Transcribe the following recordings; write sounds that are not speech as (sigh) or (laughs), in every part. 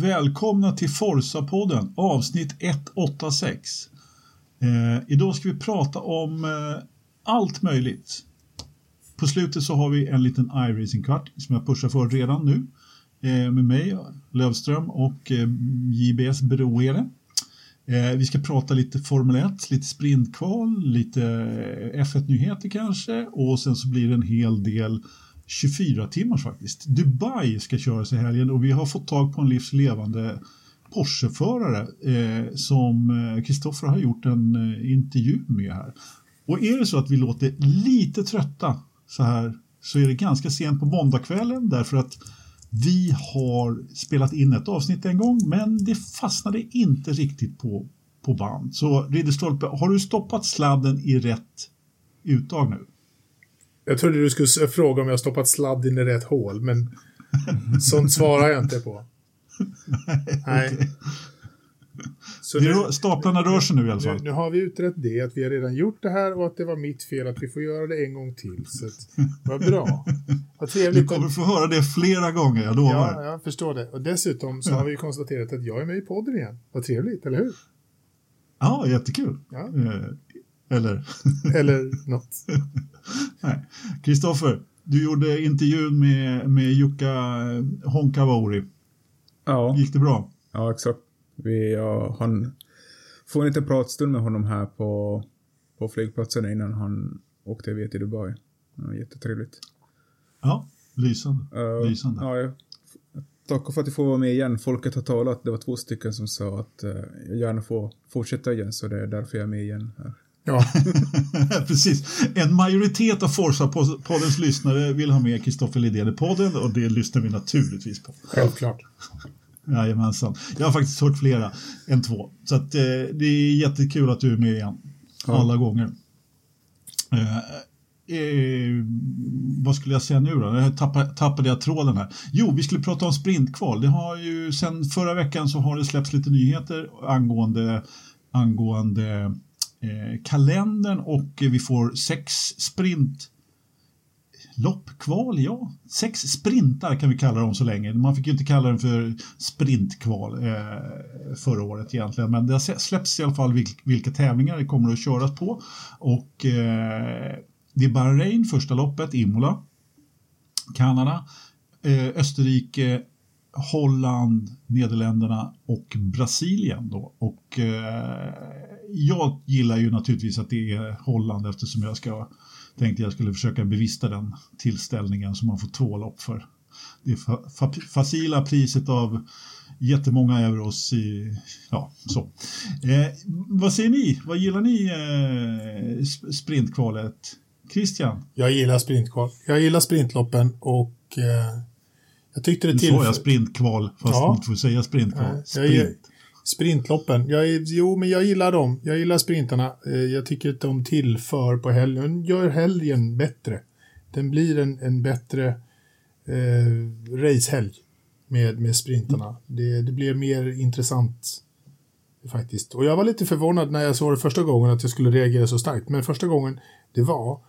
välkomna till Forsa-podden avsnitt 186. Eh, idag ska vi prata om eh, allt möjligt. På slutet så har vi en liten iRacing-kvart som jag pushar för redan nu eh, med mig, Lövström och eh, JBS Broere. Eh, vi ska prata lite Formel 1, lite sprintkval, lite eh, F1-nyheter kanske och sen så blir det en hel del 24 timmars faktiskt. Dubai ska köras i helgen och vi har fått tag på en livslevande Porsche-förare eh, som eh, Kristoffer har gjort en eh, intervju med här. Och är det så att vi låter lite trötta så här så är det ganska sent på måndagskvällen därför att vi har spelat in ett avsnitt en gång men det fastnade inte riktigt på, på band. Så Ridderstolpe, har du stoppat sladden i rätt uttag nu? Jag trodde du skulle fråga om jag stoppat sladden i rätt hål, men sånt svarar jag inte på. (laughs) Nej. Så nu, staplarna rör sig nu i alla fall. Nu, nu, har vi utrett det, att vi har redan gjort det här och att det var mitt fel att vi får göra det en gång till. Så vad bra. (laughs) Vad trevligt. Du kommer få höra det flera gånger, jag lovar. Ja, jag förstår det. Och dessutom så ja. har vi konstaterat att jag är med i podden igen. Vad trevligt, eller hur? Ja, jättekul. Ja. Eh, eller? eller (laughs) något. Kristoffer, du gjorde intervjun med, med Jukka Honkavauri. Ja. Gick det bra? Ja, exakt. Vi, ja, han får en liten pratstund med honom här på, på flygplatsen innan han åkte iväg till Dubai. Ja, jättetrevligt. Ja, lysande. Uh, lysande. Ja, jag tackar för att jag får vara med igen. Folket har talat. Det var två stycken som sa att uh, jag gärna får fortsätta igen, så det är därför jag är med igen här. Ja, (laughs) precis. En majoritet av Forza-poddens lyssnare vill ha med Kristoffer Lidén i podden och det lyssnar vi naturligtvis på. Självklart. Jajamensan. Jag har faktiskt hört flera än två. Så att, eh, det är jättekul att du är med igen. Ja. Alla gånger. Eh, eh, vad skulle jag säga nu då? Jag tappade, tappade jag tråden här. Jo, vi skulle prata om sprintkval. Det har ju sen förra veckan så har det släppts lite nyheter angående, angående Eh, kalendern och vi får sex sprint loppkval, ja. Sex sprintar kan vi kalla dem så länge. Man fick ju inte kalla den för sprintkval eh, förra året egentligen. Men det släpps i alla fall vilka, vilka tävlingar det kommer att köras på. Och eh, det är Bahrain första loppet, Imola, Kanada, eh, Österrike, Holland, Nederländerna och Brasilien. Då. Och eh, jag gillar ju naturligtvis att det är Holland eftersom jag ska tänkte jag skulle försöka bevista den tillställningen som man får två lopp för. Det fa fa facila priset av jättemånga euros i, ja, så. Eh, vad säger ni? Vad gillar ni eh, sprintkvalet? Christian? Jag gillar sprintkval. Jag gillar sprintloppen och eh, jag tyckte det tillför... Nu sa jag sprintkval, fast ja. man får säga sprintkval. Sprint. Sprintloppen. Jag jo, men jag gillar dem. Jag gillar sprintarna. Eh, jag tycker att de tillför på helgen. gör helgen bättre. Den blir en, en bättre eh, racehelg med, med sprintarna. Mm. Det, det blir mer intressant faktiskt. Och jag var lite förvånad när jag såg det första gången att jag skulle reagera så starkt. Men första gången det var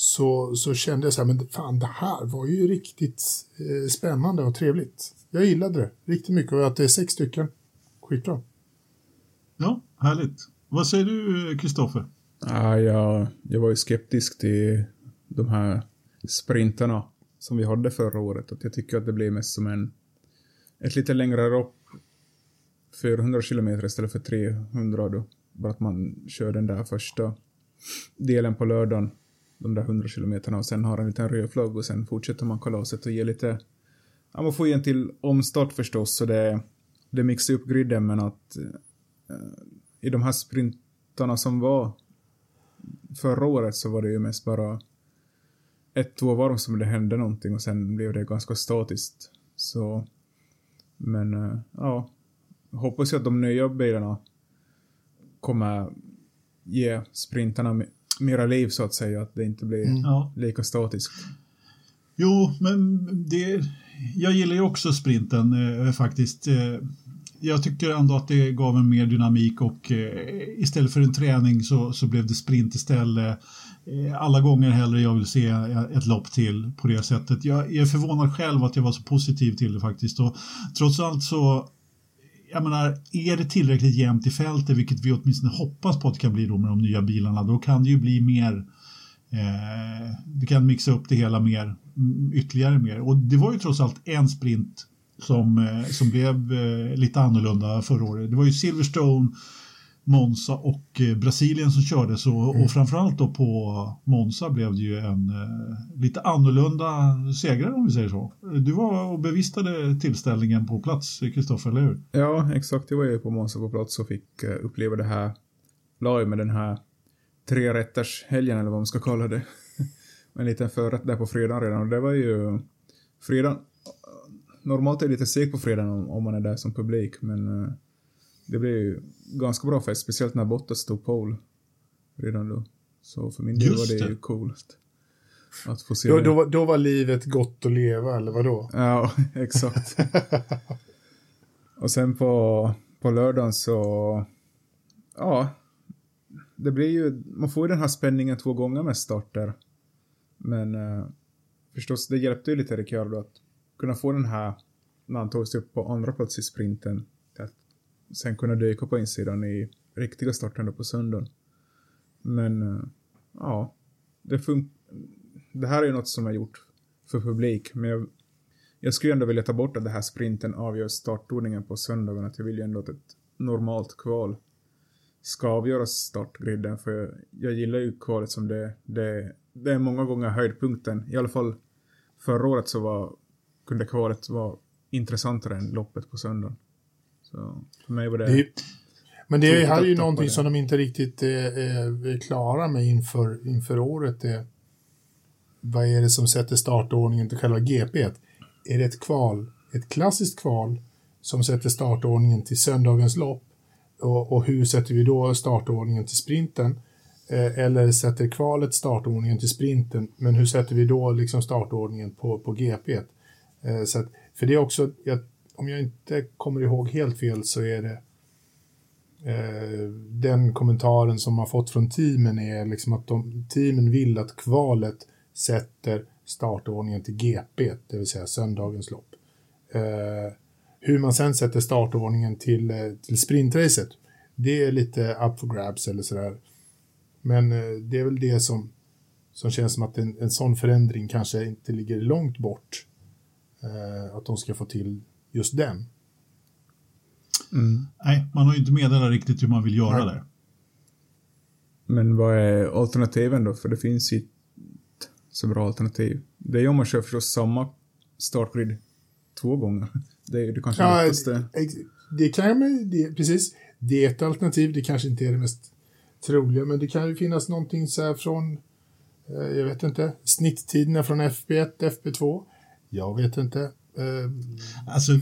så, så kände jag så här, men fan det här var ju riktigt eh, spännande och trevligt. Jag gillade det riktigt mycket och att det är sex stycken skitbra. Ja, härligt. Vad säger du, Kristoffer? Ja, jag, jag var ju skeptisk till de här sprintarna som vi hade förra året. Att jag tycker att det blir mest som en, ett lite längre lopp. 400 kilometer istället för 300 då. Bara att man kör den där första delen på lördagen. De där 100 kilometerna och sen har en liten röd flagg och sen fortsätter man kalaset och ger lite... Ja, man får ju en till omstart förstås så det det mixar upp griden men att eh, i de här sprintarna som var förra året så var det ju mest bara ett, två varv som det hände någonting och sen blev det ganska statiskt. Så, men eh, ja, hoppas jag att de nya bilarna kommer ge sprintarna mera liv så att säga, att det inte blir mm. lika statiskt. Jo, men det, jag gillar ju också sprinten eh, faktiskt. Eh, jag tycker ändå att det gav en mer dynamik och eh, istället för en träning så, så blev det sprint istället. Eh, alla gånger hellre jag vill se ett lopp till på det sättet. Jag är förvånad själv att jag var så positiv till det faktiskt. Och trots allt så jag menar, är det tillräckligt jämnt i fältet, vilket vi åtminstone hoppas på att det kan bli då med de nya bilarna, då kan det ju bli mer eh, vi kan mixa upp det hela mer, mm, ytterligare mer. Och det var ju trots allt en sprint som, eh, som blev eh, lite annorlunda förra året. Det var ju Silverstone, Monza och eh, Brasilien som körde så, mm. och framförallt då på Monza blev det ju en eh, lite annorlunda segrare om vi säger så. Du var och bevistade tillställningen på plats, Kristoffer, eller hur? Ja, exakt. Jag var ju på Monza på plats och fick uh, uppleva det här live med den här tre rätters helgen eller vad man ska kalla det. (laughs) en liten förrätt där på fredagen redan och det var ju fredag. Normalt är det lite segt på fredagen om, om, man är där som publik men det blev ju ganska bra fest, speciellt när Bottas stod pole redan då. Så för min del var det, det ju coolt. Att få se då, då, då, var livet gott att leva, eller vadå? Ja, (laughs) exakt. och sen på, på lördagen så, ja, det blir ju, man får ju den här spänningen två gånger med starter. Men eh, förstås, det hjälpte ju lite Ricciardo att kunna få den här, när han tog sig upp på andra plats i sprinten, sen kunna dyka på insidan i riktiga starten då på söndagen. Men eh, ja, det, fun det här är ju något som är gjort för publik, men jag, jag skulle ändå vilja ta bort att det här sprinten avgör startordningen på söndagen, att jag vill ju ändå att ett normalt kval ska avgöra startgriden för jag gillar ju kvalet som det, det, det är många gånger höjdpunkten. I alla fall förra året så var, kunde kvalet vara intressantare än loppet på söndagen. Så för mig var det... det men det här är ju någonting som de inte riktigt är, är, klara med inför, inför året. Det, vad är det som sätter startordningen till själva GP? Är det ett kval, ett klassiskt kval som sätter startordningen till söndagens lopp? Och, och, hur sätter vi då startordningen till sprinten? Eh, eller sätter kvalet startordningen till sprinten, men hur sätter vi då liksom startordningen på, på GP? Eh, så att, för det är också, jag, om jag inte kommer ihåg helt fel så är det eh, den kommentaren som man fått från teamen är liksom att de, teamen vill att kvalet sätter startordningen till GP, det vill säga söndagens lopp. Eh, hur man sen sätter startordningen till, eh, till sprintracet, det är lite up for grabs eller sådär. Men eh, det är väl det som, som känns som att en, en sån förändring kanske inte ligger långt bort. Eh, att de ska få till just den. Mm. Nej, man har ju inte meddelat riktigt hur man vill göra Nej. där. Men vad är alternativen då? För det finns ju så bra alternativ. Det är om man kör förstås samma startgrid två gånger. Det är det kanske ja, lättaste. Det kan man, det, precis. Det är ett alternativ, det kanske inte är det mest troliga, men det kan ju finnas någonting så här från, eh, jag vet inte, snitttiderna från FP1, FP2. Jag vet inte. Eh, alltså,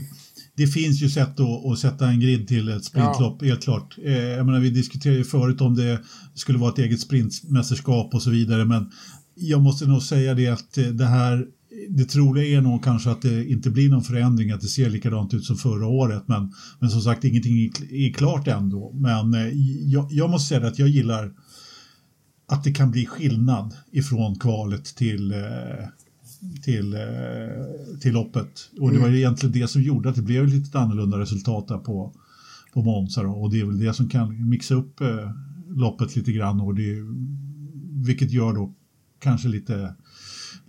det finns ju sätt att, att sätta en grid till ett sprintlopp, ja. helt klart. Eh, jag menar, vi diskuterade ju förut om det skulle vara ett eget sprintmästerskap och så vidare, men jag måste nog säga det att det här det troliga är nog kanske att det inte blir någon förändring, att det ser likadant ut som förra året. Men, men som sagt, ingenting är klart ändå. Men eh, jag, jag måste säga att jag gillar att det kan bli skillnad ifrån kvalet till, eh, till, eh, till loppet. Och det var ju mm. egentligen det som gjorde att det blev lite annorlunda resultat där på, på Monza. Då. Och det är väl det som kan mixa upp loppet lite grann. Och det, vilket gör då kanske lite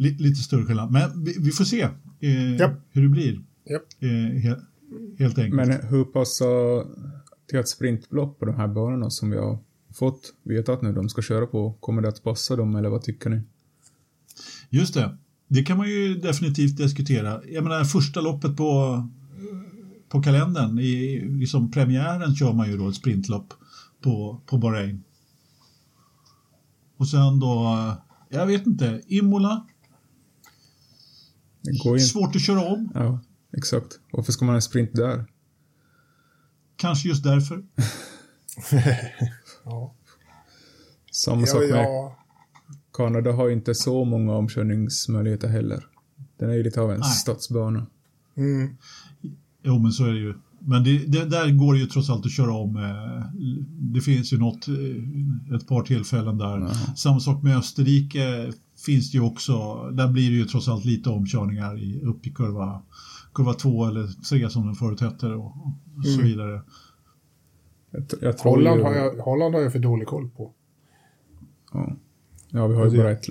lite större skillnad. Men vi, vi får se eh, yep. hur det blir. Yep. Eh, he, helt enkelt. Men hur passar till ett sprintlopp på de här banorna som vi har fått veta att nu de ska köra på, kommer det att passa dem eller vad tycker ni? Just det, det kan man ju definitivt diskutera. Jag menar första loppet på, på kalendern, i liksom premiären kör man ju då ett sprintlopp på, på Bahrain. Och sen då, jag vet inte, Imola, det går ju... Svårt att köra om. Ja, exakt. Varför ska man ha en sprint där? Kanske just därför. (laughs) ja. Samma sak med ja. Kanada har ju inte så många omkörningsmöjligheter heller. Den är ju lite av en Nej. stadsbana. Mm. Jo, men så är det ju. Men det, det, där går det ju trots allt att köra om. Eh, det finns ju något, eh, ett par tillfällen där. Mm. Samma sak med Österrike finns det ju också, där blir det ju trots allt lite omkörningar i, upp i kurva, kurva 2 eller 3 som den förut hette och, och så Mm. vidare. Jag, tr- jag tror Holland ju, har, jag, Holland har jag för dålig koll på. Ja, ja vi har ju Det- bara ett,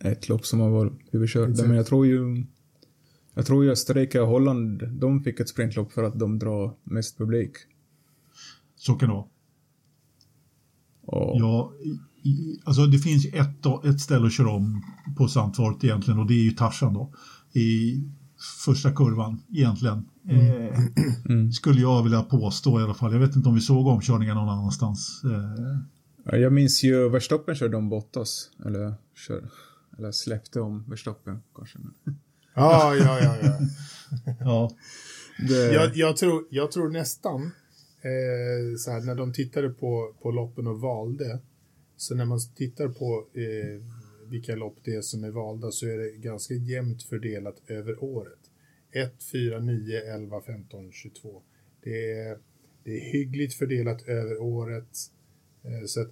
ett lopp som har varit överkört. Men jag tror ju... Jag tror ju Österrike och Holland, de fick ett sprintlopp för att de drar mest publik. Så kan det vara. Och, Ja, i- i, alltså det finns ett, ett ställe att köra om på Sandfort egentligen och det är ju Tarzan då. I första kurvan egentligen. Eh, Mm. skulle jag vilja påstå i alla fall. Jag vet inte om vi såg omkörningar någon annanstans. Eh, Jag minns ju Verstappen körde om Bottas. Eller, kör, eller släppte om Verstappen kanske. Men (laughs) Ja, ja, ja. ja. (laughs) ja, det, Jag, jag, tror, jag tror nästan, eh, så här, när de tittade på, på loppen och valde, så när man tittar på eh, vilka lopp det är som är valda så är det ganska jämnt fördelat över året. 1, 4, 9, 11, 15, 22. Det är, det är hyggligt fördelat över året. Eh, så att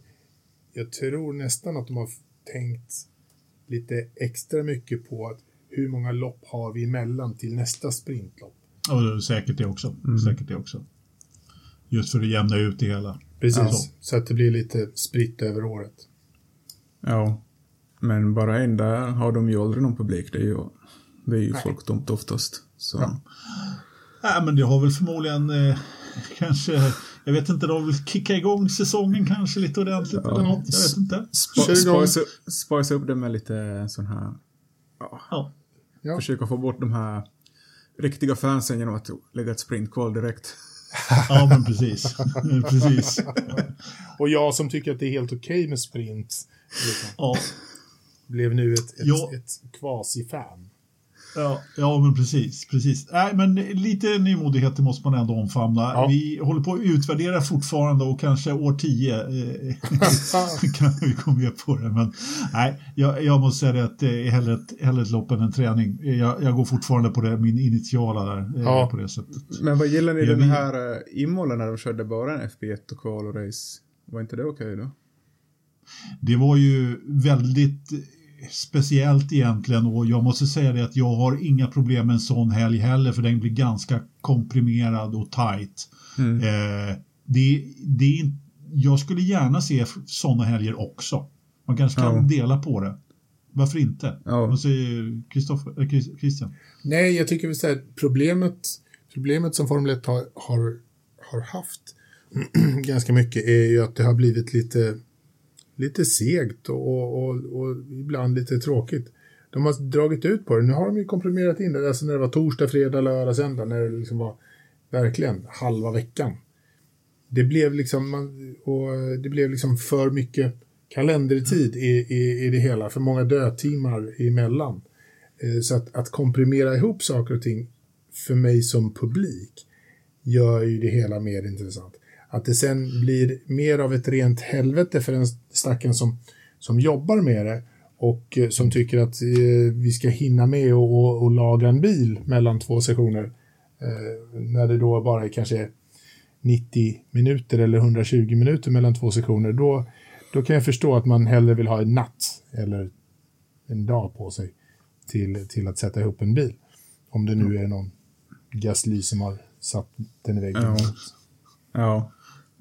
jag tror nästan att de har tänkt lite extra mycket på att hur många lopp har vi emellan till nästa sprintlopp. är säkert det också. Säkert det också. Just för att jämna ut det hela. Precis, Ja. så att det blir lite spritt över året. ja. Men bara en där har de ju aldrig någon publik. Det är ju, det är ju folktomt oftast. Så. Ja. Nej, men det har väl förmodligen eh, (laughs) kanske, jag vet inte, de vill kicka igång säsongen kanske lite ordentligt Ja. eller något. Jag vet inte. Spa, Kör igång. spice, upp- det med lite sån här... Ja, Ja. Ja. Försöka få bort de här riktiga fansen genom att lägga ett sprintkval direkt. Ja, men precis. (laughs) precis. Och jag som tycker att det är helt okej med sprint liksom, Ja, blev nu ett, ett, Ja. ett kvasi-fan. Ja, ja, men precis. precis. Nej, men lite nymodigheter måste man ändå omfamna. Ja. Vi håller på att utvärdera fortfarande och kanske år 10 eh, (laughs) kan vi komma med på det. Men nej, jag, jag måste säga det att det är hellre ett, hellre ett lopp än en träning. Jag, jag går fortfarande på det, min initiala där. eh, Ja. På det sättet. Men vad gillar ni Ja, den här uh, Imola när de körde bara en FB1 och kval och race? Var inte det okej då? Det var ju väldigt speciellt egentligen och jag måste säga det att jag har inga problem med en sån helg heller för den blir ganska komprimerad och tight. Mm. Eh, det, det är, jag skulle gärna se sådana helger också. Man kanske kan Ja. dela på det. Varför inte? Ja. Vad säger Kristoffer- eh, Chris- Christian? Nej, jag tycker väl här, problemet, problemet som Formel 1 har, har, har haft (clears throat) ganska mycket är ju att det har blivit lite, lite segt och, och, och, och ibland lite tråkigt. De har dragit ut på det. Nu har de ju komprimerat in det. Alltså när det var torsdag, fredag, lördag, söndag. När det liksom var verkligen halva veckan. Det blev liksom, man, och det blev liksom för mycket kalendertid i, i, i det hela. För många dödtimmar emellan. Eh, så att, att komprimera ihop saker och ting för mig som publik gör ju det hela mer intressant. Att det sen blir mer av ett rent helvete för den stacken som, som jobbar med det och eh, som tycker att eh, vi ska hinna med och, och, och laga en bil mellan två sessioner. Eh, när det då bara är kanske 90 minuter eller 120 minuter mellan två sessioner. Då, då kan jag förstå att man hellre vill ha en natt eller en dag på sig till, till att sätta ihop en bil. Om det nu är någon Gasly som har satt den i väggen. Ja. Ja.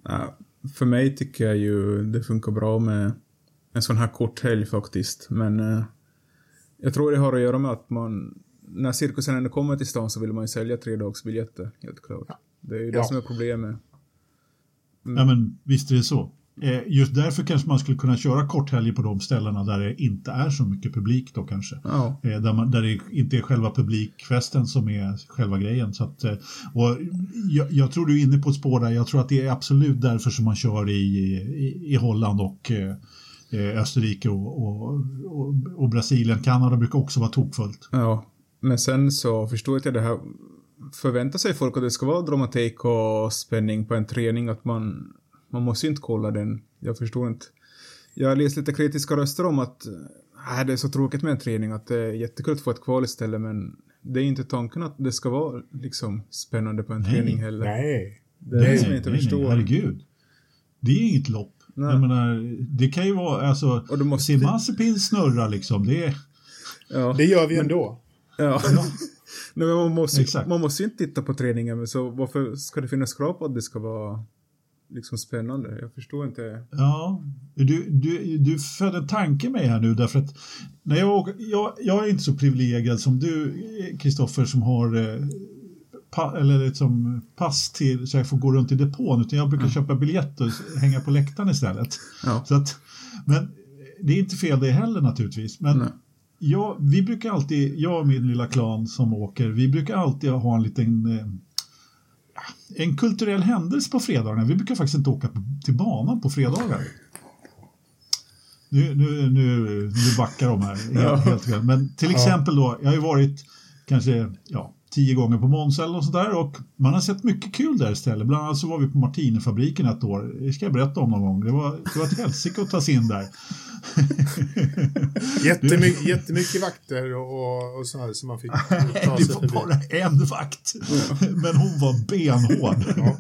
Ja, För mig tycker jag ju det funkar bra med en sån här kort helg faktiskt. Men eh, jag tror det har att göra med att man, när cirkusen ändå kommer till stan så vill man ju sälja tre dagsbiljetter, helt klart. Det är ju det Ja. som är problemet. Ja, men visst är det så. Eh, just därför kanske man skulle kunna köra korthelger på de ställena där det inte är så mycket publik då kanske. Ja. Eh, där, man, där det inte är själva publikfesten som är själva grejen. Så att, eh, och jag, jag tror du är inne på ett spår där. Jag tror att det är absolut därför som man kör i, i, i Holland och eh, eh, Österrike och, och, och, och Brasilien. Kanada brukar också vara tokfullt. Ja, men sen så förstår jag inte det här. Förväntar sig folk att det ska vara dramatik och spänning på en träning, att man, man måste ju inte kolla den. Jag förstår inte. Jag har läst lite kritiska röster om att äh, det är så tråkigt med en träning, att det är jättekul att få ett kval istället, men det är inte tanken att det ska vara liksom spännande på en Nej, träning heller. Nej. Det är det som jag nej, inte nej, förstår. nej, herregud. Det är inget lopp. Nej. Jag menar, det kan ju vara, alltså, Och du måste- se Mazepin snurra liksom. Det är, Ja. Det gör vi ändå. ja. (laughs) Nej, men man måste, Exakt. man måste ju inte titta på träningen, men så varför ska det finnas krav på att det ska vara liksom spännande? Jag förstår inte. Ja, du, du, du födde en tanke med här nu därför att när jag, jag, jag är inte så privilegierad som du, Kristoffer, som har eh, pa, eller liksom pass till så jag får gå runt i depån utan jag brukar köpa biljetter och hänga på läktaren istället. Ja. Så att, men det är inte fel det heller naturligtvis. Men Nej. jag, vi brukar alltid, jag och min lilla klan som åker, vi brukar alltid ha en liten eh, en kulturell händelse på fredagarna. Vi brukar faktiskt inte åka till banan på fredagar. Nu, nu, nu, nu backar de här helt, Ja. helt. Men till exempel då, jag har ju varit kanske ja, tio gånger på Måns eller något sånt där och man har sett mycket kul där istället. Bland annat så var vi på Martinefabriken ett år. Det ska jag berätta om någon gång. Det var, det var ett helsike att ta sig in där. (laughs) Jättemycket, jättemycket vakter och, och, och så här som man fick ta (laughs) Det sig var förbi. bara en vakt. Men hon var benhård. Ja.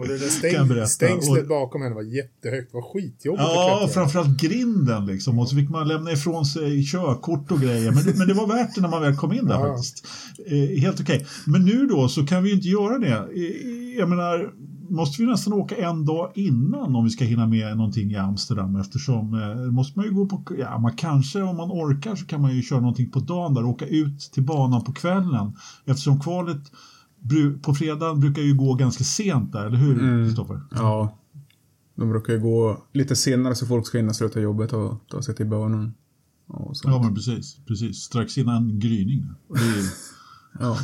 Och det där stäng, stängslet Och- bakom henne var jättehögt. Det var skitjobbigt Ja, att framförallt grinden liksom. Och så fick man lämna ifrån sig körkort och grejer. Men det, men det var värt det när man väl kom in där (laughs) Ja. faktiskt. Eh, helt okej. Men nu då så kan vi ju inte göra det. Eh, jag menar, måste vi nästan åka en dag innan om vi ska hinna med någonting i Amsterdam eftersom eh, måste man ju gå på, ja man kanske om man orkar så kan man ju köra någonting på dagen där, åka ut till banan på kvällen eftersom kvalet på fredagen brukar ju gå ganska sent där, eller hur Mm. Kristoffer? Ja. De brukar ju gå lite senare så folk ska hinna sluta jobbet och ta sig till banan. Och. Ja men precis, precis. strax innan gryning. Och det är (laughs)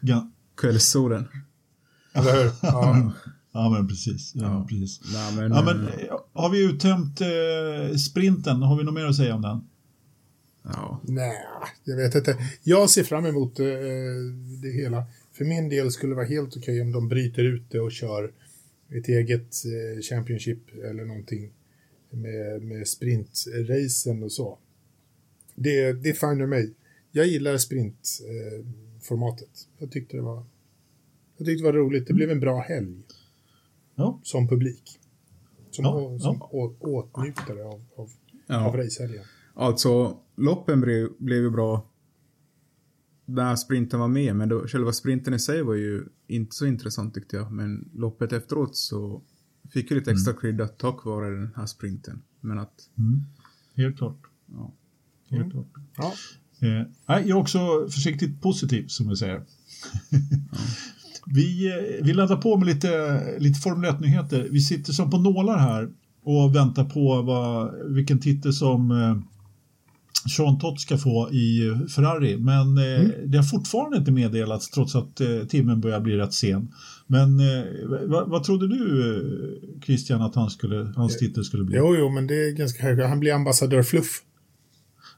Ja. (laughs) Kvällssolen. Eller hur? Ja. (laughs) Ja men precis. Ja, Ja. precis. Nej, men, Ja, men, eh, eh, har vi uttömt eh, sprinten? Har vi något mer att säga om den? ja. Nej, jag vet inte. Jag ser fram emot eh, det hela. För min del skulle det vara helt okej om de bryter ut det och kör ett eget eh, Championship eller någonting med, med sprintracen och så. Det, det är fine med mig. Jag gillar sprintformatet. Eh, formatet. jag tyckte det var jag tyckte det var roligt. Det blev en bra helg Ja, som publik. Som, Ja, som ja. åtnjutare av, av, av ja. racehelgen. Alltså, loppen blev, blev ju bra när sprinten var med, men då, själva sprinten i sig var ju inte så intressant tyckte jag. Men loppet efteråt så fick ju lite extra krydda tack vare den här sprinten. Men att, mm. helt klart. ja. Helt Mm. klart. Ja. Eh, jag är också försiktigt positiv som vi säger. (laughs) vi, eh, vi laddar på med lite, lite Formel 1-nyheter. Vi sitter som på nålar här och väntar på vad, vilken titel som eh, Sean Tott ska få i Ferrari. Men eh, det har fortfarande inte meddelats trots att eh, timmen börjar bli rätt sen. Men eh, vad, vad trodde du Christian att han skulle, hans titel skulle bli? Jo, jo, men det är ganska högt. Han blir ambassadör Fluff.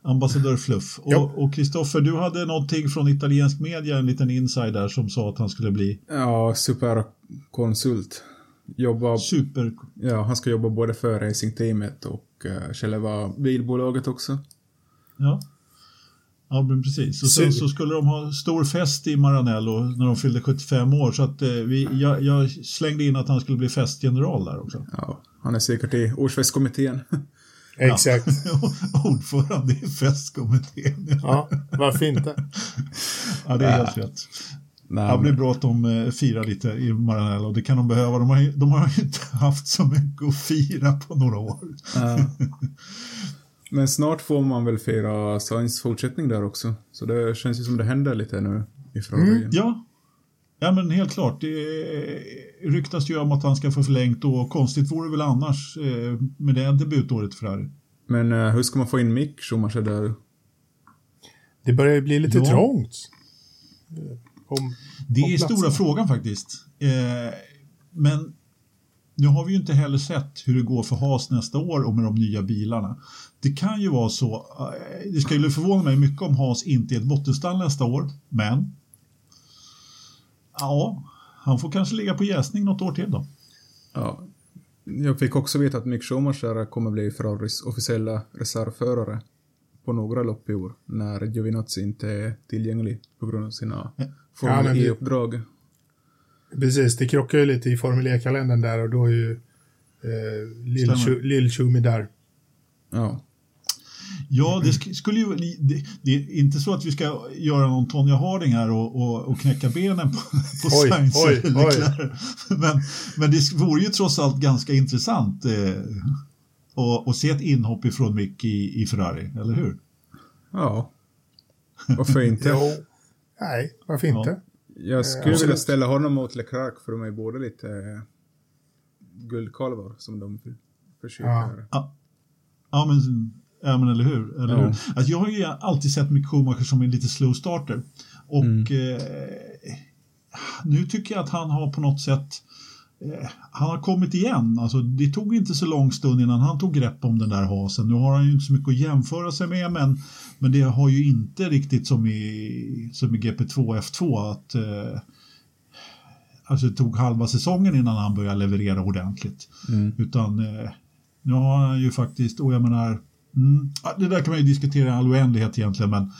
Ambassadör Fluff. Och Kristoffer, du hade någonting från italiensk media, en liten insider som sa att han skulle bli ja, superkonsult. Jobba, super... ja, han ska jobba både för racingteamet och uh, själva bilbolaget också. Ja. Ja, men precis. Och sen så skulle de ha stor fest i Maranello när de fyllde 75 år. Så att eh, vi, jag, jag slängde in att han skulle bli festgeneral där också. Ja, han är säkert i årsfestkommittén. (laughs) Exakt. (laughs) Ordförande i festkommittén. Ja, varför inte? (laughs) Ja, det är helt rätt. Nej, Ja, det blir men- bra att de eh, firar lite i Maranello. Det kan de behöva. De har, ju- de har ju inte (laughs) haft så mycket att fira på några år. Ja. Men snart får man väl fira Sainz fortsättning där också. Så det känns ju som det händer lite nu i Ferrari. Mm, Ja. ja, men helt klart. Det ryktas ju om att han ska få förlängt och konstigt vore det väl annars eh, med det debutåret för Ferrari. Men eh, hur ska man få in Mick Schumacher där? Det börjar ju bli lite Ja. trångt. Om, Det om är stora frågan faktiskt. Eh, men nu har vi ju inte heller sett hur det går för Haas nästa år och med de nya bilarna. Det kan ju vara så, eh, det skulle förvåna mig mycket om Haas inte är ett bottenstall nästa år, men ja, han får kanske ligga på jäsning något år till då. Ja. Jag fick också veta att Mick Schumacher kommer bli Ferraris officiella reservförare på några lopp i år när Giovinazzi inte är tillgänglig på grund av sina Ja, Formel E-uppdrag. Precis, det krockar ju lite i Formel E-kalendern där och då är ju eh, Lill Stämmer. Chu- Lill Schumi där. Ja. Ja, det sk- skulle ju... Det, det är inte så att vi ska göra någon Tonya Harding här och, och, och knäcka benen på, på Oj, Sainz oj, oj. (laughs) Men, men det vore ju trots allt ganska intressant eh, att, att se ett inhopp ifrån Mick i, i Ferrari, eller hur? Ja. Varför inte? Jo. Nej, varför Ja. inte? Jag skulle Eh, vilja absolut. ställa honom mot Leclerc för de är båda lite eh, guldkalvar som de försöker Ja. göra. Ja, ja, men, ja men eller hur? Eller Ja. hur? Alltså, jag har ju alltid sett Mick Schumacher som en lite slow starter. Och eh, nu tycker jag att han har på något sätt eh, han har kommit igen. Alltså, det tog inte så lång stund innan han tog grepp om den där hasen. Nu har han ju inte så mycket att jämföra sig med men, men det har ju inte riktigt som i, som i GP2 F2 att eh, Alltså det tog halva säsongen innan han började leverera ordentligt. Mm. Utan eh, nu har han ju faktiskt, och jag menar, mm, det där kan man ju diskutera i all oändlighet egentligen, men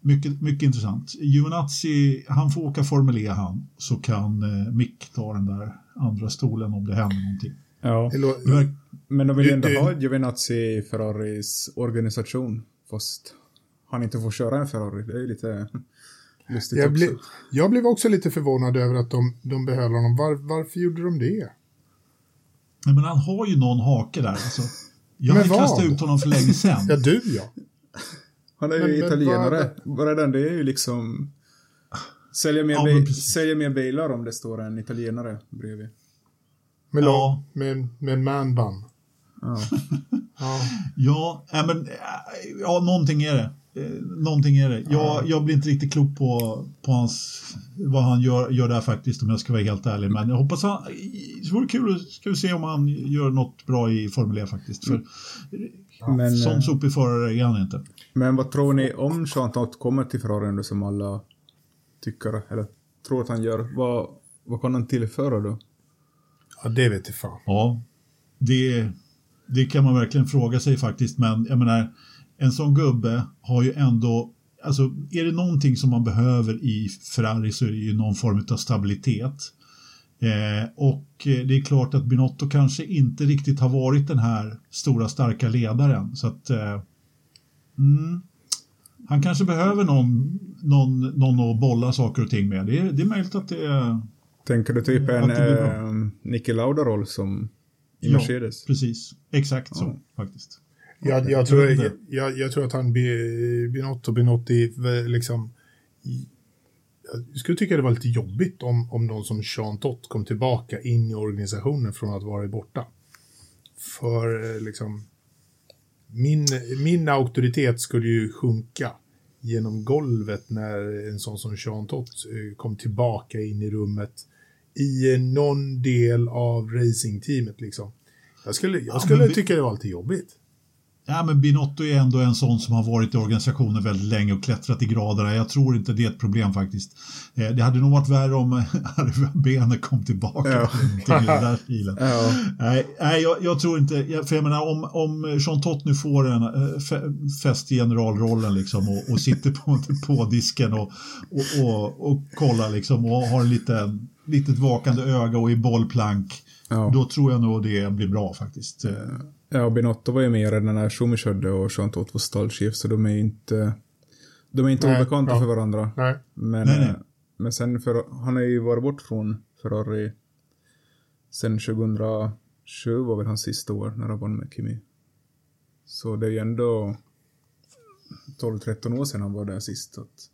mycket, mycket intressant. Giovinazzi, han får åka Formel E han, så kan eh, Mick ta den där andra stolen om det händer någonting. Ja. Men, Men de vill ju ändå ha Giovinazzi i Ferraris organisation. Fast han inte får köra en Ferrari. Det är ju lite (laughs) lustigt Jag, också. jag blev också lite förvånad över att de, de behöll honom. Var, varför gjorde de det? nej, men han har ju någon hake där alltså. Jag Men har kastat ut honom för länge sedan. Ja, du ja. Han är ju men italienare. Bara den, det är ju liksom... Sälja mer, Ja, bi- men precis. sälja mer bilar om det står en italienare bredvid. Med, Ja. med, med en man-bun. Ja. Ja. (laughs) Ja, äh, men, äh, ja, någonting är det. Eh, Någonting är det. Jag, jag blir inte riktigt klok på, på hans, vad han gör, gör där faktiskt om jag ska vara helt ärlig. Men jag hoppas han, det vore kul, ska vi se om han gör något bra i Formel E faktiskt. För Men, sån eh, sopig förare är han inte. men vad tror ni om Jean Todt kommer till Ferrari nu som alla tycker, eller tror att han gör? Vad, vad kan han tillföra då? ja, det vet jag fan. Ja, det, det kan man verkligen fråga sig faktiskt. Men jag menar, en sån gubbe har ju ändå, alltså är det någonting som man behöver i Ferrari så är det ju någon form av stabilitet. Eh, och eh, det är klart att Binotto kanske inte riktigt har varit den här stora starka ledaren. Så att eh, mm, han kanske behöver någon, någon, någon att bolla saker och ting med. Det är, det är möjligt att det är Tänker du typ Mm, en eh, Niki Lauda-roll som i Ja. Mercedes? precis, exakt Ja. så faktiskt. Jag, jag, tror, jag, jag, jag tror att han Bi- Binotto, Binotti, v- liksom... i- Jag skulle tycka det var lite jobbigt om, om någon som Jean Tott kom tillbaka in i organisationen från att vara borta. För eh, liksom... Min, min auktoritet skulle ju sjunka genom golvet när en sån som Jean Tott eh, kom tillbaka in i rummet i eh, någon del av racingteamet liksom. Jag skulle, jag Ja, skulle vi- tycka det var lite jobbigt. Ja, men Binotto är ändå en sån som har varit i organisationen väldigt länge och klättrat i graderna. Jag tror inte det är ett problem faktiskt. Eh, Det hade nog varit värre om (laughs) Arve Bene kom tillbaka Ja. till den där stilen. Ja. Nej, nej jag, jag tror inte, för jag menar om, om Jean Tott nu får en äh, fäst i generalrollen liksom och, och sitter på, (laughs) på disken och, och, och, och kollar liksom och har en liten, litet vakande öga och i bollplank. Ja. Då tror jag nog det blir bra faktiskt. Ja, Binotto var ju med redan när Schumi körde och Jean Todt var stallchef, så de är inte, de är inte Nej, obekanta ja. för varandra. Nej. Men, Nej, nej. eh, men sen, för, han har ju varit bort från Ferrari sen 2020 var väl hans sista år när han vann med Kimi. Så det är ju ändå 12-13 år sedan han var där sist. Att,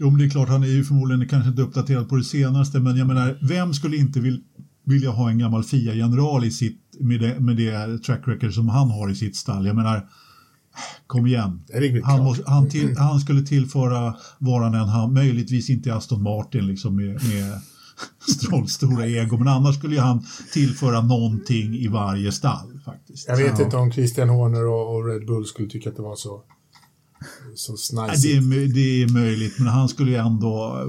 Jo, men det är klart, han är ju förmodligen kanske inte uppdaterad på det senaste, men jag menar, vem skulle inte vil, vilja ha en gammal FIA-general i sitt, med det, med det track record som han har i sitt stall? Jag menar, kom igen. Han, måste, han, till, han skulle tillföra varan en han, möjligtvis inte Aston Martin liksom med, med (laughs) Strolls stora ego, men annars skulle ju han tillföra någonting i varje stall faktiskt. Jag vet Ja. inte om Christian Horner och, och Red Bull skulle tycka att det var så, så snajsigt. Det är, det är möjligt, men han skulle ju ändå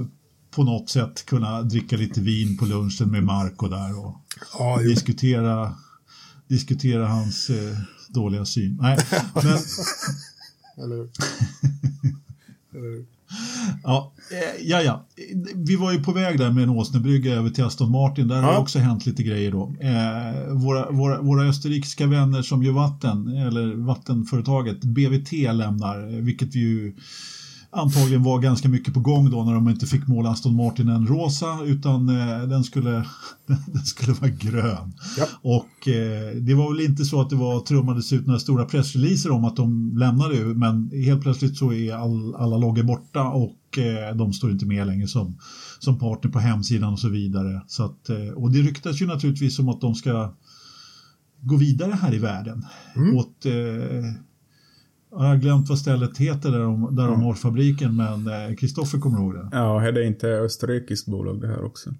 på något sätt kunna dricka lite vin på lunchen med Marco där och Ja, diskutera, diskutera hans eh, dåliga syn. Nej, (laughs) men, Eller, (laughs) eller, Ja, eh, ja, ja. Vi var ju på väg där med en åsnebrygga över till Aston Martin. Där har Ja. också hänt lite grejer då. Eh, våra, våra, våra österrikiska vänner som gör vatten, eller vattenföretaget BVT lämnar, eh, vilket vi ju antagligen var ganska mycket på gång då när de inte fick måla Aston Martin en rosa utan eh, den, skulle, (laughs) den skulle vara grön. Ja. Och eh, det var väl inte så att det var trummades ut några stora pressreleaser om att de lämnade ju, men helt plötsligt så är all, alla loggor borta och eh, de står inte med längre som, som partner på hemsidan och så vidare. Så att, eh, och det ryktas ju naturligtvis om att de ska gå vidare här i världen Mm. åt eh, jag har glömt vad stället heter där de, där de har fabriken men eh, Kristoffer kommer ihåg det. Ja, är det inte österrikiskt bolag det här också?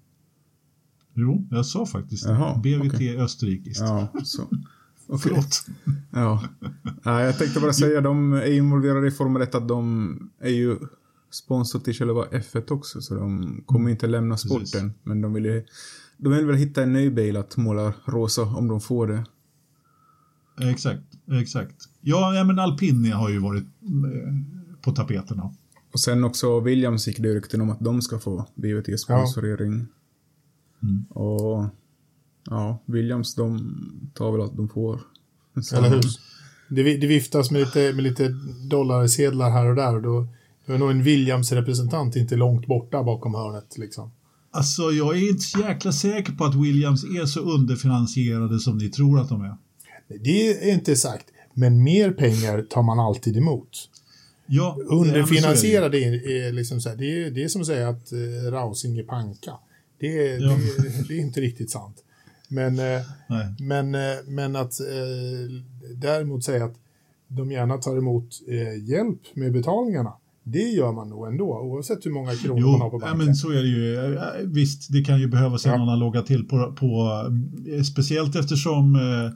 Jo, jag sa faktiskt. Jaha, BVT okej. österrikiskt. Ja, så. (laughs) Okej. Förlåt. Ja. ja, jag tänkte bara säga, de är involverade i Formel 1 att de är ju sponsor till själva F1 också, så de kommer inte lämna Mm. Precis. sporten. Men de vill ju, de vill väl hitta en ny bil att måla rosa om de får det. Exakt, exakt. Ja, ja men Alpini har ju varit eh, på tapeterna. Och sen också Williams gick det rykten om att de ska få BVT-sponsorering. Mm. Och ja, Williams de tar väl att de får. Så- Eller hur? Det, det viftas med lite, med lite dollarsedlar här och där och då, då är nog en Williams-representant inte långt borta bakom hörnet. Liksom. Alltså, jag är inte så jäkla säker på att Williams är så underfinansierade som ni tror att de är. Det är inte sagt, men mer pengar tar man alltid emot. Ja, Underfinansierade är, är liksom så här, det, är, det är som att säga att eh, Rausing är panka. Det är, Ja. det, det är inte riktigt sant. Men, eh, men, eh, men att eh, däremot säga att de gärna tar emot eh, hjälp med betalningarna, det gör man nog ändå, oavsett hur många kronor man har på Jo, ja, banken. men så är det ju. Eh, Visst, det kan ju behövas Ja. annan logga till på, på eh, speciellt eftersom eh, eh,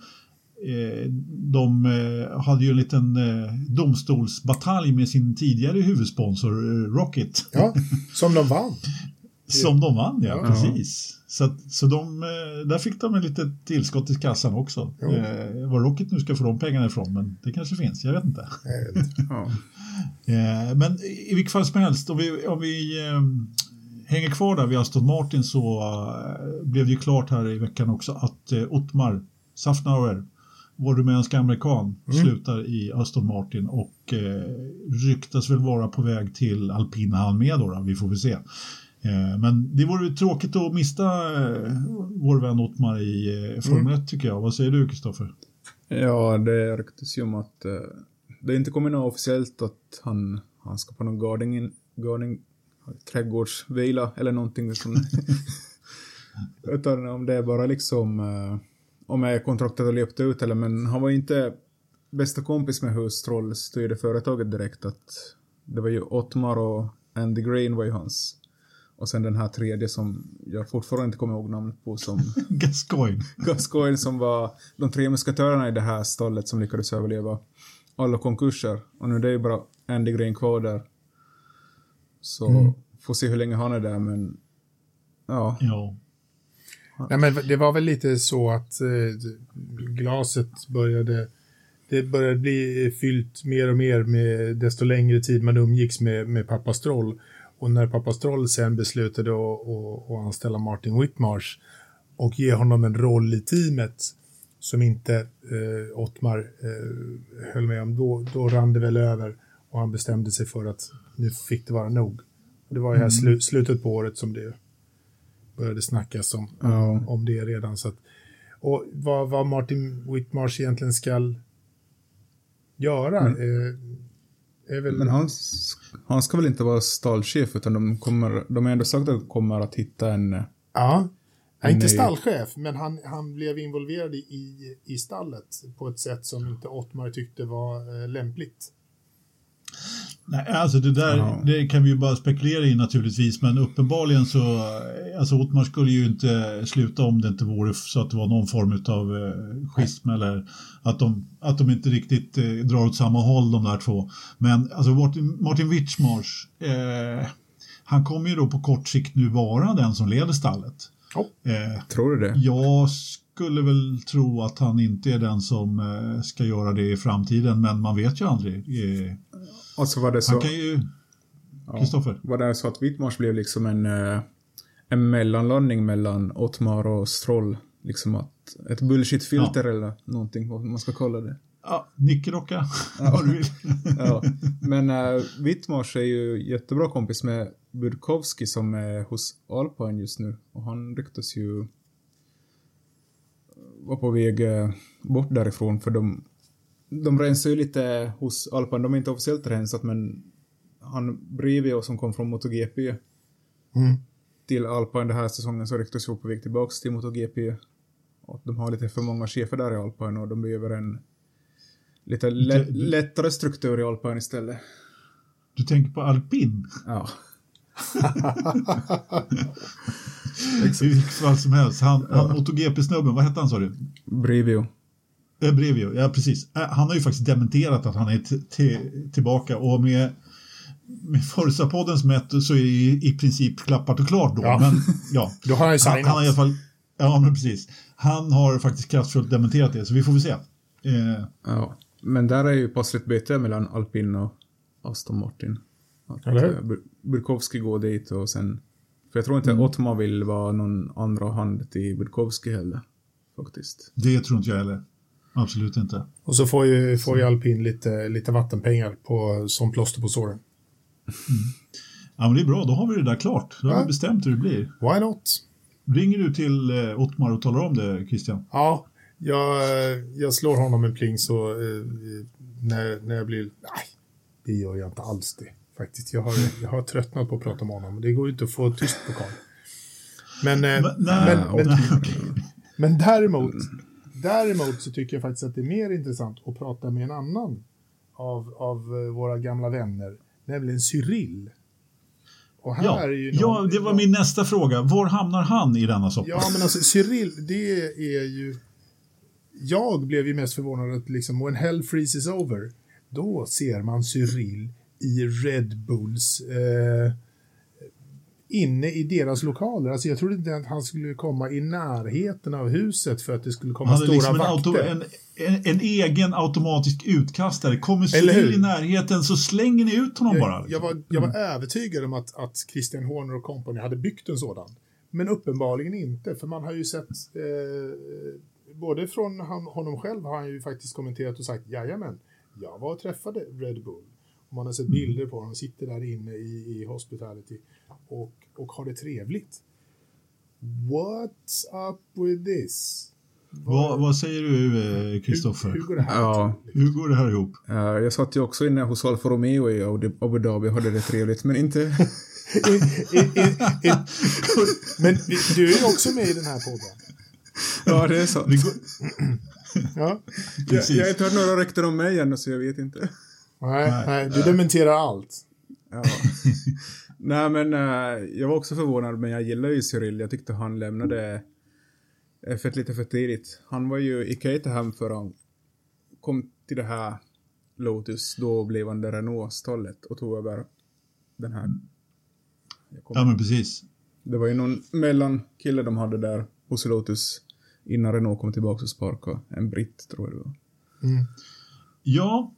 de eh, hade ju en liten eh, domstolsbatalj med sin tidigare huvudsponsor eh, Rocket. Ja, som de vann. (laughs) Som de vann, ja, Ja. precis. Så, att, så de, eh, där fick de en litet tillskott i kassan också. Jo. Eh, var Rocket nu ska få de pengarna ifrån, men det kanske finns, jag vet inte. Eh, Ja. (laughs) Eh, men i vilket fall som helst, om vi, om vi eh, hänger kvar där vid Aston Martin så eh, blev det ju klart här i veckan också att eh, Ottmar Safnauer, vår rumänska amerikan, slutar i Aston Martin och eh, ryktas väl vara på väg till alpina han med då, då, vi får väl se. Eh, men det vore tråkigt att mista eh, vår vän Ottmar i eh, Formel 1 tycker jag. Vad säger du Kristoffer? Ja, det ryktas ju om att eh, det inte kommer något officiellt att han, han ska på någon gardening, gardening trädgårdsvila eller någonting som (laughs) utan om det är bara liksom eh, om är kontraktet har löpt ut eller men han var inte bästa kompis med Hustroll styrde företaget direkt att det var ju Ottmar och Andy Green var ju hans och sen den här tredje som jag fortfarande inte kommer ihåg namnet på som (laughs) Gascoigne. Gascoigne som var de tre muskatörerna i det här stallet som lyckades överleva alla konkurser. Och nu är det ju bara Andy Green kvar där. Så får se hur länge han är där men ja. Ja. Nej, men det var väl lite så att eh, glaset började det började bli fyllt mer och mer med desto längre tid man umgicks med, med pappa Stroll. Och när pappa Stroll sen beslutade att, att, att anställa Martin Whitmarsh och ge honom en roll i teamet som inte eh, Ottmar eh, höll med om, då, då rann det väl över och han bestämde sig för att nu fick det vara nog. Det var ju här slu, slutet på året som det började snackas om, Ja. om det redan. Så att, och vad, vad Martin Whitmarsh egentligen ska göra Men- eh, är väl... Men han, han ska väl inte vara stallchef utan de kommer, de har ändå sagt att de kommer att hitta en Ja. Nej, inte stallchef, men han, han blev involverad i, i, i stallet på ett sätt som inte Ottmar tyckte var eh, lämpligt. Nej, alltså det där Ja. det kan vi ju bara spekulera i naturligtvis, men uppenbarligen så, alltså Ottmar skulle ju inte sluta om det inte vore så att det var någon form av eh, schism eller att de, att de inte riktigt eh, drar åt samma håll de där två. Men alltså Martin, Martin Witchmarsh, eh, han kommer ju då på kort sikt nu vara den som leder stallet. Eh, Tror du det? jag skulle väl tro att han inte är den som eh, ska göra det i framtiden, men man vet ju aldrig. Eh, Alltså var det så? han kan ju... Kristoffer? Var det så att Whitmars blev liksom en, eh, en mellanlandning mellan Otmar och Stroll? Liksom att ett bullshit-filter eller någonting, vad man ska kalla det. Ja, nickelrocka, (laughs) vad du vill. Ja. Men uh, Whitmars är ju jättebra kompis med Budkowski som är hos Alpine just nu. Och han ryktas ju vara på väg eh, bort därifrån för de, de rensar ju lite hos Alpine. De är inte officiellt rensat men han Brivio som kom från MotoGP Mm. till Alpine den här säsongen så ryktas ju på väg tillbaks till MotoGP. Och de har lite för många chefer där i Alpine och de behöver en lite lä Det- det- lättare struktur i Alpine istället. Du tänker på alpin? Ja. (laughs) I vilket fall som helst. Han, han MotoGP-snubben, vad hette han sa du? Brivio. Eh, Brevio, ja precis. Eh, Han har ju faktiskt dementerat att han är tillbaka och med, med Forza-poddens mätt så är det i, i princip klappat och klart då. Ja. Men ja, (laughs) Då har han ju han, signat. han har i alla fall, ja men precis. Han har faktiskt kraftfullt dementerat det, så vi får väl se. Eh, Ja. Men där är ju passligt byte mellan Alpin och Aston Martin. Att, Eller hur? eh, Bur- Burkowski går dit och sen... För jag tror inte Mm. Otmar vill vara någon andra hand till Burkowski heller. Faktiskt. det tror inte jag heller. Absolut inte. Och så får ju, får ju alpin lite, lite vattenpengar på, som plåster på såren. Ja men det är bra, då har vi det där klart. Då har Ja. vi bestämt hur det blir. Why not? Ringer du till eh, Ottmar och talar om det, Christian? Ja, jag, jag slår honom en pling så eh, när, när jag blir... Nej, det gör jag inte alls det. Faktiskt, jag har, jag har tröttnat på att prata med honom. Det går ju inte att få tyst på karln. Men, eh, Men, nej, men, men, nej, men däremot, däremot så tycker jag faktiskt att det är mer intressant att prata med en annan av, av eh, våra gamla vänner, nämligen Cyril. Ja, ju ja, någon- det var min nästa fråga. Var hamnar han i denna soppa? Ja, men alltså Cyril, det är ju... Jag blev ju mest förvånad att liksom, when hell freezes over, då ser man Cyril i Red Bulls eh, inne i deras lokaler. Alltså jag trodde inte att han skulle komma i närheten av huset för att det skulle komma stora liksom en, vakter. en, en, en egen automatisk utkastare. Kommer Cyril i närheten så slänger ni ut honom bara. Jag, jag var, jag var övertygad om att, att Christian Horner och company hade byggt en sådan. Men uppenbarligen inte, för man har ju sett eh, både från han, honom själv har han ju faktiskt kommenterat och sagt jajamän, jag var och träffade Red Bull. Man har sett bilder på honom, sitter där inne i, i hospitality och, och har det trevligt. What's up with this? Vad, vad säger du, eh, Kristoffer? Hur, hur går det här Ja. Hur går det här ihop? Jag satt ju också inne hos Alfa Romeo i Abu Dhabi och hade det trevligt, men inte... (laughs) Men du är ju också med i den här podden. ja, det är sant. (clears throat) Ja. Jag, jag har inte hört några rykten om mig ännu, så jag vet inte. Nej, Nej. nej, du dementerar allt. Ja. (laughs) Nej, men eh, jag var också förvånad, men jag gillar ju Cyril. Jag tyckte han lämnade F1 lite för tidigt. Han var ju i Caterham för han kom till det här Lotus. Då blev han det Renault-stallet och tog över den här. Ja, men precis. Det var ju någon mellankille de hade där hos Lotus innan Renault kom tillbaka och sparkade. En britt, tror jag det var. Ja,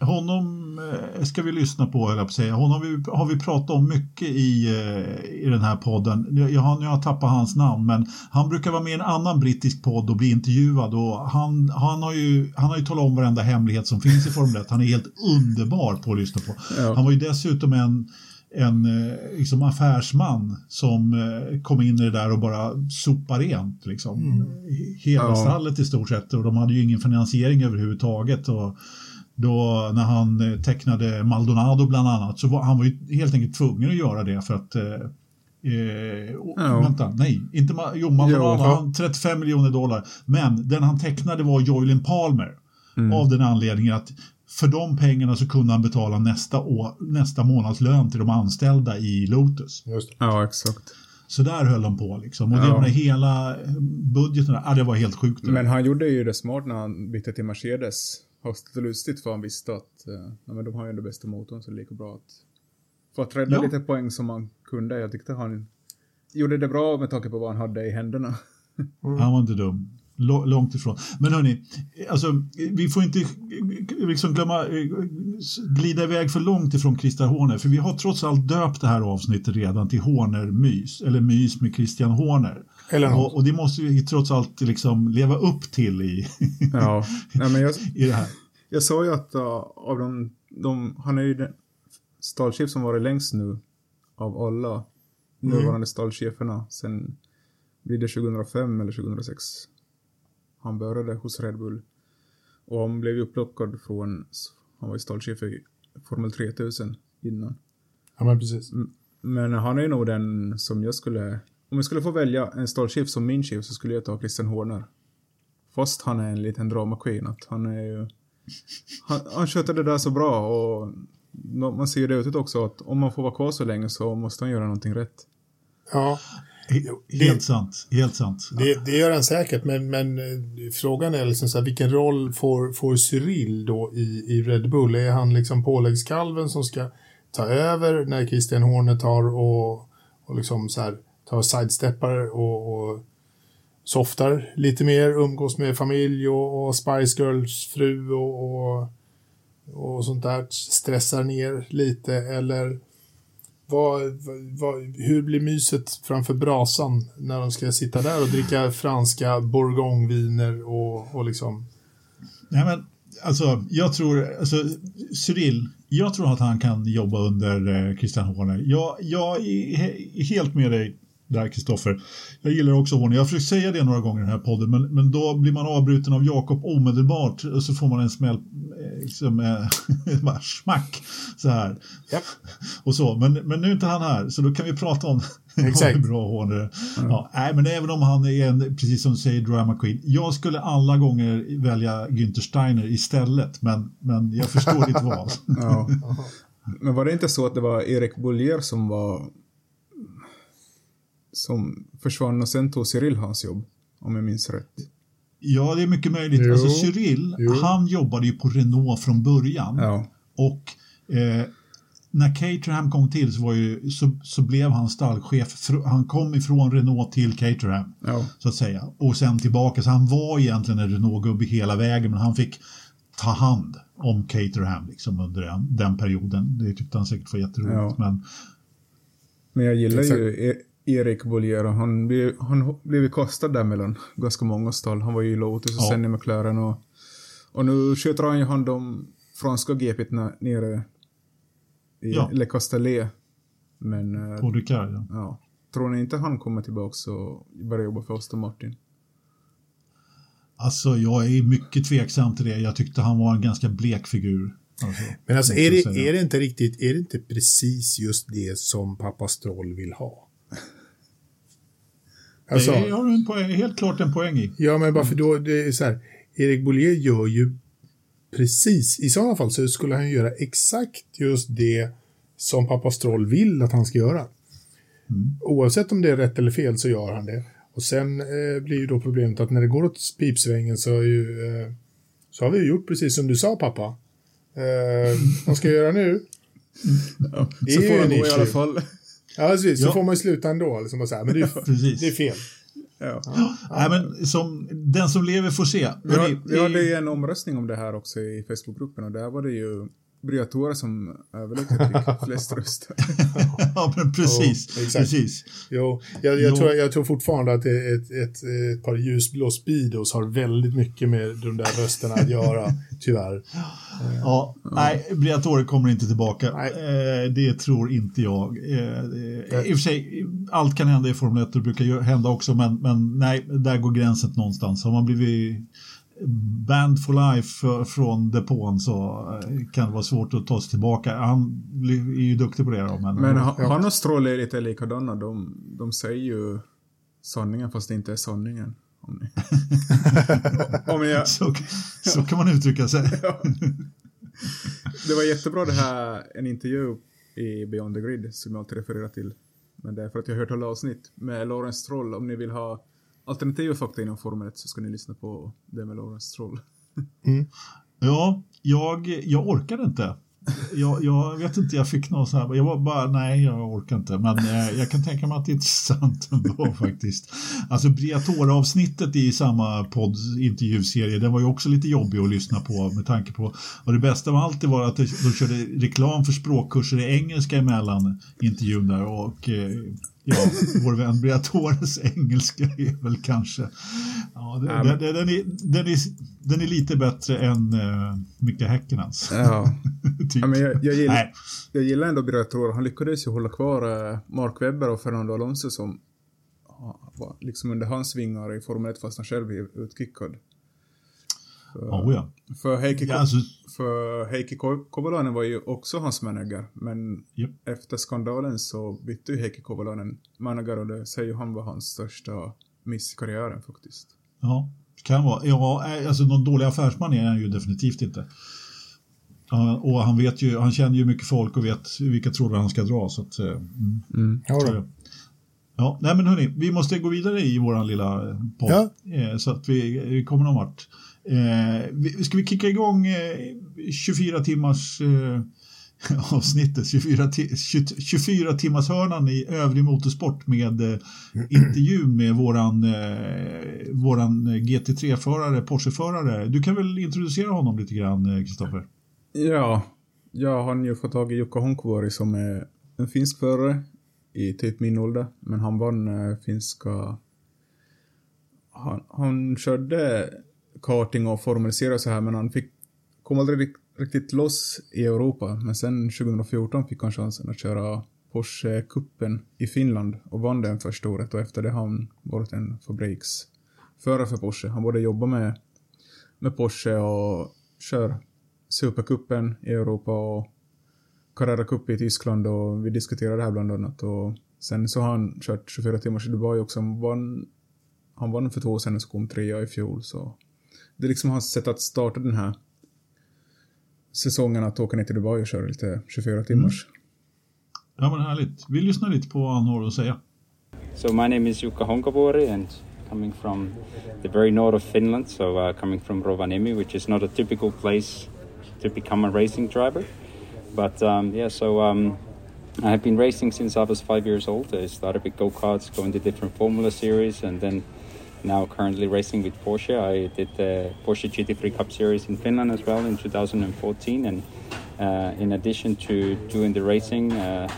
honom eh, ska vi lyssna på, jag att säga. Honom har vi, har vi pratat om mycket i, eh, i den här podden. Jag har, nu har jag tappat hans namn, men han brukar vara med i en annan brittisk podd och bli intervjuad. Och han, han, har ju, han har ju talat om varenda hemlighet som finns i Formel 1. Han är helt underbar på att lyssna på. Ja. Han var ju dessutom en en eh, liksom affärsman som kom in i det där och bara sopar rent. Liksom. Hela Ja. stallet i stort sett och de hade ju ingen finansiering överhuvudtaget. Och då när han eh, tecknade Maldonado bland annat så var han var ju helt enkelt tvungen att göra det för att eh, eh, oh, Ja. Vänta, nej, inte Ma- jo, Maldonado, Jo. han 35 miljoner dollar. Men den han tecknade var Joylin Palmer. Av den anledningen att för de pengarna så kunde han betala nästa, år, nästa månadslön till de anställda i Lotus. Just det. Ja, exakt. Så där höll de på liksom. Och det Ja. med hela eh, budgeten, ah, det var helt sjukt. det där. Men han gjorde ju det smart när han bytte till Mercedes. Högst lustigt för han visste att eh, men de har ju den bästa motorn så det är lika bra att... För att rädda Ja. lite poäng som han kunde. Jag tyckte han gjorde det bra med tanke på vad han hade i händerna. Han var inte dum. Långt ifrån. Men hörni, alltså, vi får inte liksom glömma, eh, glida iväg för långt ifrån Christian Horner, för vi har trots allt döpt det här avsnittet redan till Horner-mys, eller mys med Christian Horner. Och, och det måste vi trots allt liksom leva upp till i, Ja, (laughs) nej, men jag, i det här. jag sa ju att uh, av de, de, han är ju den stallchef som varit längst nu av alla nuvarande stallcheferna sen blir det 2005 eller 2006. Han började hos Red Bull och han blev ju upplockad från, han var ju stallchef i Formel 3000 innan. Ja, men precis. Men han är nog den som jag skulle, om jag skulle få välja en stallchef som min chef så skulle jag ta Christian Horner. Fast han är en liten drama queen, att han är ju, han, han sköter det där så bra och man ser ju det utåt också att om man får vara kvar så länge så måste han göra någonting rätt. Ja, He- Helt sant, helt sant. det, det gör han säkert, men, men eh, frågan är liksom så här, vilken roll får, får Cyril då i, i Red Bull? Är han liksom påläggskalven som ska ta över när Christian Horner tar och, och liksom så här, tar sidesteppar och, och softar lite mer, umgås med familj och, och Spice Girls fru och, och, och sånt där, stressar ner lite eller vad, vad, vad, hur blir myset framför brasan när de ska sitta där och dricka franska bourgogneviner och, och liksom... Nej, men, alltså, jag tror, alltså, Cyril, jag tror att han kan jobba under eh, Christian Horner. Jag, jag är he- helt med dig där, Kristoffer. Jag gillar också Horner. Jag har försökt säga det några gånger i den här podden, men, men då blir man avbruten av Jakob omedelbart och så får man en smäll, eh, liksom, eh, (laughs) bara smack, så här. Japp. Och så, men, men nu är inte han här, så då kan vi prata om (laughs) Exakt. bra Horner är. Ja, nej, men även om han är en, precis som du säger, drama queen. Jag skulle alla gånger välja Günther Steiner istället, men, men jag förstår ditt (laughs) val. Ja. Men var det inte så att det var Erik Bollier som var som försvann och sen tog Cyril hans jobb? Om jag minns rätt. Ja, det är mycket möjligt. Jo, Alltså Cyril, jo. han jobbade ju på Renault från början. Ja. Och eh, när Caterham kom till så, var ju, så, så blev han stallchef. Han kom ifrån Renault till Caterham, Ja. så att säga. Och sen tillbaka. Så han var egentligen en Renault-gubbe hela vägen, men han fick ta hand om Caterham liksom, under den, den perioden. Det tyckte han säkert var jätteroligt. Ja. Men Men jag gillar Exakt. ju e- Erik Bollier och han blev, han blev ju kastad där mellan ganska många stall. Han var ju i Lotus och Ja. sen i McLaren och, och nu sköter han ju hand om franska GP nere i Ja. Le Castellet. Men eh, på Ricard, ja. ja, tror ni inte han kommer tillbaka och börjar jobba för Aston Martin? Alltså, jag är mycket tveksam till det. Jag tyckte han var en ganska blek figur. Alltså, Men alltså, är det, är det inte riktigt, är det inte precis just det som pappa Stroll vill ha? Alltså, Det har du en poäng, helt klart en poäng i. ja men bara för då, det är så här, Erik Bollier gör ju precis, i sådana fall så skulle han göra exakt just det som pappa Stroll vill att han ska göra. Oavsett om det är rätt eller fel så gör han det. Och sen eh, blir ju då problemet att när det går åt pipsvängen så, ju, eh, så har vi ju gjort precis som du sa pappa. Eh, vad ska jag göra nu? (laughs) Det Så är får ju han gå i alla fall. Ja, precis. Så Ja. får man ju sluta ändå. Liksom bara så här. Men det är, det är fel. Ja. Nej, men som, den som lever får se. Vi, har, vi hade ju en omröstning om det här också i Facebookgruppen och där var det ju Briatore som överlägset fick (laughs) flest röster. (laughs) ja, men precis. Exakt. precis. Jo, jag, jag, Jo. Tror, jag tror fortfarande att ett, ett, ett par ljusblå Speedos har väldigt mycket med de där rösterna att göra, (laughs) tyvärr. Ja, Nej, Briatore kommer inte tillbaka. Eh, det tror inte jag. Eh, eh, I och för sig, allt kan hända i Formel 1 och det brukar hända också, men, men nej, där går gränsen någonstans. Har man blivit banned for life från depån så eh, kan det vara svårt att ta sig tillbaka. Han blir- är ju duktig på det då, men, Men han och Stroll är lite likadana. De, de säger ju sanningen fast det inte är sanningen. Om ni... (laughs) om jag... så, så kan man uttrycka sig. (laughs) Det var jättebra det här, en intervju i Beyond the Grid som jag alltid refererar till. Men det är för att jag har hört alla avsnitt med Lawrence Stroll. Om ni vill ha alternativa fakta inom Formel 1 så ska ni lyssna på det med Lawrence Mm. Ja, jag, jag orkade inte. jag, jag vet inte, jag fick någon sån här, jag var bara, nej jag orkar inte. Men eh, jag kan tänka mig att det är intressant ändå (laughs) faktiskt. Alltså Briatore-avsnittet i samma podd intervjuserie, den var ju också lite jobbig att lyssna på med tanke på, och det bästa av allt var att de körde reklam för språkkurser i engelska emellan intervjun där och eh, ja, vår vän Briatores engelska är väl kanske... Ja, det, den, den, är, den, är, den är lite bättre än uh, Micke Häckenens. Ja. (laughs) typ. ja men jag, jag, gillar, jag gillar ändå Briatore. Han lyckades ju hålla kvar uh, Mark Webber och Fernando Alonso som uh, var liksom under hans vingar i Formel 1 fast han själv är utkickad. För, oh, ja. för Heikki, ja, alltså... för Heikki Kovalainen var ju också hans manager, men yep. efter skandalen så bytte ju Heikki Kovalainen manager och det säger han var hans största miss i karriären faktiskt. Ja, kan vara. Ja, eh, alltså någon dålig affärsman är han ju definitivt inte. och han vet ju, han känner ju mycket folk och vet vilka trådar han ska dra. Så att, eh, mm. Mm. Ja, ja, nej men hörni, vi måste gå vidare i våran lilla eh, podd. Ja. Så att vi, vi kommer någon vart. Eh, ska vi kicka igång eh, 24 timmars eh, (laughs) avsnittet, 24, 24 timmars hörnan i övrig motorsport med eh, med våran, eh, våran GT3-förare, Porsche-förare. Du kan väl introducera honom lite grann, eh, Kristoffer? Ja, jag har ju fått tag i Jukka Honkovuori som är en finsk förare i typ min ålder, men han vann eh, finska... Han, han körde karting och formalisera så här, men han fick, kom aldrig riktigt loss i Europa. Men sen 2014 fick han chansen att köra Porsche-cupen i Finland och vann den första året och efter det har han varit en fabriksförare för Porsche. Han både jobbar med, med Porsche och kör Supercupen i Europa och Carrera Cup i Tyskland och vi diskuterade det här bland annat och sen så har han kört 24 timmars i Dubai också. Han vann, han vann för två år sedan och så kom trea i fjol så det är liksom hans sätt att starta den här säsongen att åka ner till Dubai och köra lite 24 timmars. Mm. Ja men härligt. Vi lyssnar lite på vad han har att säga. So my name is Jukka Honkavori and coming from the very north of Finland, so uh, coming from Rovaniemi, which is not a typical place to become a racing driver. But um, yeah, so um, I have been racing since I was five years old. I started with go-karts, going to different Formula series, and then now currently racing with Porsche. I did the Porsche GT3 Cup Series in Finland as well in 2014, and uh, in addition to doing the racing uh,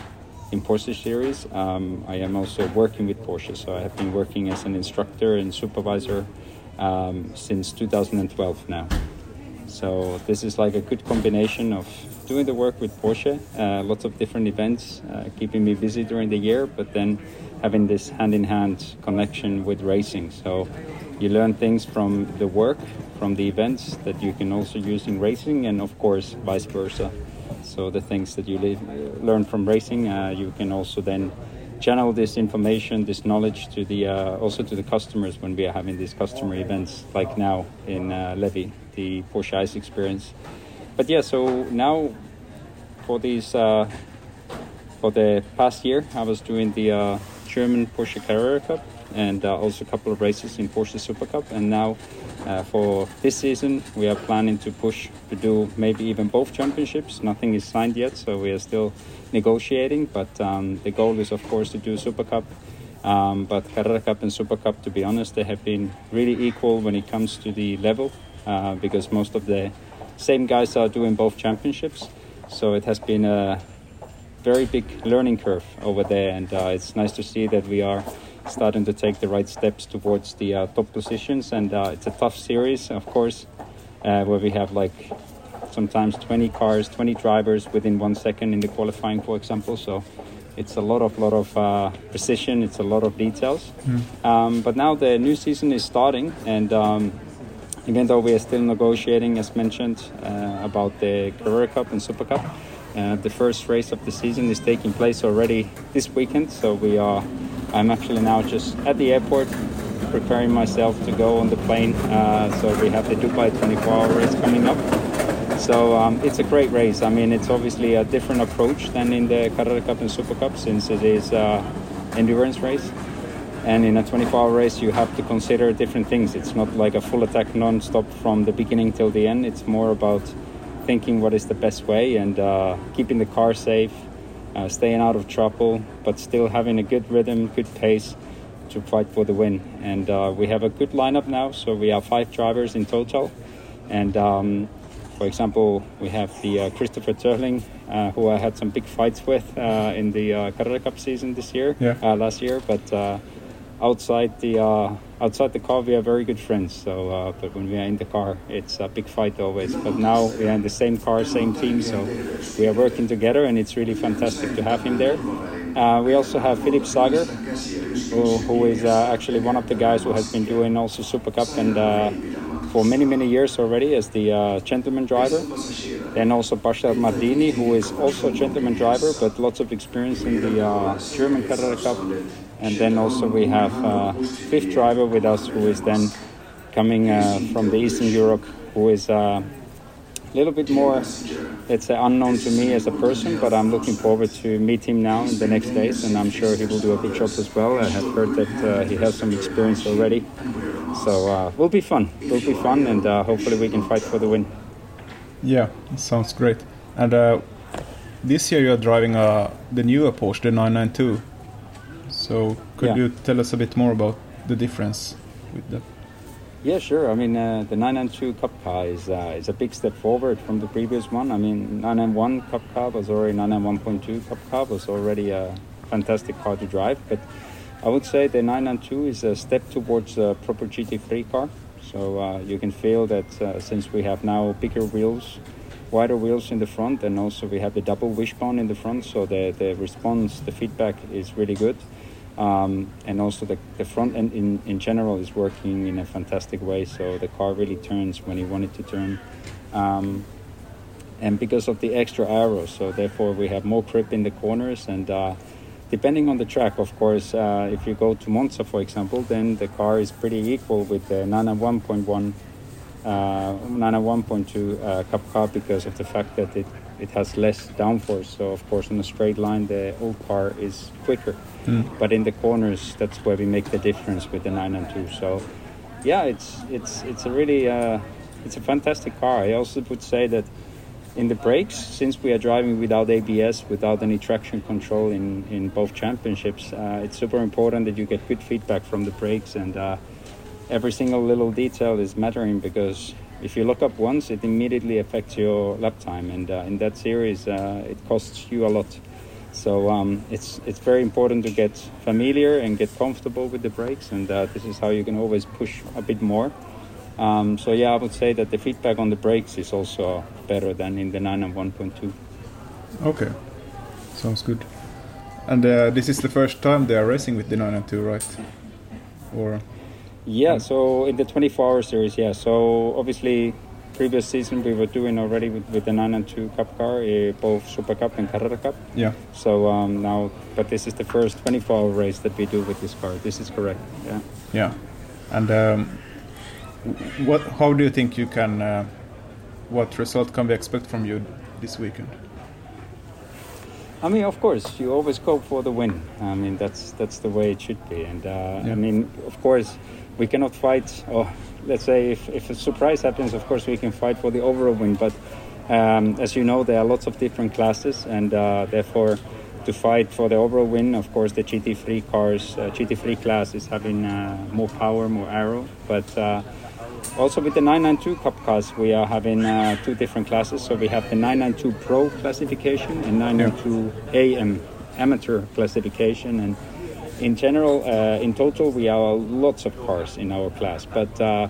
in Porsche Series, um, I am also working with Porsche. So I have been working as an instructor and supervisor um, since 2012 now. So this is like a good combination of doing the work with Porsche, uh, lots of different events, uh, keeping me busy during the year, but then having this hand-in-hand connection with racing. So you learn things from the work, from the events that you can also use in racing, and of course vice versa. So the things that you learn from racing, uh, you can also then channel this information, this knowledge to the uh, also to the customers when we are having these customer events, like now in uh, Levy, the Porsche Ice Experience. But yeah, so now for these uh, for the past year, I was doing the uh, German Porsche Carrera Cup and uh, also a couple of races in Porsche Super Cup. And now uh, for this season, we are planning to push to do maybe even both championships. Nothing is signed yet, so we are still negotiating. But um, the goal is, of course, to do Super Cup. Um, but Carrera Cup and Super Cup, to be honest, they have been really equal when it comes to the level uh, because most of the same guys are doing both championships. So it has been a very big learning curve over there, and uh, it's nice to see that we are starting to take the right steps towards the uh, top positions. And uh, it's a tough series, of course, uh, where we have like sometimes 20 cars, 20 drivers within one second in the qualifying, for example. So it's a lot of lot of uh, precision. It's a lot of details. Mm. Um, but now the new season is starting, and um, even though we are still negotiating, as mentioned, uh, about the Carrera Cup and Super Cup. Uh, the first race of the season is taking place already this weekend, so we are. I'm actually now just at the airport, preparing myself to go on the plane. Uh, so we have the Dubai 24-hour race coming up. So um, it's a great race. I mean, it's obviously a different approach than in the Carrera Cup and Super Cup, since it is uh, endurance race. And in a 24-hour race, you have to consider different things. It's not like a full attack non-stop from the beginning till the end. It's more about thinking what is the best way and uh, keeping the car safe, uh, staying out of trouble, but still having a good rhythm, good pace to fight for the win. And uh, we have a good lineup now, so we have five drivers in total. And um, for example, we have the uh, Christopher Turling, uh, who I had some big fights with uh, in the uh, Carrera Cup season this year, Yeah. uh, last year. But uh, outside the uh, outside the car, we are very good friends. So, uh, but when we are in the car, it's a big fight always. But now we are in the same car, same team, so we are working together, and it's really fantastic to have him there. Uh, we also have Philip Sager, who, who is uh, actually one of the guys who has been doing also Super Cup and uh, for many many years already as the uh, gentleman driver. Then also Bashar Mardini, who is also a gentleman driver but lots of experience in the uh, German Carrera Cup. And then also we have uh, fifth driver with us who is then coming uh, from the Eastern Europe, who is uh, a little bit more, let's say, unknown to me as a person, but I'm looking forward to meet him now in the next days, and I'm sure he will do a good job as well. I have heard that uh, he has some experience already, so uh, will be fun. It will be fun, and uh, hopefully we can fight for the win. Yeah, sounds great. And uh, this year you're driving uh, the newer Porsche, the 992. So could Yeah. you tell us a bit more about the difference with that? Yeah, sure. I mean, uh, the 992 Cup car is uh, is a big step forward from the previous one. I mean, 991 Cup car was already 991.2 Cup car was already a fantastic car to drive, but I would say the 992 is a step towards a proper GT3 car. So uh, you can feel that uh, since we have now bigger wheels, wider wheels in the front, and also we have the double wishbone in the front, so the the response, the feedback is really good. Um, and also the, the front end in, in general is working in a fantastic way so the car really turns when you want it to turn um, and because of the extra arrows so therefore we have more grip in the corners and uh, depending on the track of course uh, if you go to Monza for example then the car is pretty equal with the 991.1 uh, 991.2 uh, cup car because of the fact that it, it has less downforce. So of course on a straight line the old car is quicker. But in the corners that's where we make the difference with the 992 so yeah it's it's it's a really uh, it's a fantastic car. I also would say that in the brakes since we are driving without abs without any traction control in in both championships uh, it's super important that you get good feedback from the brakes and uh, every single little detail is mattering because if you look up once it immediately affects your lap time and uh, in that series uh, it costs you a lot so um, it's it's very important to get familiar and get comfortable with the brakes, and uh, this is how you can always push a bit more. Um, so yeah, I would say that the feedback on the brakes is also better than in the 9 and 1.2. Okay, sounds good. And uh, this is the first time they are racing with the 9 and 2, right? Or Yeah, so in the 24 hour series, yeah. So obviously, previous season we were doing already with, with the 9 and 2 Cup car, uh, both Super Cup and Carrera Cup. yeah, So um, now, but this is the first 24 hour race that we do with this car. This is correct. Yeah. yeah. And um, what? How do you think you can? Uh, what result can we expect from you this weekend? I mean, of course, you always go for the win. I mean, that's that's the way it should be. And uh, Yeah. I mean, of course, we cannot fight. Or let's say, if, if a surprise happens, of course, we can fight for the overall win. But um, as you know, there are lots of different classes, and uh, therefore, to fight for the overall win, of course, the GT3 cars, uh, GT3 class is having uh, more power, more arrow, but. Also with the 992 Cup cars, we are having uh, two different classes. So we have the 992 Pro classification and 992 AM amateur classification. And in general, uh, in total, we are lots of cars in our class. But uh,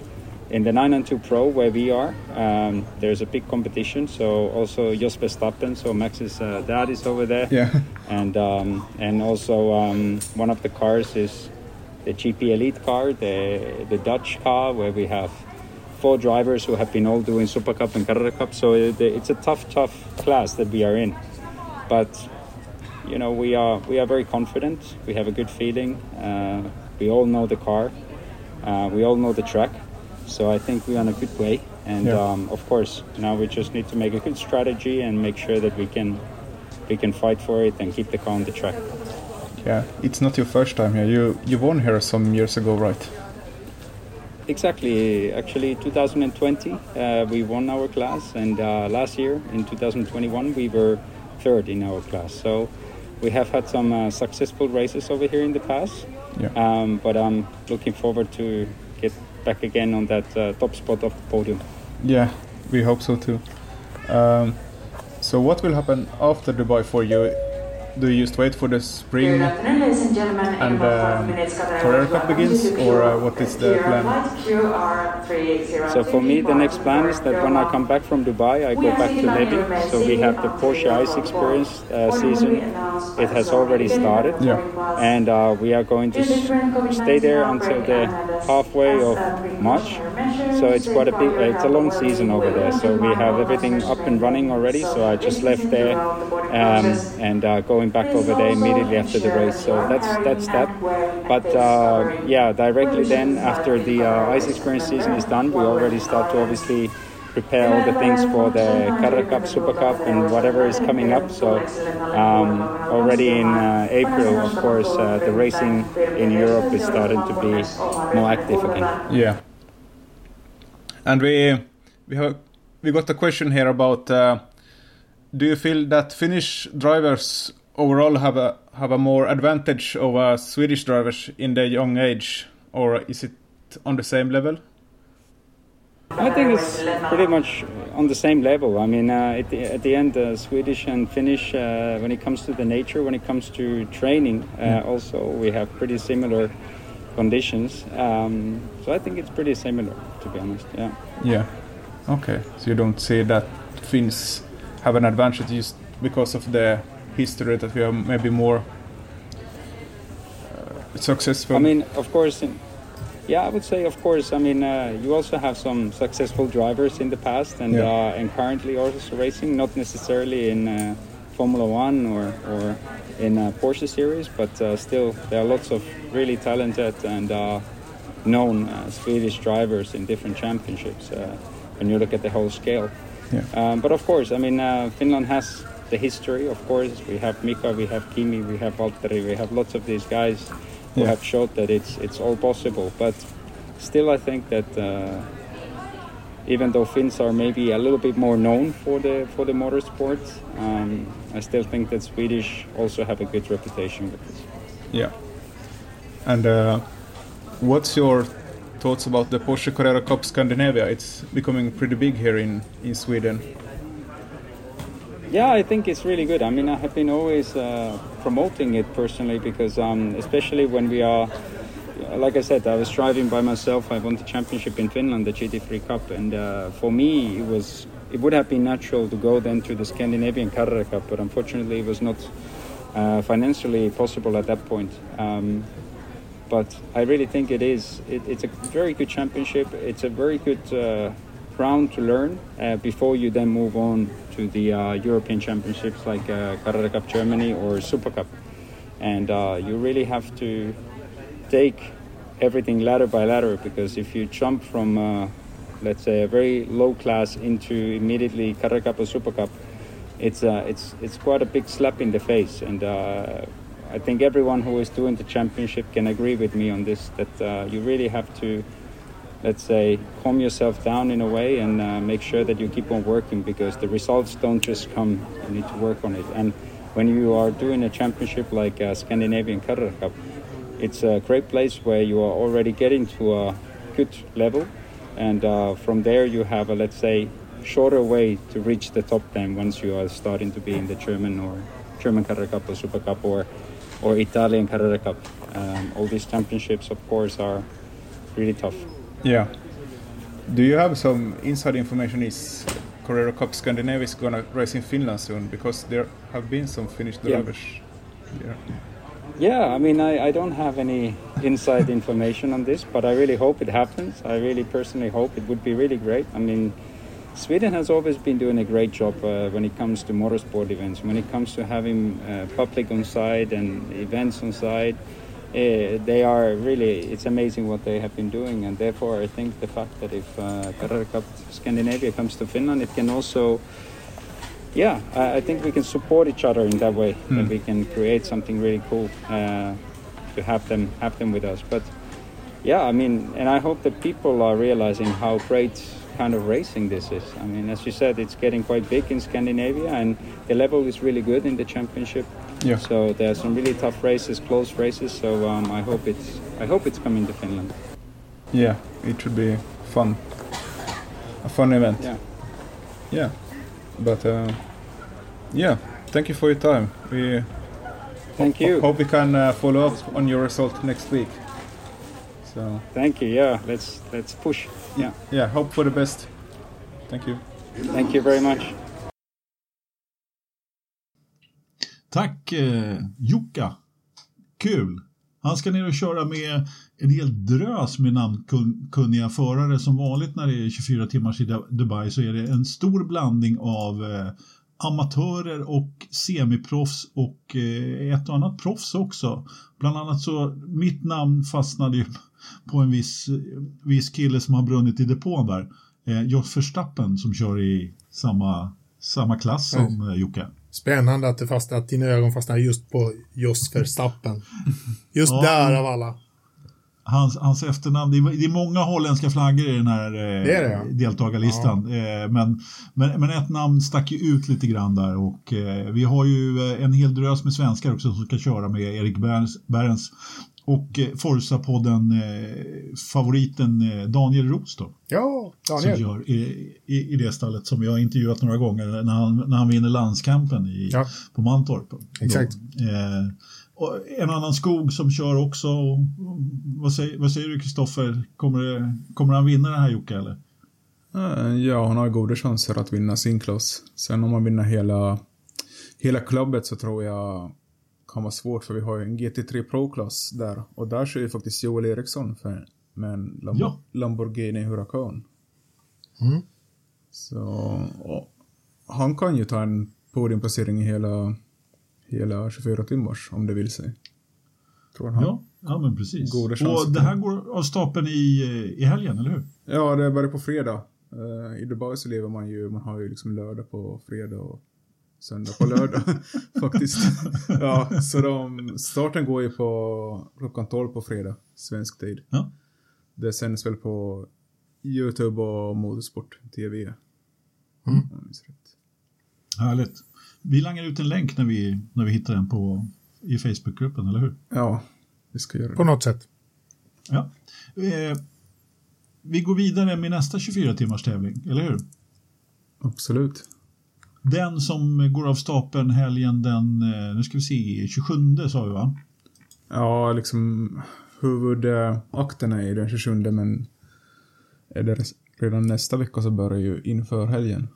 in the 992 Pro, where we are, um, there's a big competition. So also Jos Verstappen, so Max's uh, dad is over there Yeah, and um, and also um, one of the cars is the GP Elite car, the the Dutch car, where we have four drivers who have been all doing Super Cup and Carrera Cup. So it, it's a tough, tough class that we are in, but you know we are we are very confident. We have a good feeling. Uh, we all know the car. Uh, we all know the track. So I think we're on a good way. And Yeah. um, of course, now we just need to make a good strategy and make sure that we can we can fight for it and keep the car on the track. Yeah. It's not your first time here. You you won here some years ago, right? exactly. Actually, 2020 uh, we won our class, and uh, last year in 2021 we were third in our class. So we have had some uh, successful races over here in the past. Yeah. Um, but I'm looking forward to get back again on that uh, top spot of the podium. Yeah, we hope so too. Um, so what will happen after Dubai for you? Do you just wait for the spring ladies and gentlemen. and In about five um, minutes, Qatar Carrera Airways Cup begins, or uh, what is the plan? So for me, the next plan is that when I come back from Dubai, I go back to Levy. So we have the Porsche Ice Experience uh, season. It has already started. Yeah. And uh, we are going to stay there until the halfway of March. So it's quite a big, uh, it's a long season over there. So we have everything up and running already. So I just left there um, and uh, going back over there immediately after the race. So that's that's that. But uh, yeah, directly then after the uh, ice experience season is done, we already start to obviously prepare all the things for the Carrera Cup, Super Cup, and whatever is coming up. So um, already in uh, April, of course, uh, the racing in Europe is starting to be more active again. Yeah. And we we have we got a question here about uh, do you feel that Finnish drivers overall have a have a more advantage over Swedish drivers in their young age, or is it on the same level? I think it's pretty much on the same level. I mean, uh, at, the, at the end, uh, Swedish and Finnish, uh, when it comes to the nature, when it comes to training, uh, also we have pretty similar conditions. Um, so I think it's pretty similar, to be honest. Yeah. Yeah. Okay. So you don't see that Finns have an advantage just because of the history that we are maybe more uh, successful. I mean, of course, in, yeah, I would say, of course. I mean, uh, you also have some successful drivers in the past and Yeah. uh, and currently also racing, not necessarily in uh, Formula One or or in uh, Porsche series, but uh, still there are lots of really talented and uh, known uh, Swedish drivers in different championships. Uh, when you look at the whole scale. Yeah. Um, but of course, I mean, uh, Finland has the history. Of course, we have Mika, we have Kimi, we have Valtteri, we have lots of these guys who Yeah. have showed that it's it's all possible. But still, I think that uh, even though Finns are maybe a little bit more known for the for the motorsport, um, I still think that Swedish also have a good reputation with this. Yeah. And uh, what's your thoughts about the Porsche Carrera Cup Scandinavia? It's becoming pretty big here in, in Sweden. Yeah, I think it's really good. I mean, I have been always uh, promoting it personally because, um, especially when we are, like I said, I was driving by myself. I won the championship in Finland, the GT3 Cup, and uh, for me, it was it would have been natural to go then to the Scandinavian Carrera Cup, but unfortunately, it was not uh, financially possible at that point. Um, but I really think it is. It, it's a very good championship. It's a very good uh, ground to learn uh, before you then move on to the uh, European Championships like uh, Carrera Cup Germany or Super Cup. And uh, you really have to take everything ladder by ladder because if you jump from, uh, let's say, a very low class into immediately Carrera Cup or Super Cup, it's uh, it's it's quite a big slap in the face. And I think everyone who is doing the championship can agree with me on this that you really have to, let's say, calm yourself down in a way and uh, make sure that you keep on working because the results don't just come. You need to work on it. And when you are doing a championship like uh, Scandinavian Carrera Cup, it's a great place where you are already getting to a good level, and uh, from there you have a let's say shorter way to reach the top 10 once you are starting to be in the German or German Carrera Cup or Super Cup or or Italian Carrera Cup. Um, all these championships, of course, are really tough. Yeah. Do you have some inside information? Is Carrera Cup Scandinavia is gonna race in Finland soon? Because there have been some Finnish drivers. Yeah. Yeah, I mean, I, I don't have any inside (laughs) information on this, but I really hope it happens. I really personally hope it would be really great. I mean, Sweden has always been doing a great job uh, when it comes to motorsport events, when it comes to having uh, public on side and events on side. Uh, they are really, it's amazing what they have been doing, and therefore I think the fact that if uh, Carrera Scandinavia comes to Finland, it can also yeah, I, I think we can support each other in that way. That we can create something really cool uh, to have them have them with us. But yeah, I mean, and I hope that people are realizing how great kind of racing this is. I mean, as you said, it's getting quite big in Scandinavia, and the level is really good in the championship. Yeah. So there are some really tough races, close races. So um, I hope it's I hope it's coming to Finland. Yeah, it should be fun. A fun event. Yeah. Yeah. But uh, yeah, thank you for your time. We Thank ho- you. hope we can uh, follow up on your result next week. So Thank you. Yeah. Let's let's push. Yeah. yeah, hope for the best. Thank you. Thank you very much. Tack eh, Jukka. Kul. Han ska ner och köra med en hel drös med namnkunniga förare. Som vanligt när det är 24 timmars i Dubai så är det en stor blandning av eh, amatörer och semiproffs och eh, ett och annat proffs också. Bland annat så, mitt namn fastnade ju på en viss, viss kille som har brunnit i depån där. Eh, Jos Verstappen som kör i samma, samma klass som eh, Jocke. Spännande att, det fastnar, att dina ögon fastnar just på Jos Verstappen. Just (laughs) Ja. där av alla. Hans, hans efternamn, det är, det är många holländska flaggor i den här eh, Det det, ja. deltagarlistan. Eh, men, men, men ett namn stack ju ut lite grann där och eh, vi har ju eh, en hel drös med svenskar också som ska köra med Erik Berns, Berns och eh, Forza-podden eh, favoriten eh, Daniel Roos då, Ja, som Daniel. gör i, i, i det stallet som vi har intervjuat några gånger när han, när han vinner landskampen i, Ja. på Mantorp. Exakt. Då. Eh, och en annan skog som kör också. Och, vad, säger, vad säger du Kristoffer? Kommer, det- kommer han vinna det här Jocke eller? Eh, Ja, han har goda chanser att vinna sin klass. Sen om han vinner hela, hela klubbet så tror jag kan vara svårt för vi har ju en GT3 Pro-klass där. Och där kör ju faktiskt Joel Eriksson för, med en Lam- Ja. Lamborghini Huracan. Mm. Så han kan ju ta en podiumplacering i hela, hela 24 timmars om det vill sig. Tror han. Ja, ja men precis. Goda chanser och det här går av stapeln i, i helgen, eller hur? Ja, det börjar på fredag. Eh, I Dubai så lever man ju, man har ju liksom lördag på fredag och söndag på lördag (laughs) faktiskt. Ja, så de, starten går ju på klockan 12 på fredag, svensk tid. Ja. Det sänds väl på YouTube och Motorsport TV. Mm. Härligt. Vi langar ut en länk när vi, när vi hittar den på, i Facebookgruppen, eller hur? Ja, vi ska göra På det. något sätt. Ja. Eh, vi går vidare med nästa 24 timmars tävling, eller hur? Absolut. Den som går av stapeln helgen den, eh, nu ska vi se, 27 sa vi va? Ja, liksom huvudakten är ju den 27 men är det redan nästa vecka så börjar ju inför helgen.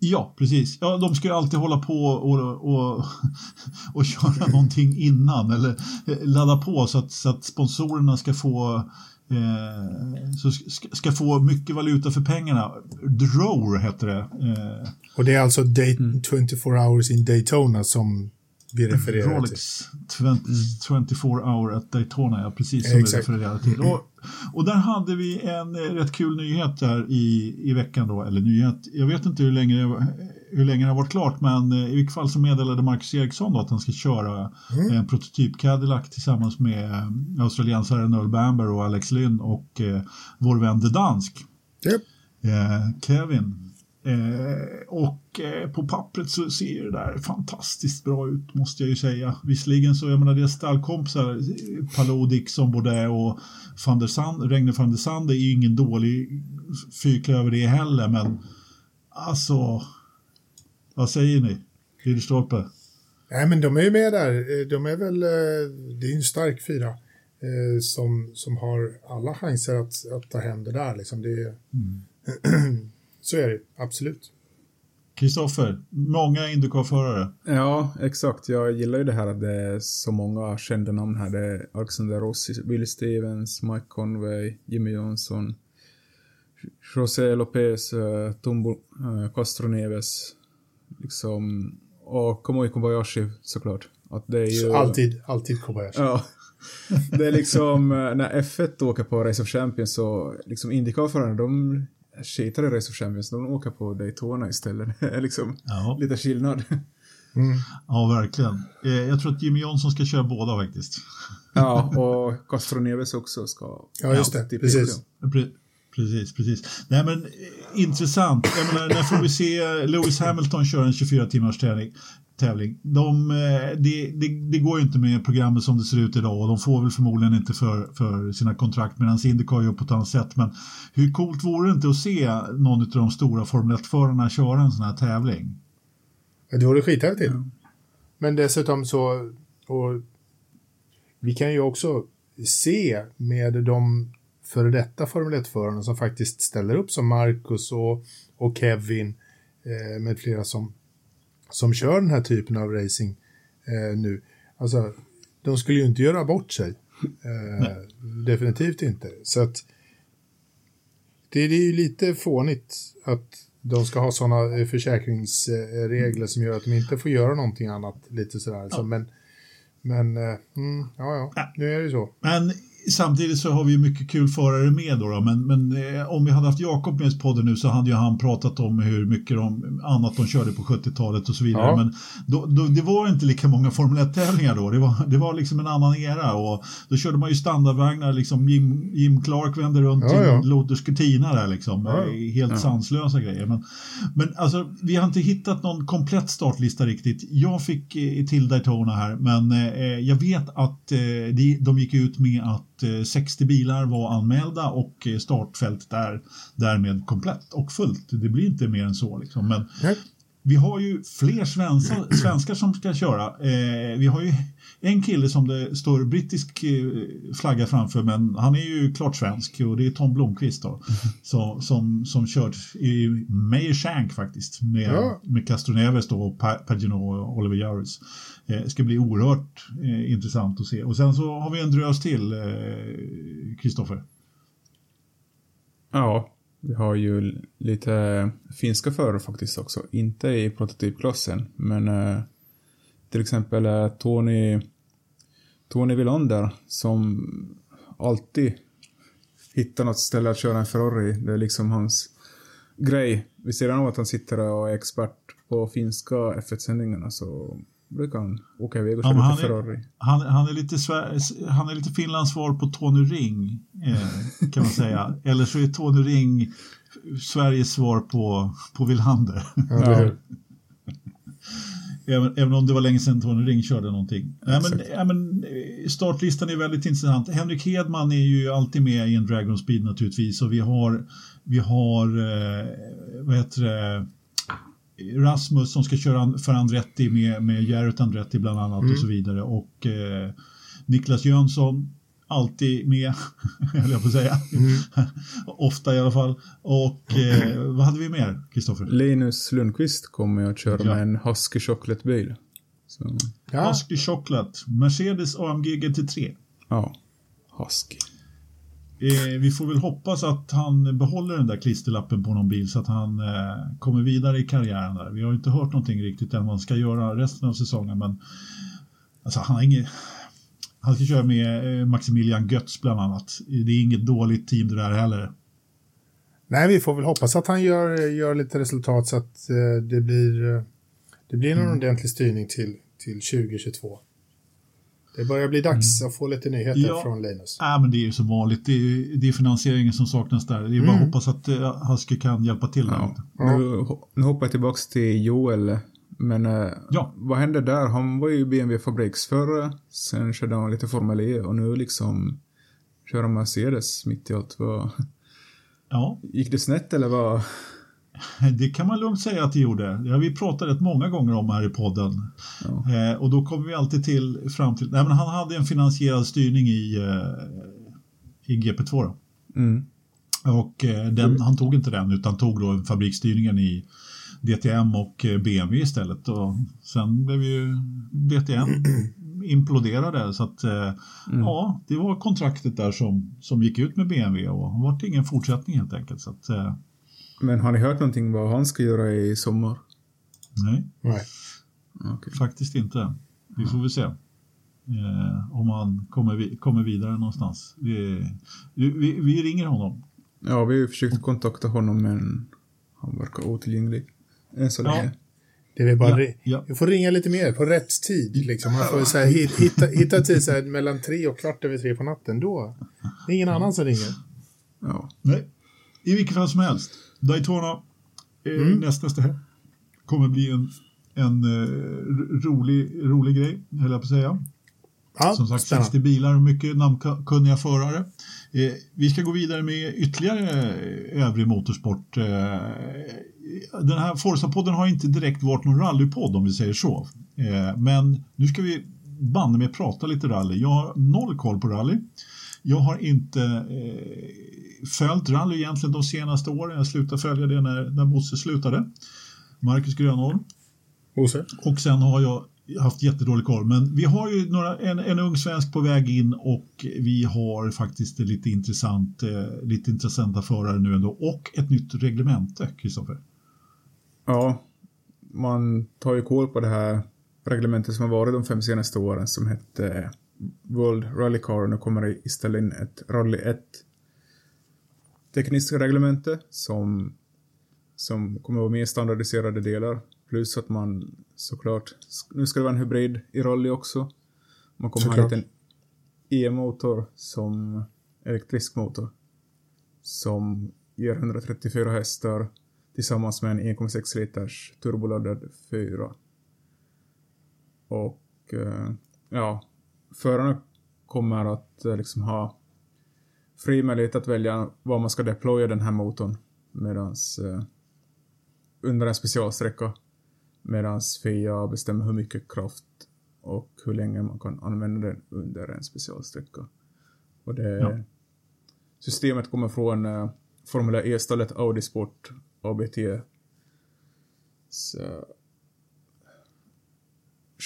Ja, precis. Ja, de ska ju alltid hålla på och, och, (laughs) och köra någonting innan eller eh, ladda på så att, så att sponsorerna ska få eh, så ska, ska få mycket valuta för pengarna. Drower heter det. Eh, Och det är alltså Day- 24 hours in Daytona som vi refererar till. Rolex 20, 24 hour at Daytona, ja, precis som Exakt. vi refererade till. Och, och där hade vi en eh, rätt kul nyhet där i, i veckan då, eller nyhet, jag vet inte hur länge, hur länge det har varit klart, men eh, i vilket fall så meddelade Marcus Eriksson då att han ska köra en prototyp Cadillac tillsammans med eh, australiensaren Earl Bamber och Alex Lynn och eh, vår vän The Dansk. Japp. Eh, Kevin. Eh, och eh, på pappret så ser det där fantastiskt bra ut måste jag ju säga. Visserligen så, jag menar det är stallkompisar, eh, Palou, Dixon, Baudet och van der Sand, Regne van der Sande är ju ingen dålig fyrklöver det heller men alltså, vad säger ni? Ridderstolpe? Nej, men de är ju med där. Eh, De är väl, eh, det är en stark fyra eh, som, som har alla chanser att, att ta hem det där. Liksom. Det är, (clears throat) så är det, absolut. Kristoffer, många Indycar-förare. Ja, exakt. Jag gillar ju det här att det är så många kända namn här. Det är Alexander Rossi, Will Stevens, Mike Conway, Jimmy Johnson, José Lopez, Tumbo Castro Neves, liksom, och Kamui Kobayashi såklart. Att det är ju... Alltid, alltid Kobayashi. Ja. Det är liksom, eh, när F1 åker på Race of Champions så, liksom Indycar-förarna, de skitar i Race of Champions, de åker på Daytona istället. Det är liksom Ja. lite skillnad. Ja, verkligen. Eh, jag tror att Jimmy Johnson ska köra båda faktiskt. Ja, och Castro Neves också ska... Ja, just det. Precis. P7. Pre- Precis, precis. Nej men eh, intressant. Jag menar, när får vi se Lewis Hamilton köra en 24 timmars tävling? tävling. De, eh, det, det, det går ju inte med programmet som det ser ut idag och de får väl förmodligen inte för, för sina kontrakt medan Indycar gör på ett annat sätt. Men hur coolt vore det inte att se någon av de stora Formel 1-förarna köra en sån här tävling? Ja, Det vore skithäftigt. Men dessutom så, och vi kan ju också se med de före detta Formel 1-förarna som faktiskt ställer upp som Marcus och, och Kevin eh, med flera som, som kör den här typen av racing eh, nu. Alltså, de skulle ju inte göra bort sig. Eh, definitivt inte. Så att det, det är ju lite fånigt att de ska ha sådana försäkringsregler som gör att de inte får göra någonting annat. Lite sådär. Så, men men eh, mm, ja, ja, nu är det ju så. Men samtidigt så har vi ju mycket kul förare med då. då. Men, men eh, om vi hade haft Jakob med i podden nu så hade ju han pratat om hur mycket de, annat de körde på 70-talet och så vidare. Ja. Men då, då, det var inte lika många Formel 1-tävlingar då. Det var, det var liksom en annan era och då körde man ju standardvagnar. Liksom Jim, Jim Clark vände runt Ja, ja. en Lotus Cortina där liksom. Eh, Helt sanslösa grejer. Men, men alltså, vi har inte hittat någon komplett startlista riktigt. Jag fick eh, till Daytona här, men eh, jag vet att eh, de, de gick ut med att eh, 60 bilar var anmälda och eh, startfältet är därmed komplett och fullt. Det blir inte mer än så. Liksom. Men Nej. vi har ju fler svenska, svenskar som ska köra. Eh, vi har ju en kille som det står brittisk eh, flagga framför men han är ju klart svensk och det är Tom Blomqvist då, så, som, som kört i Meyer Shank faktiskt med, Ja. med Castroneves då och Pa- Pagino och Oliver Jarvis. Eh, det ska bli oerhört eh, intressant att se. Och sen så har vi en drös till, eh, Kristoffer. Ja, vi har ju lite finska förare faktiskt också. Inte i prototypklassen, men eh, till exempel eh, Tony, Tony Villander som alltid hittar något ställe att köra en Ferrari. Det är liksom hans grej. Vid sidan av att han sitter och är expert på finska F1-sändningarna så brukar han åka iväg och Ja, köra lite han, Ferrari. är, han, han, är lite Sver- han är lite Finlands svar på Tony Ring, eh, kan man säga. (laughs) Eller så är Tony Ring Sveriges svar på, på Villander. Ja, Även, även om det var länge sedan Tony Ring körde någonting. Ja, men, ja, men, eh, startlistan är väldigt intressant. Henrik Hedman är ju alltid med i en Dragon Speed naturligtvis. Och vi har, vi har eh, vad heter det, Rasmus som ska köra för Andretti med, med Jarrett Andretti bland annat och så vidare. Och eh, Niklas Jönsson alltid med, (laughs) höll jag på att säga. (laughs) Ofta i alla fall. Och eh, vad hade vi mer, Kristoffer? Linus Lundqvist kommer att köra Ja. med en Husky Chocolate-bil. Ja. Husky Chocolate, Mercedes AMG GT3. ja. Husky. Eh, vi får väl hoppas att han behåller den där klisterlappen på någon bil så att han eh, kommer vidare i karriären där. Vi har inte hört någonting riktigt än vad han ska göra resten av säsongen men alltså, han har inget han ska köra med eh, Maximilian Götz bland annat. Det är inget dåligt team det där heller. Nej, vi får väl hoppas att han gör, gör lite resultat så att eh, det blir, eh, det blir någon ordentlig styrning till, till 2022. Det börjar bli dags att få lite nyheter Ja. från Linus. Äh, men det är ju som vanligt. Det är, det är finansieringen som saknas där. Det är bara att hoppas att eh, Husky kan hjälpa till. Ja. lite. Nu, nu hoppar jag tillbaks till Joel. Men eh, Ja. vad hände där? Han var ju BMW fabriksförare. Sen körde han lite Formel E och nu liksom kör han Mercedes mitt i allt. Vad, Ja, gick det snett eller vad? (laughs) Det kan man lugnt säga att det gjorde. Det har vi pratat rätt många gånger om här i podden. Ja. Eh, och då kommer vi alltid till fram till... Nej, men han hade en finansierad styrning i, eh, i GP2. Då. Mm. Och eh, den, han tog inte den utan tog då fabriksstyrningen i DTM och eh, BMW istället. Och sen blev ju DTM (clears throat) imploderade så att eh, ja, det var kontraktet där som, som gick ut med BMW och det var ingen fortsättning helt enkelt. Så att, eh, Men har ni hört någonting vad han ska göra i sommar? nej. Nej. Okej. Faktiskt inte. Vi får väl se. Eh, om han kommer, vi, kommer vidare någonstans. Vi, vi, vi ringer honom. Ja, vi har ju försökt kontakta honom men han verkar otillgänglig. Än så Ja. länge. Det är bara Ja, ja. Vi får ringa lite mer på rätt tid. Liksom. Man får så här, hit- hitta, hitta tid så här, mellan tre och kvart över tre på natten. Då det är ingen annan som ringer. Ja. Nej, i vilket fall som helst. Daytona eh, Mm. näst, nästa helg kommer bli en, en eh, ro- rolig, rolig grej, höll jag på att säga. Ja, Som sagt, spännande. 60 bilar och mycket namnkunniga förare. Eh, vi ska gå vidare med ytterligare övrig motorsport. Eh, den här Forza-podden har inte direkt varit någon rallypodd om vi säger så. Eh, men nu ska vi banne med prata lite rally. Jag har noll koll på rally. Jag har inte eh, följt rally egentligen de senaste åren. Jag slutade följa det när, när Bosse slutade. Marcus Grönholm. Bosse? Och sen har jag haft jättedålig koll. Men vi har ju några, en, en ung svensk på väg in och vi har faktiskt lite, intressant, eh, lite intressanta förare nu ändå. Och ett nytt reglemente, Kristoffer. ja, man tar ju koll på det här reglementet som har varit de fem senaste åren som hette World Rally Car. Nu kommer det istället in ett Rally 1 tekniskt reglemente som, som kommer att vara mer standardiserade delar. Plus att man såklart, nu ska det vara en hybrid i rally också. Man kommer ha en Såklart. liten E-motor som elektrisk motor. Som ger 134 hästar tillsammans med en 1,6 liters turboladdad 4. Och eh, ja, förarna kommer att eh, liksom ha fri möjlighet att välja var man ska deploya den här motorn medans eh, under en specialsträcka medans FIA bestämmer hur mycket kraft och hur länge man kan använda den under en specialsträcka. Och det Ja. systemet kommer från eh, Formula E-stallet Audi Sport ABT. Så,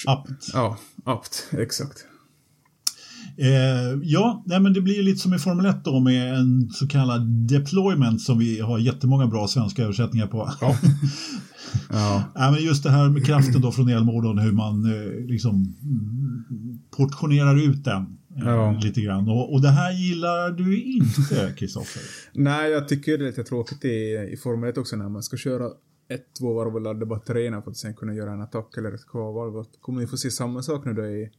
Apt. ja, apt, exakt. Eh, ja, nej, men det blir lite som i Formel 1 då med en så kallad deployment som vi har jättemånga bra svenska översättningar på. Ja. (laughs) Ja, Ja, men just det här med kraften då från elmotorn, hur man eh, liksom portionerar ut den eh, Ja. lite grann. Och, och det här gillar du inte, (laughs) Kristoffer. Nej, jag tycker det är lite tråkigt i, i Formel 1 också när man ska köra ett, två varv och ladda batterierna för att sen kunna göra en attack eller ett kvarvarv. Kommer vi få se samma sak nu då i,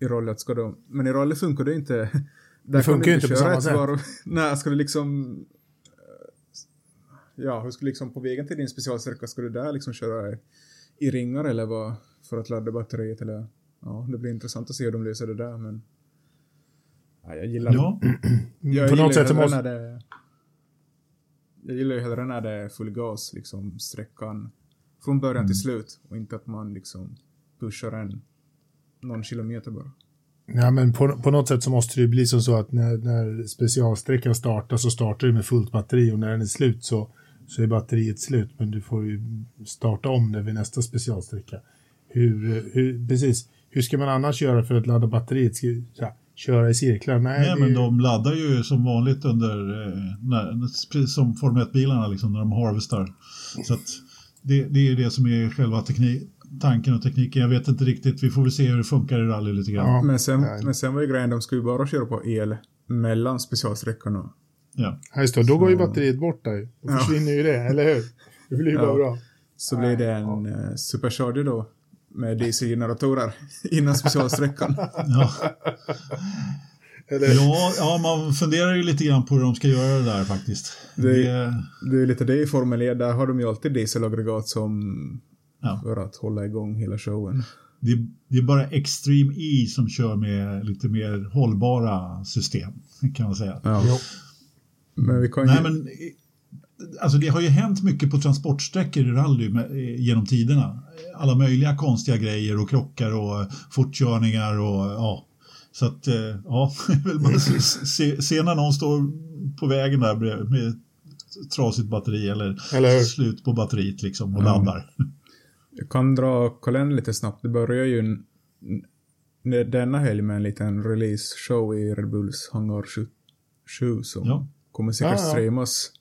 i rally? Att ska då, men i rally funkar det inte. (laughs) Där kan funkar du ju inte på samma sätt. Varv. (laughs) Nej, ska du liksom... eh, Ja, hur ska du liksom på vägen till din specialsträcka, ska du där liksom köra i, i ringar eller vad? För att ladda batteriet eller? Ja, det blir intressant att se hur de löser det där men... Ja, jag gillar Ja, (clears throat) jag På gillar något sätt måste... när det, Jag gillar ju hellre när det är full gas, liksom sträckan från början Mm. till slut och inte att man liksom pushar en någon kilometer bara. Ja, men på, på något sätt så måste det ju bli som så att när, när specialsträckan startar så startar du med fullt batteri och när den är slut så, så är batteriet slut. Men du får ju starta om det vid nästa specialsträcka. Hur, hur, precis, hur ska man annars göra för att ladda batteriet? Ska, så här, köra i cirklar? Nej, Nej, men ju- de laddar ju som vanligt under, eh, när, precis som Formel 1-bilarna liksom, när de harvestar. Så att det, det är det som är själva teknik, tanken och tekniken. Jag vet inte riktigt, vi får väl se hur det funkar i rally lite grann. Ja. Men sen, men sen var ju grejen, de skulle ju bara köra på el mellan specialsträckorna. Ja. Ja, just det, då går ju batteriet bort där. Då Ja. försvinner ju det, eller hur? (laughs) Det blir ju bara Ja. bra. Så blir det en eh, supercharger då med DC-generatorer (laughs) innan specialsträckan. Ja. (laughs) Eller? Ja, ja, man funderar ju lite grann på hur de ska göra det där faktiskt. Det- Det, Det är lite det i Formel E, där har de ju alltid dieselaggregat som ja, för att hålla igång hela showen. det, det är bara Extreme E som kör med lite mer hållbara system, kan man säga. Ja. Jo. Men vi kan ju... Nej, men alltså det har ju hänt mycket på transportsträckor i rally med, genom tiderna. Alla möjliga konstiga grejer och krockar och fortkörningar och ja. Så att eh, ja, (laughs) vill man se, se, när någon står på vägen där med, med trasigt batteri eller, Eller slut på batteriet liksom och Ja. laddar. Jag kan dra kalendern lite snabbt. Det börjar ju denna helg med en liten release-show i Red Bulls hangar 7 som Ja. kommer säkert Ja, ja. streamas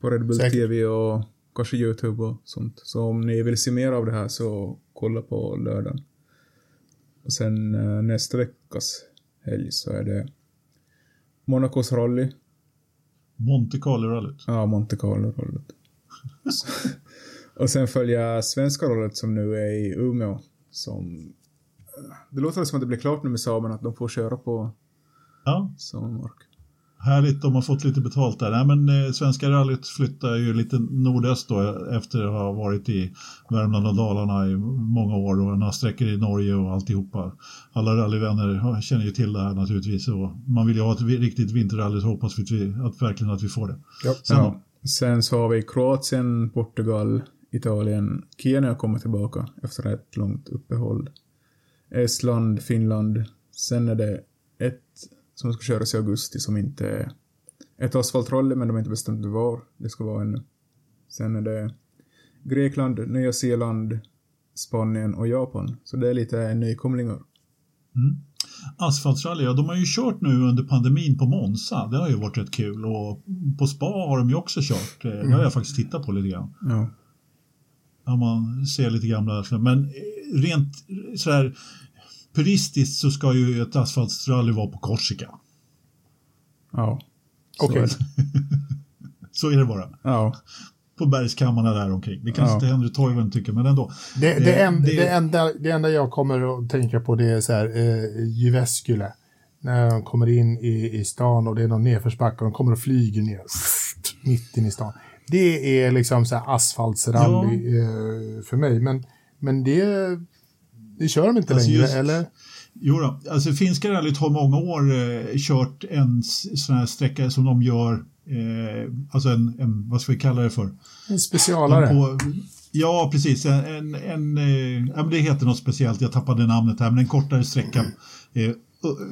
på Red Bull Säkert. TV och kanske YouTube och sånt. Så om ni vill se mer av det här så kolla på lördagen. Och sen eh, nästa veckas helg så är det Monacos rally. Monte Carlo-rallyt. Ja, Monte Carlo-rallyt. (laughs) Och sen följa svenska rollet som nu är i Umeå. Som... Det låter som att det blir klart nu med Saben att de får köra på Ja, sommarmark. härligt. De har fått lite betalt där. Nej, men eh, Svenska rallyt flyttar ju lite nordöst då efter att ha varit i Värmland och Dalarna i många år och några sträckor i Norge och alltihopa. Alla rallyvänner känner ju till det här naturligtvis och man vill ju ha ett riktigt vinterrally så hoppas vi att, vi att verkligen att vi får det. Ja. Sen, Ja. Sen så har vi Kroatien, Portugal, Italien. Kenya kommer tillbaka efter ett långt uppehåll. Estland, Finland. Sen är det ett som ska köras i augusti som inte är ett asfaltrally, men de har inte bestämt var det ska vara ännu. Sen är det Grekland, Nya Zeeland, Spanien och Japan. Så det är lite nykomlingar. Asfaltsrally, ja de har ju kört nu under pandemin på Monza. Det har ju varit rätt kul och på spa har de ju också kört. Eh, Det har jag faktiskt tittat på lite grann. Ja. Ja, man ser lite gamla, men eh, rent sådär puristiskt så ska ju ett asfaltsrally vara på Korsika. Ja. Okej. (laughs) Så är det bara. Ja. På bergskammarna där omkring. Det kanske Ja. inte Henry Toivonen tycker, men ändå. Det, det, Eh, en, det- det, enda, det enda jag kommer att tänka på det är så här, eh, Jyväskylä. När de kommer in i, i stan och det är någon nedförsbacke och de kommer och flyger ner mitt in i stan. Det är liksom så här asfaltsrally eh, för mig. Men, men det, det kör de inte Alltså längre, just- eller? Jo då, alltså finska rallyt har många år eh, kört en sån här sträcka som de gör, eh, alltså en, en, vad ska vi kalla det för? En specialare. På, ja, precis. En, en, en, eh, ja, det heter något speciellt, jag tappade namnet här, men en kortare sträcka.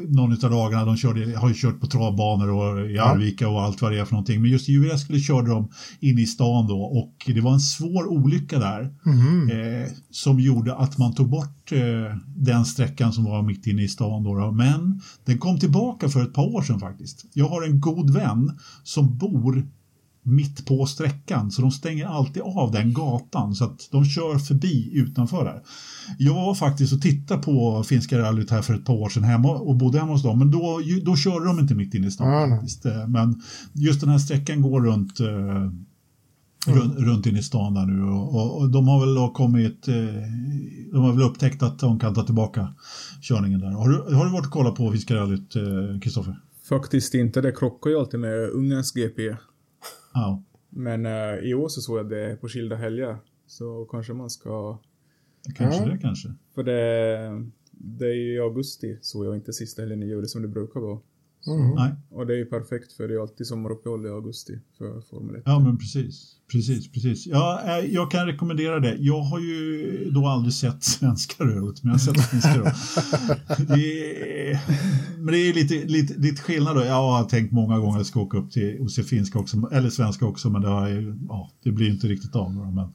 Någon av dagarna, de körde, har ju kört på travbanor och i Arvika och allt vad det är för någonting. Men just i Jyväskylä körde de in i stan då och det var en svår olycka där. Mhm. Eh, som gjorde att man tog bort eh, den sträckan som var mitt inne i stan. Då, då. Men den kom tillbaka för ett par år sedan faktiskt. Jag har en god vän som bor mitt på sträckan så de stänger alltid av den gatan så att de kör förbi utanför där. Jag var faktiskt och tittade på finska rallyt här för ett par år sedan hemma och bodde hemma hos dem men då, då körde de inte mitt inne i stan. Nej. faktiskt. Eh, Men just den här sträckan går runt eh, runt, runt in i stan där nu och, och, och de har väl då kommit, eh, de har väl upptäckt att de kan ta tillbaka körningen där. Har du, har du varit och kollat på Finska rallyt, eh, Kristoffer? Faktiskt inte. Det krockar ju alltid med Ungerns GP. Ja. Men eh, i år så såg jag det på skilda helger. Så kanske man ska... Kanske Ja. det kanske. För det, det är ju i augusti såg jag inte sista helgen i juli som det brukar vara. Mm. Nej. Och det är ju perfekt för det är alltid sommaruppehåll i augusti för Formel 1. Ja, men precis. Precis, precis. Ja, eh, jag kan rekommendera det. Jag har ju då aldrig sett (laughs) svenska röret, men jag har sett finska röret. (laughs) Men det är lite, lite, lite skillnad då. Jag har tänkt många gånger att jag ska åka upp till och se finska också, eller svenska också, men det, har, ja, det blir inte riktigt av. Men,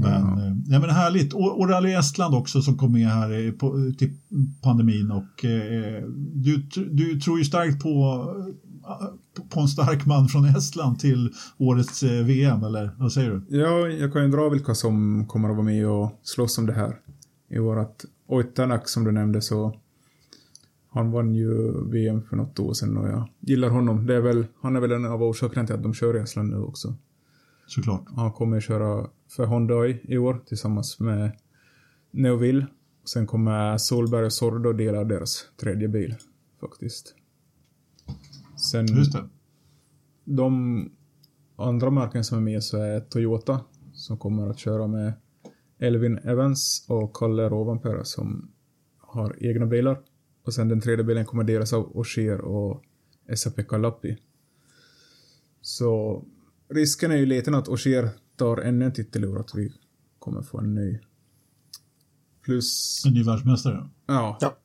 men, eh, ja, men härligt. Och, och Rally Estland också som kom med här eh, på, till pandemin. Och, eh, du, du tror ju starkt på på en stark man från Estland till årets eh, VM, eller vad säger du? Ja, jag kan ju dra vilka som kommer att vara med och slåss om det här. I vårat Oitanak som du nämnde så han vann ju VM för något år sedan och jag gillar honom. Det är väl, han är väl en av orsakerna till att de kör i Estland nu också. Såklart. Han kommer att köra för Hyundai i år tillsammans med Neuville. Sen kommer Solberg och Sordo dela deras tredje bil faktiskt. Sen Just det. de andra märken som är med så är Toyota som kommer att köra med Elvin Evans och Kalle Rovanperä som har egna bilar. Och sen den tredje bilen kommer delas av Ogier och SAP Lappi. Så risken är ju liten att Ogier tar ännu en titel år, att vi kommer få en ny. Plus, En ny världsmästare. ja. Ja.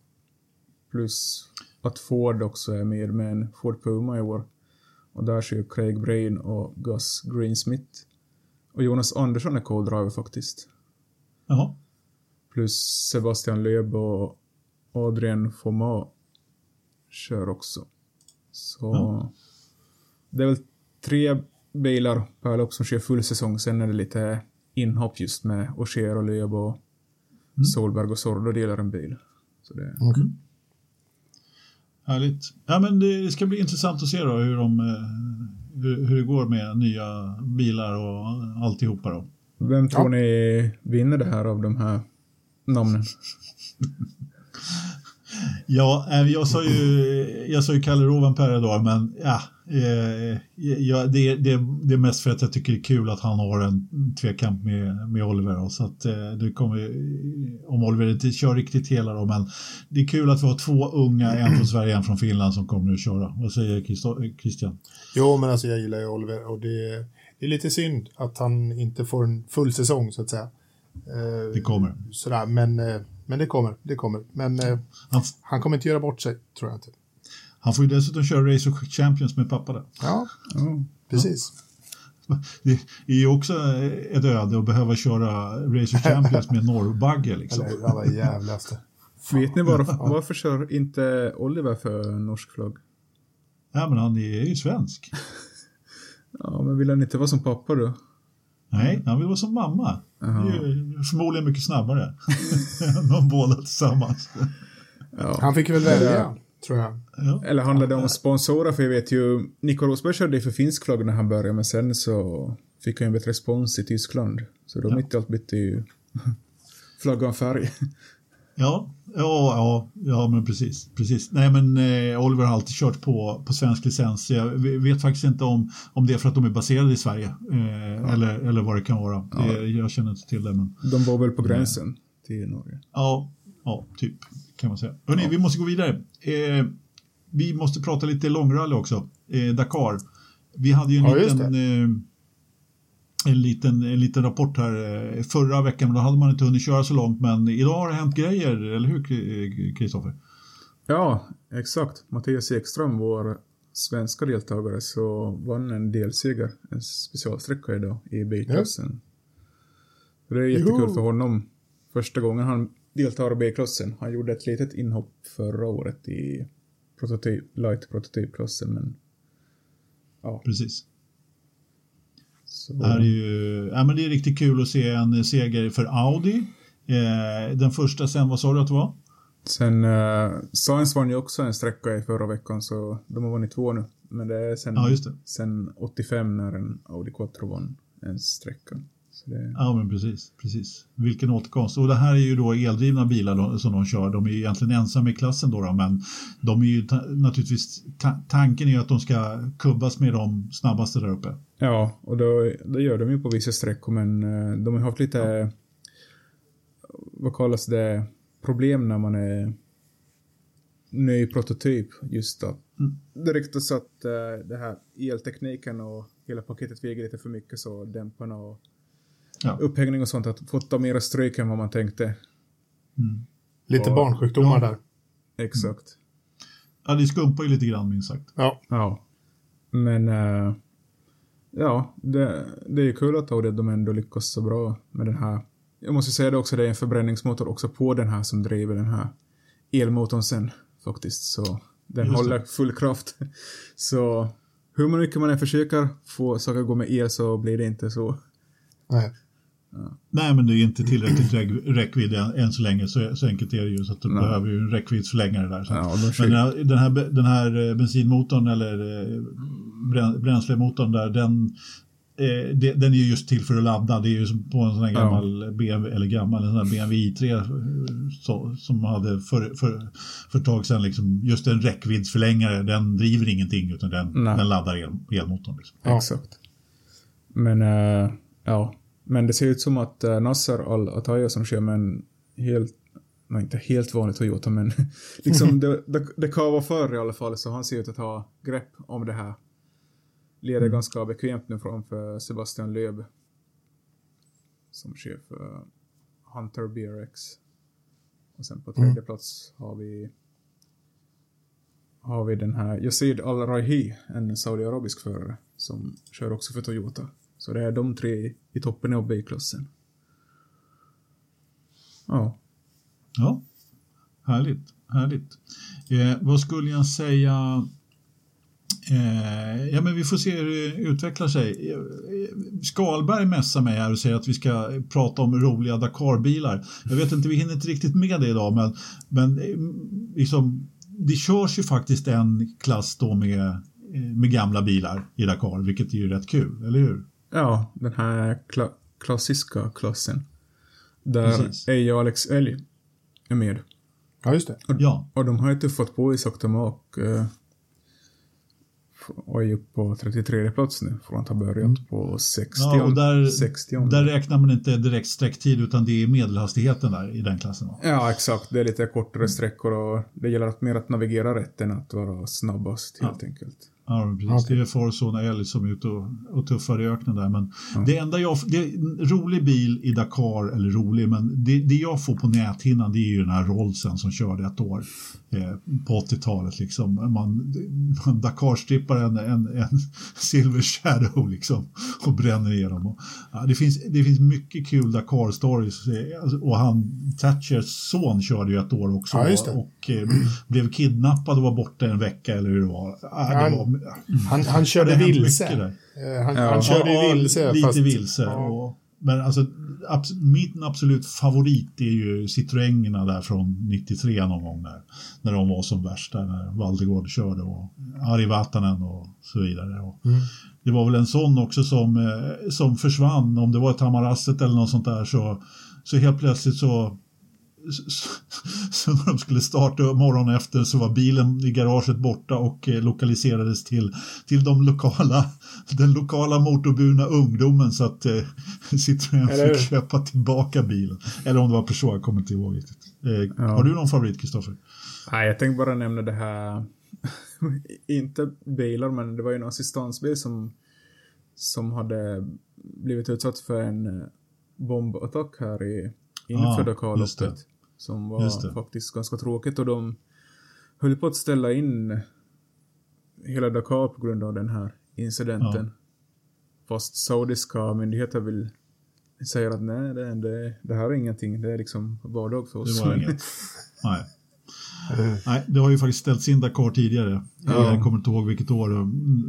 Plus att Ford också är med med en Ford Puma i år. Och där kör Craig Brain och Gus Greensmith. Och Jonas Andersson är co-driver faktiskt. Jaha. Plus Sebastian Loeb och Adrien Foma kör också. Så Ja. det är väl tre bilar per lopp som kör full säsong. Sen är det lite inhopp just med Ogier och Loeb och Solberg och Sordo delar en bil. Så det, Okej. Härligt. Ja, men det ska bli intressant att se då hur, de, eh, hur, hur det går med nya bilar och alltihopa då. Vem tror Ja. ni vinner det här av de här namnen? (laughs) Ja, eh, jag sa ju, jag sa ju Kalle Rovanperä då, men ja, eh, ja det, det, det är mest för att jag tycker det är kul att han har en tvekamp med, med Oliver. Och så att eh, det kommer, om Oliver inte kör riktigt hela då, men det är kul att vi har två unga, en från Sverige, en från Finland som kommer att köra. Vad säger Christo- Christian? Jo, men alltså jag gillar ju Oliver och det, det är lite synd att han inte får en full säsong så att säga. Eh, Det kommer. Sådär, men, eh, men det kommer, det kommer. Men eh, Han, han kommer inte göra bort sig, tror jag inte. han får ju dessutom köra Race of Champions med pappa där. Ja, Ja. precis. Det är ju också ett öde att behöva köra Race of Champions med norrbagge liksom. Eller? Alla jävlaste. Vet ni varför, varför kör inte Oliver för norsk flagg? Ja, men han är ju svensk. (laughs) Ja, men vill han inte vara som pappa då? Nej, han vill vara som mamma. Ju förmodligen mycket snabbare än de båda tillsammans. Ja. Han fick väl välja, tror jag. Ja. Eller handlar det om sponsorer? För jag vet ju, Nico Rosberg körde för finsk flagg när han började, men sen så fick han ju bättre respons i Tyskland. Så då mitt i allt bytte ju (laughs) flaggan färg. Ja, ja, ja, ja, men precis. precis. Nej, men eh, Oliver har alltid kört på, på svensk licens. Jag vet faktiskt inte om, om det är för att de är baserade i Sverige eh, eller, eller vad det kan vara. Det, jag känner inte till det, men De var väl på gränsen till Norge. ja, ja typ kan man säga. Hörrni, vi måste gå vidare. Eh, vi måste prata lite långrally också. Eh, Dakar. Vi hade ju en Ja, liten... Eh, en liten, en liten rapport här eh, förra veckan, men då hade man inte hunnit köra så långt. Men idag har det hänt grejer, eller hur K- Kristoffer? Ja, exakt. Mattias Ekström, vår svenska deltagare, så vann en delseger, en specialsträcka idag i B-klassen. Så Det är jättekul Joho! för honom. Första gången han deltar i B-klassen. Han gjorde ett litet inhopp förra året i prototyp, light prototypklassen, men Precis. Så... Är ju, ja, men det är riktigt kul att se en seger för Audi. Eh, den första sen, vad sa du att det var? Sen, uh, Sainz vann ju också en sträcka i förra veckan, så de har vunnit två nu. Men det är sen, Ja, just det. sen 85 när en Audi Quattro vann en sträcka. Det, Ja, men precis. precis. Vilken återkomst. Och det här är ju då eldrivna bilar då, som de kör. De är ju egentligen ensamma i klassen då, då men de är ju naturligtvis, ta tanken är ju att de ska kubbas med de snabbaste där uppe. Ja, och då, det gör de ju på vissa sträckor, men eh, de har haft lite, vad kallas det, problem när man är ny prototyp. Just att det ryktas att eh, det här eltekniken och hela paketet väger lite för mycket så dämparna och Ja. upphängning och sånt har fått ta mera stryk än vad man tänkte. Lite Ja. barnsjukdomar Ja. där. Exakt. Ja, det skumpar ju lite grann minst sagt. Ja, Ja. Men eh, ja, det, det är ju kul att Audi de ändå lyckas så bra med den här. Jag måste säga det också, det är en förbränningsmotor också på den här som driver den här elmotorn sen faktiskt. Så den Just det. håller full kraft. (laughs) Så hur mycket man än försöker få saker att gå med el så blir det inte så. nej. Nej, men det är inte tillräckligt räck räckvidd än, än så länge. Så, så enkelt är det ju. Så att de Nej. behöver ju en räckviddsförlängare där. Så. Ja, Men den här, den, här, den här eh, bensinmotorn eller eh, brän- bränslemotorn där, den, eh, det, den är ju just till för att ladda. Det är ju som på en sån här Ja. gammal BMW, eller gammal, en sån här BMW i3 eh, så, som hade för, för, för ett tag sedan liksom, just en räckviddsförlängare, den driver ingenting utan den, den laddar el, elmotorn. Liksom. Ja. Exakt. Men eh, ja, men det ser ut som att uh, Nasser Al-Attaya som kör med en helt, nej inte helt vanlig Toyota, men (laughs) liksom det, det, det kan vara förr i alla fall, så han ser ut att ha grepp om det här. Leder ganska bekvämt nu framför Sebastian Löb. Som kör för Hunter BRX. Och sen på tredje plats har vi har vi den här Yazid Al-Raihi, en saudiarabisk förare som kör också för Toyota. Så det är de tre i toppen av B-klassen. Ja. Ja, härligt. härligt. Eh, vad skulle jag säga? Eh, ja, men vi får se hur det utvecklar sig. Eh, eh, Skalberg mässar mig här och säger att vi ska prata om roliga Dakarbilar. Jag vet inte, vi hinner inte riktigt med det idag, men, men eh, liksom, det körs ju faktiskt en klass då med, med gamla bilar i Dakar, vilket är ju rätt kul, eller hur? Ja, den här kla- klassiska klassen. Där Precis. Eje och Alex Elg är med. Ja, just det. Ja, Och de har ju tuffat på i sakta mak. eh, Och är ju på 33 plats nu från att ha börjat på 60. Mm. ja och där, 60. där räknar man inte direkt sträcktid utan det är medelhastigheten där i den klassen. va? Ja, exakt. Det är lite kortare sträckor och det gäller att mer att navigera rätt än att vara snabbast helt enkelt. Ja, precis. Okej. Det är Farzone Älg som är ute och, och tuffar i öknen där. Men det enda jag, det rolig bil i Dakar, eller rolig, men det, det jag får på näthinnan det är ju den här Rollsen som körde ett år på 80-talet. Liksom. Man, (laughs) man Dakar-strippar en, en, en (laughs) Silver Shadow liksom, och bränner igenom. Och, ja, det, finns, det finns mycket kul Dakar-stories eh, alltså, och han, Thatchers son körde ju ett år också Ja, det. och eh, blev kidnappad och var borta en vecka eller hur det var. Ja, det Han- var Han, han körde vilse. Eh, Han, Ja. han körde vilse. Lite fast, vilse. Och, men alltså, abs- min absolut favorit är ju Citroënerna där från 93 någon gång där. När de var som värst där, när Valdegård körde och Ari Vatanen och så vidare. Och Mm. Det var väl en sån också som, eh, som försvann, om det var ett Tamarasset eller något sånt där så, så helt plötsligt så (laughs) så, när de skulle starta morgonen efter så var bilen i garaget borta och eh, lokaliserades till, till de lokala, (laughs) den lokala motorburna ungdomen så att eh, (laughs) Citroën Eller fick köpa tillbaka bilen. Eller om det var Peugeot, jag kommer inte ihåg riktigt. Eh, Ja. Har du någon favorit, Kristoffer? Nej, jag tänkte bara nämna det här, inte bilar, men det var ju en assistansbil som, som hade blivit utsatt för en eh, bombattack här i, inför Ah, Dakarloppet. Som var faktiskt ganska tråkigt och de höll på att ställa in hela Dakar på grund av den här incidenten. Fast saudiska myndigheter vill säger att nej, det, det, det här är ingenting. Det är liksom vardag för oss. Det var inget. (laughs) Nej. Nej, det har ju faktiskt ställts in Dakar tidigare. Ja. Jag kommer inte ihåg vilket år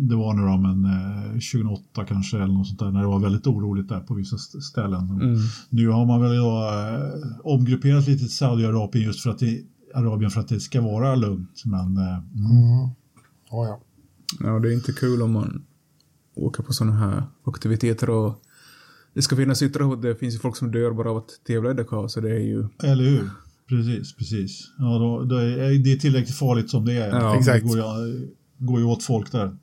det var nu då, men eh, 2008 kanske eller något sånt där, när det var väldigt oroligt där på vissa st- ställen. Mm. Nu har man väl då, eh, omgrupperat lite till Saudiarabien just för att det, Arabien för att det ska vara lugnt. Men eh, Mm. Ja, ja. Ja, det är inte kul om man åker på sådana här aktiviteter och det ska finnas yttre hot. Det finns ju folk som dör bara av att tävla i Dakar, så det är ju... Eller hur? Precis, precis. Ja, då, då är, det är tillräckligt farligt som det är. Ja, exakt. Det går, ju- går ju åt folk där.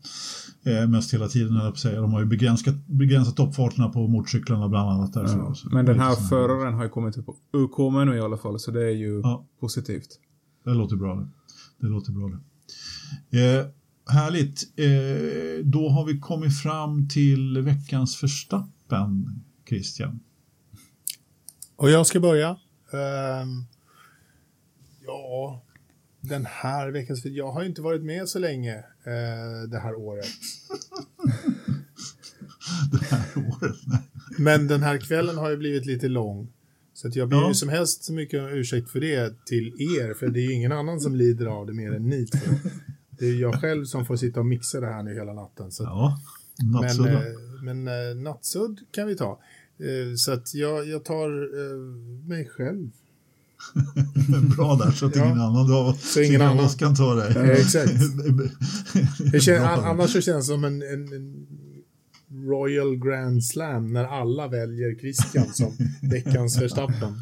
Eh, mest hela tiden, jag säga. De har ju begränsat, begränsat toppfarterna på motorcyklarna bland annat. Där, Ja. så, Men den här föraren har ju kommit upp på UK nu i alla fall, så det är ju Ja. positivt. Det låter bra det. Det låter bra det. Eh, härligt. Eh, då har vi kommit fram till veckans förstappen, Christian. Och jag ska börja. Ehm, ja, den här veckan. för Jag har inte varit med så länge eh, det här året. (laughs) Det här året. Nej. Men den här kvällen har ju blivit lite lång. Så att jag ber Ja. ju som helst så mycket ursäkt för det till er. För det är ju ingen annan som lider av det mer än ni två. Det är jag själv som får sitta och mixa det här nu hela natten. Så att, Ja, men nattsudda. eh, men eh, nattsudd kan vi ta. Eh, så att jag, jag tar mig själv. (laughs) Bra där, så att Ja. ingen annan, då, Så ingen annan- kan ta det. Ja, exakt. (laughs) Det känns, annars så känns det som en, en, en Royal Grand Slam när alla väljer Christian som (laughs) veckans Verstappen.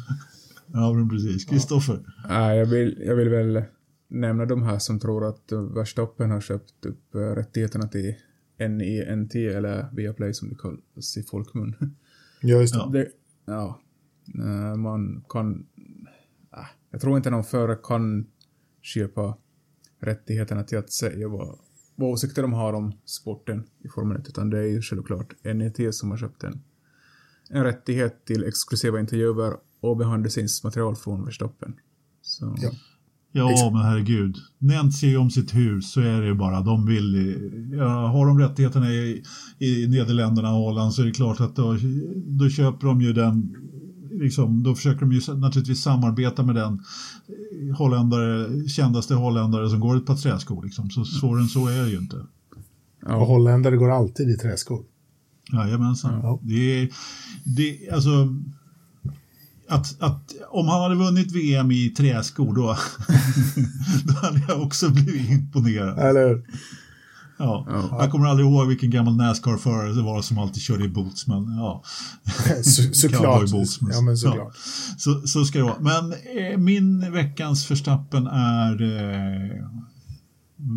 Ja, men precis. Kristoffer. Nej, jag, vill, jag vill väl nämna de här som tror att Verstappen har köpt upp eh, rättigheterna till NENT eller Viaplay som det kallas i folkmun. Ja, just det. Ja. Det, ja. Eh, Man kan... Jag tror inte någon förare kan köpa rättigheterna till att säga vad, vad åsikter de har om sporten i Formel 1, utan det är ju självklart NET som har köpt en, en rättighet till exklusiva intervjuer och behind-the-scenes-material från Verstappen. Så, Ja. Ja, men herregud. Sig om sitt hus så är det ju bara. De vill, ja, har de rättigheterna i, i Nederländerna och Holland så är det klart att då, då köper de ju den Liksom, då försöker de ju naturligtvis samarbeta med den eh, holländare, kändaste holländare som går ett par träskor. Liksom. Så svårare än så är det ju inte. Och ja, holländare går alltid i träskor. Jajamensan. Ja. Det det, alltså, att, att, om han hade vunnit VM i träskor då, (laughs) då hade jag också blivit imponerad. Eller hur? Ja. Ja. Jag kommer aldrig ihåg vilken gammal Nascar-förare det var som alltid körde i boots, men ja. (laughs) Så, såklart. Boots, men- Ja, men såklart. Så, så ska det vara. Men eh, min veckans förstappen är... Eh,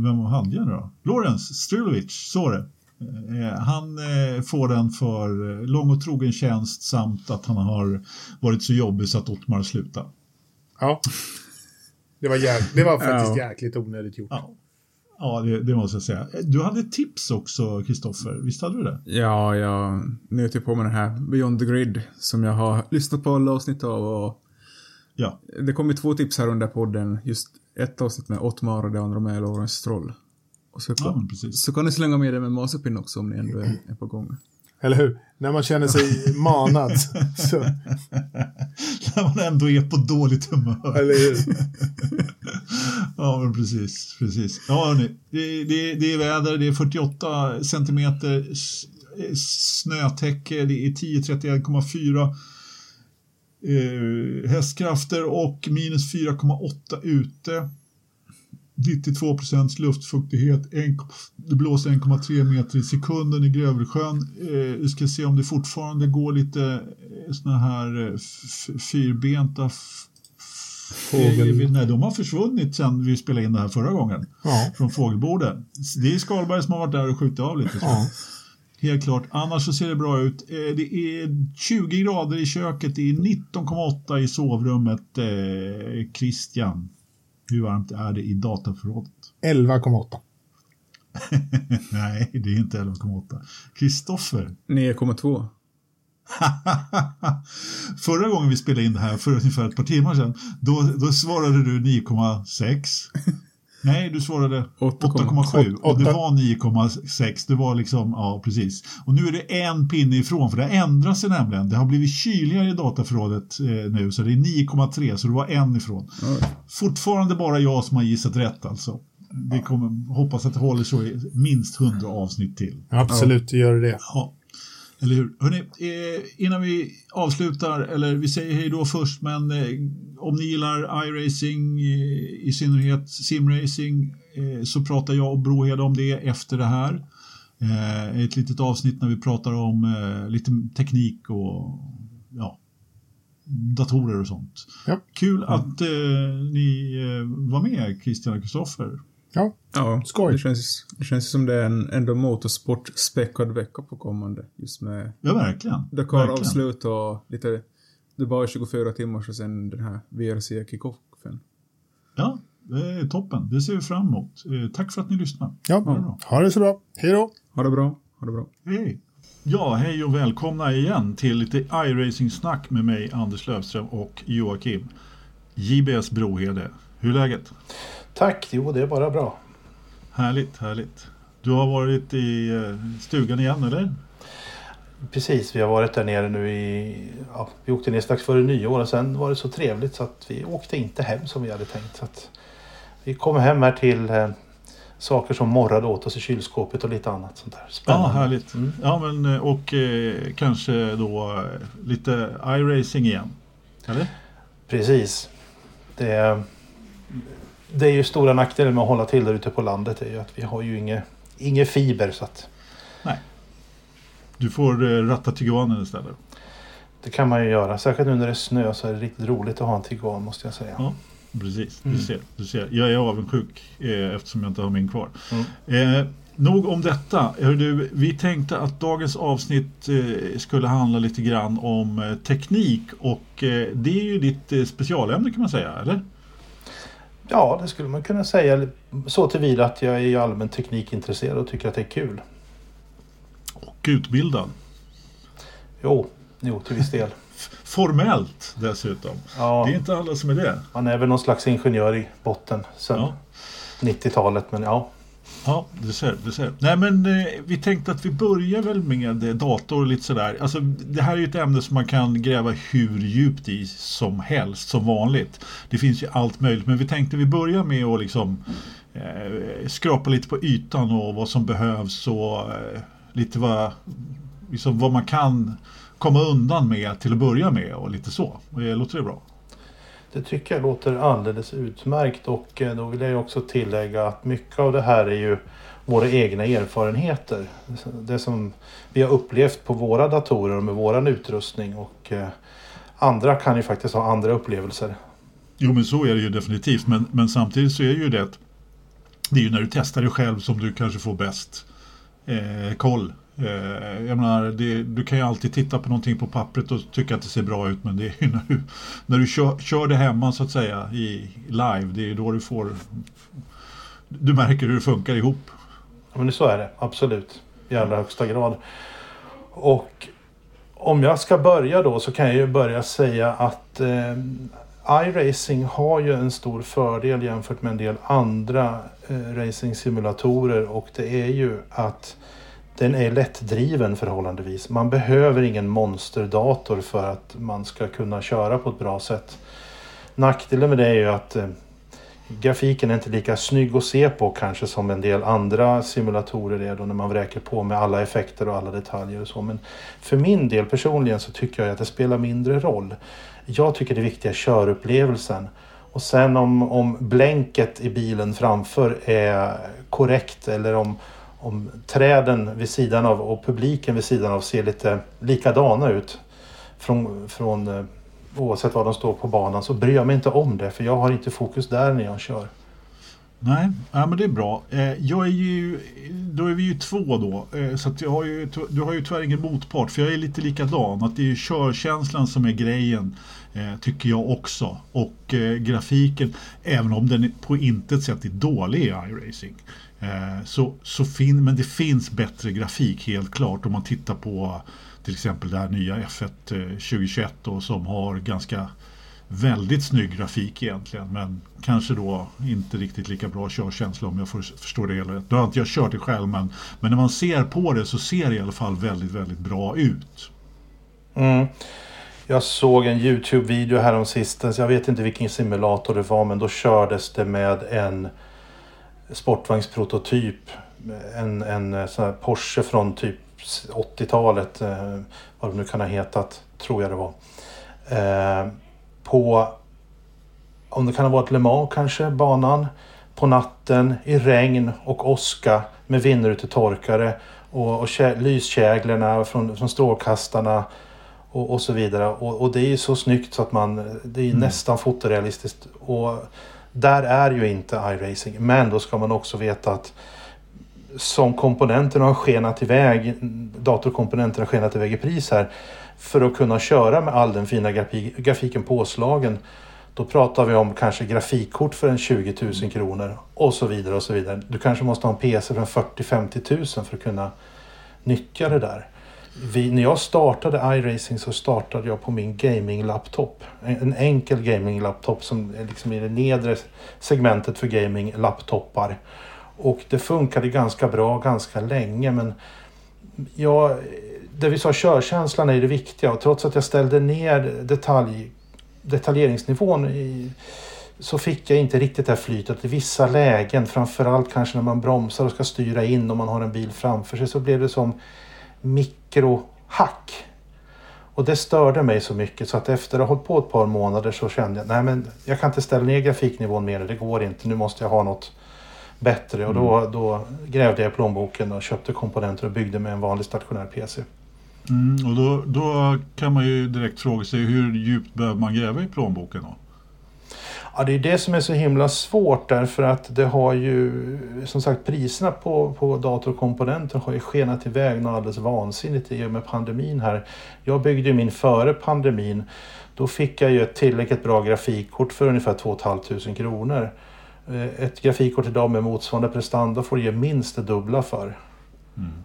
vem hade jag nu då? Lorenz Strulovic, så det. Eh, han eh, får den för eh, lång och trogen tjänst samt att han har varit så jobbig så att Ottmar slutade. Ja. Det var, jäk, det var faktiskt Ja. jäkligt onödigt gjort. Ja, ja det, det måste jag säga. Du hade tips också, Kristoffer. Visst hade du det? Ja, jag nöt ju på med den här Beyond the Grid som jag har lyssnat på alla avsnitt av och Ja. det kom ju två tips här under podden. Just ett avsnitt med Ottmar och det andra med Lorentz Stroll. Och så, Ja, så kan ni slänga med det med Mazepin också om ni ändå är, är på gång. Eller hur? När man känner sig manad. (laughs) Så, När man ändå är på dåligt humör. eller hur? (laughs) Ja, men precis. precis. Ja, hörni, det, det, det är väder, det är 48 centimeter snötäcke, det är 1031,4 eh, hästkrafter och minus 4,8 ute. 92 procents luftfuktighet, en, det blåser 1,3 meter i sekunden i Grövelsjön. Eh, vi ska se om det fortfarande går lite eh, såna här eh, fyrbenta Fågel. Nej, de har försvunnit sedan vi spelade in det här förra gången. Ja. Från fågelborden. Det är Skalberg som har varit där och skjutit av lite. Ja. Helt klart. Annars så ser det bra ut. Eh, Det är 20 grader i köket. Det är 19,8 i sovrummet. Christian, hur varmt är det i dataförrådet? 11,8. (laughs) Nej, det är inte 11,8. Kristoffer. 9,2. (laughs) Förra gången vi spelade in det här, för ungefär ett par timmar sedan, då, då svarade du 9,6. (laughs) Nej, du svarade 8,7 och det var 9,6. Det var liksom, ja precis. Och nu är det en pinne ifrån, för det har ändrat sig nämligen. Det har blivit kyligare i dataförrådet eh, nu, så det är 9,3, så det var en ifrån. Oj. Fortfarande bara jag som har gissat rätt alltså. Vi kommer hoppas att det håller så i minst 100 avsnitt till. Absolut, det gör det. Ja, eller hur? Hörrni, eh, innan vi avslutar, eller vi säger hej då först, men eh, om ni gillar iRacing, eh, i synnerhet simracing, så pratar jag och Brohede om det efter det här. Ett litet avsnitt när vi pratar om lite teknik och ja, datorer och sånt. Ja. Kul att eh, ni var med, Christian och Kristoffer. Ja, Ja, Skoj. Det känns, det känns som det är en ändå motorsport-späckad vecka på kommande. Just med Ja, verkligen. Dakar-avslut och lite Dubai 24 timmar och sen den här VRC kickoffen. Ja, det är toppen. Det ser vi fram emot. Eh, tack för att ni lyssnar. ja. bra. ha det så bra. Hej då! Ha det bra. Ha det bra. Hej! Ja, hej och välkomna igen till lite iRacing-snack med mig, Anders Löfström och Joakim. JBS Brohede. Hur är läget? Tack, jo det är bara bra. Härligt, härligt. Du har varit i eh, stugan igen, eller? Precis, vi har varit där nere nu i... Ja, vi åkte ner strax före nyår och sen var det så trevligt så att vi åkte inte hem som vi hade tänkt. Så vi kom hem här till eh, saker som morrade åt oss i kylskåpet och lite annat sånt där. Ja, Spännande. härligt. Mm. Ja, men eh, och eh, kanske då eh, lite iRacing igen. Eller? Precis. Det är, det är ju stora nackdelen med att hålla till där ute på landet är ju att vi har ju inget, inget fiber så att Du får eh, ratta Tiguanen istället. det kan man ju göra. Särskilt nu när det är snö så är det riktigt roligt att ha en Tiguan måste jag säga. Ja. Precis, Mm. du, ser, du ser. Jag är avundsjuk eh, eftersom jag inte har min kvar. Mm. Eh, nog om detta. Du, vi tänkte att dagens avsnitt eh, skulle handla lite grann om eh, teknik och det är ju ditt specialämne kan man säga, eller? Ja, det skulle man kunna säga. Så tillvida att jag är allmänt teknikintresserad och tycker att det är kul. Och utbildad. Jo, jo till viss del. (laughs) Formellt dessutom. Ja, Det är inte alla som är det. man är väl någon slags ingenjör i botten sen Ja. 90-talet. Men ja, Ja, du ser. Du ser. Nej, men eh, vi tänkte att vi börjar väl med eh, dator och lite sådär. Alltså, det här är ju ett ämne som man kan gräva hur djupt i som helst, som vanligt. Det finns ju allt möjligt, men vi tänkte vi börjar med att liksom eh, skrapa lite på ytan och vad som behövs och eh, lite vad, liksom vad man kan komma undan med till att börja med och lite så. Eh, Låter det bra? Det tycker jag låter alldeles utmärkt. Och eh, då vill jag också tillägga att mycket av det här är ju våra egna erfarenheter. Det som vi har upplevt på våra datorer och med våran utrustning. Och eh, andra kan ju faktiskt ha andra upplevelser. Jo men så är det ju definitivt. Men, men samtidigt så är det ju det att det är ju när du testar dig själv som du kanske får bäst eh, koll. Eh, jag menar, det, du kan ju alltid titta på någonting på pappret och tycka att det ser bra ut men det är ju (laughs) när du, när du kör, kör det hemma så att säga i live, det är ju då du får du märker hur det funkar ihop. Ja, men så är det, absolut. I allra högsta grad. Och om jag ska börja då så kan jag ju börja säga att eh, iRacing har ju en stor fördel jämfört med en del andra eh, racingsimulatorer och det är ju att den är lättdriven förhållandevis. Man behöver ingen monsterdator för att man ska kunna köra på ett bra sätt. Nackdelen med det är ju att eh, grafiken är inte lika snygg att se på kanske som en del andra simulatorer är då när man vräker på med alla effekter och alla detaljer och så. Men för min del personligen så tycker jag att det spelar mindre roll. Jag tycker det viktiga är körupplevelsen. Och sen om, om blänket i bilen framför är korrekt eller om, om träden vid sidan av och publiken vid sidan av ser lite likadana ut från, från eh, oavsett var de står på banan så bryr jag mig inte om det för jag har inte fokus där när jag kör. Nej, ja, men det är bra. Eh, jag är ju, då är vi ju två då. Eh, så att jag har ju, du har ju tyvärr ingen motpart för jag är lite likadan. Att det är körkänslan som är grejen Eh, tycker jag också. Och eh, grafiken, även om den på intet sätt är dålig i iRacing. Eh, så, så fin, men det finns bättre grafik helt klart om man tittar på till exempel det här nya F1 2021 då, som har ganska väldigt snygg grafik egentligen men kanske då inte riktigt lika bra körkänsla om jag förstår det hela rätt. Då har inte jag kört det själv men, men när man ser på det så ser det i alla fall väldigt, väldigt bra ut. Mm. Jag såg en Youtube-video häromsistens. sistens. Jag vet inte vilken simulator det var men då kördes det med en sportvagnsprototyp. En, en eh, sån här Porsche från typ 80-talet. Eh, vad det nu kan ha hetat, tror jag det var. Eh, på, om det kan ha varit Le Mans kanske, banan. På natten i regn och åska med vindrutetorkare och, och lyskäglorna från, från strålkastarna och, och så vidare. Och, och, det är ju så snyggt så att man, det är mm. nästan fotorealistiskt. Och där är ju inte iRacing. Men då ska man också veta att som komponenterna har skenat iväg, datorkomponenterna har skenat iväg i pris här för att kunna köra med all den fina grafik, grafiken påslagen. Då pratar vi om kanske grafikkort för en 20 000 kronor och så vidare och så vidare. Du kanske måste ha en PC för en 40-50 000 för att kunna nyttja det där. Vi, när jag startade iRacing så startade jag på min gaming-laptop. En enkel gaming-laptop som är liksom i det nedre segmentet för gaming-laptoppar. Och det funkade ganska bra ganska länge men jag, det vi sa, körkänslan är det viktiga och trots att jag ställde ner detalj, detaljeringsnivån i, så fick jag inte riktigt det här flytet. I vissa lägen, framförallt kanske när man bromsar och ska styra in och man har en bil framför sig, så blev det som mikrohack. Och det störde mig så mycket så att efter att ha hållit på ett par månader så kände jag, nej men jag kan inte ställa ner grafiknivån mer, det går inte, nu måste jag ha något bättre. Och då, mm. då grävde jag i plånboken och köpte komponenter och byggde med en vanlig stationär PC. Mm, och då, då kan man ju direkt fråga sig hur djupt behöver man gräva i plånboken då? Ja, det är det som är så himla svårt därför att det har ju som sagt priserna på, på datorkomponenter har ju skenat iväg något alldeles vansinnigt i och med pandemin här. Jag byggde ju min före pandemin. Då fick jag ju ett tillräckligt bra grafikkort för ungefär 2 500 kronor. Eh, ett grafikkort idag med motsvarande prestanda får du ge minst det dubbla för. Mm.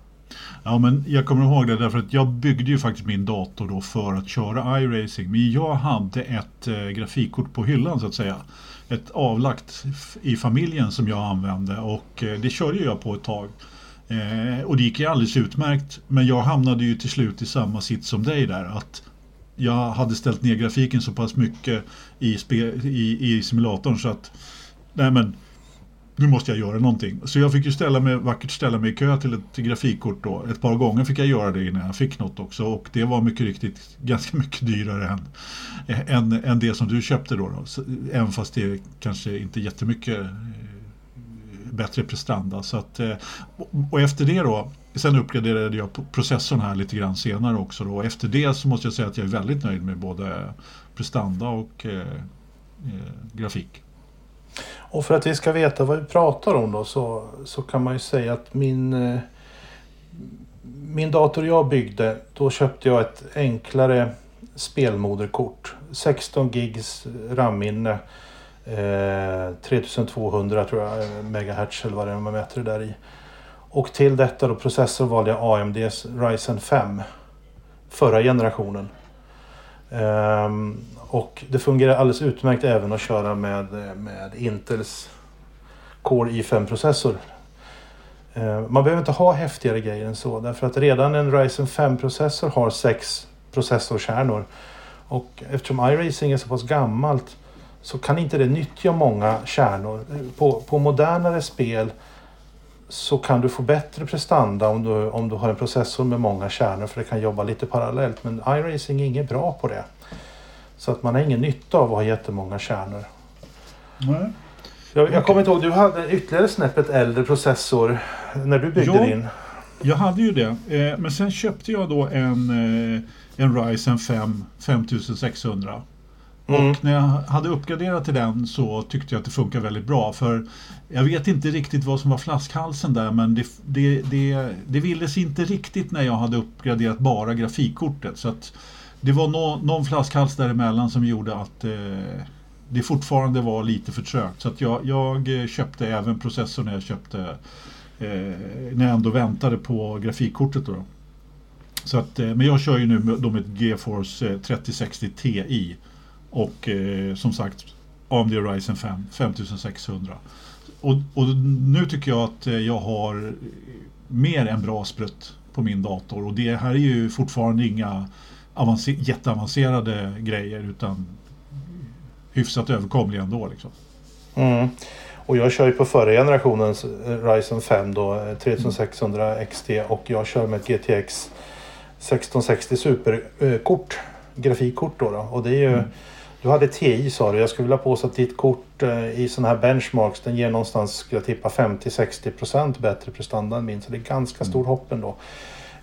Ja, men jag kommer ihåg det därför att jag byggde ju faktiskt min dator då för att köra iRacing. Men jag hade ett eh, grafikkort på hyllan så att säga. Ett avlagt i familjen som jag använde och eh, det körde jag på ett tag. Eh, och det gick ju alldeles utmärkt. Men jag hamnade ju till slut i samma sitt som dig där. Att jag hade ställt ner grafiken så pass mycket i, i, i simulatorn så att nej men nu måste jag göra någonting. Så jag fick ju ställa mig, vackert ställa mig i kö till ett grafikkort då. Ett par gånger fick jag göra det innan jag fick något också. Och det var mycket riktigt (laughs) ganska mycket dyrare än, än, än det som du köpte då. då. Så, även fast det kanske inte jättemycket eh, bättre prestanda. Så att, eh, och efter det då, sen uppgraderade jag processorn här lite grann senare också. Då. Och efter det så måste jag säga att jag är väldigt nöjd med både prestanda och eh, eh, grafik. Och för att vi ska veta vad vi pratar om då så, så kan man ju säga att min, eh, min dator jag byggde, då köpte jag ett enklare spelmoderkort. 16 gigs RAM-minne. Eh, 3200 tror jag eh, megahertz eller vad det är man mäter det där i. Och till detta då processor valde jag AMDs Ryzen 5. Förra generationen. Um, och det fungerar alldeles utmärkt även att köra med, med Intels Core i5-processor. Uh, ehm, man behöver inte ha häftigare grejer än så därför att redan en Ryzen 5-processor har sex processorkärnor. Och eftersom iRacing är så pass gammalt så kan inte det nyttja många kärnor. På, på modernare spel så kan du få bättre prestanda om du, om du har en processor med många kärnor för det kan jobba lite parallellt. Men iRacing är inget bra på det. Så att man har ingen nytta av att ha jättemånga kärnor. Nej. Jag, jag kommer inte ihåg, du hade ytterligare snäppet äldre processor när du byggde Ja. din. Jag hade ju det. Eh, men sen köpte jag då en, eh, en Ryzen 5 5600. Mm. Och när jag hade uppgraderat till den så tyckte jag att det funkar väldigt bra. För jag vet inte riktigt vad som var flaskhalsen där men det, det, det, det ville sig inte riktigt när jag hade uppgraderat bara grafikkortet. Så att det var no, någon flaskhals däremellan som gjorde att eh, det fortfarande var lite för trögt. Så att jag, jag köpte även processorn när jag köpte eh, när jag ändå väntade på grafikkortet. Då. Så att, eh, men jag kör ju nu med, då med ett GeForce eh, 3060 Ti och eh, som sagt AMD Ryzen 5 5600. Och, och nu tycker jag att eh, jag har mer än bra sprutt på min dator och det här är ju fortfarande inga avancer- jätteavancerade grejer utan hyfsat överkomliga ändå. Liksom. Mm. Och jag kör ju på förra generationens eh, Ryzen 5 då, eh, 3600 XT och jag kör med ett GTX 1660 superkort. Grafikkort då, då. Och det är ju, Du hade TI sa du. Jag skulle vilja påstå att ditt kort eh, i sådana här benchmarks den ger någonstans, skulle jag tippa, 50-60% bättre prestanda än min. Så det är ganska stor hopp ändå.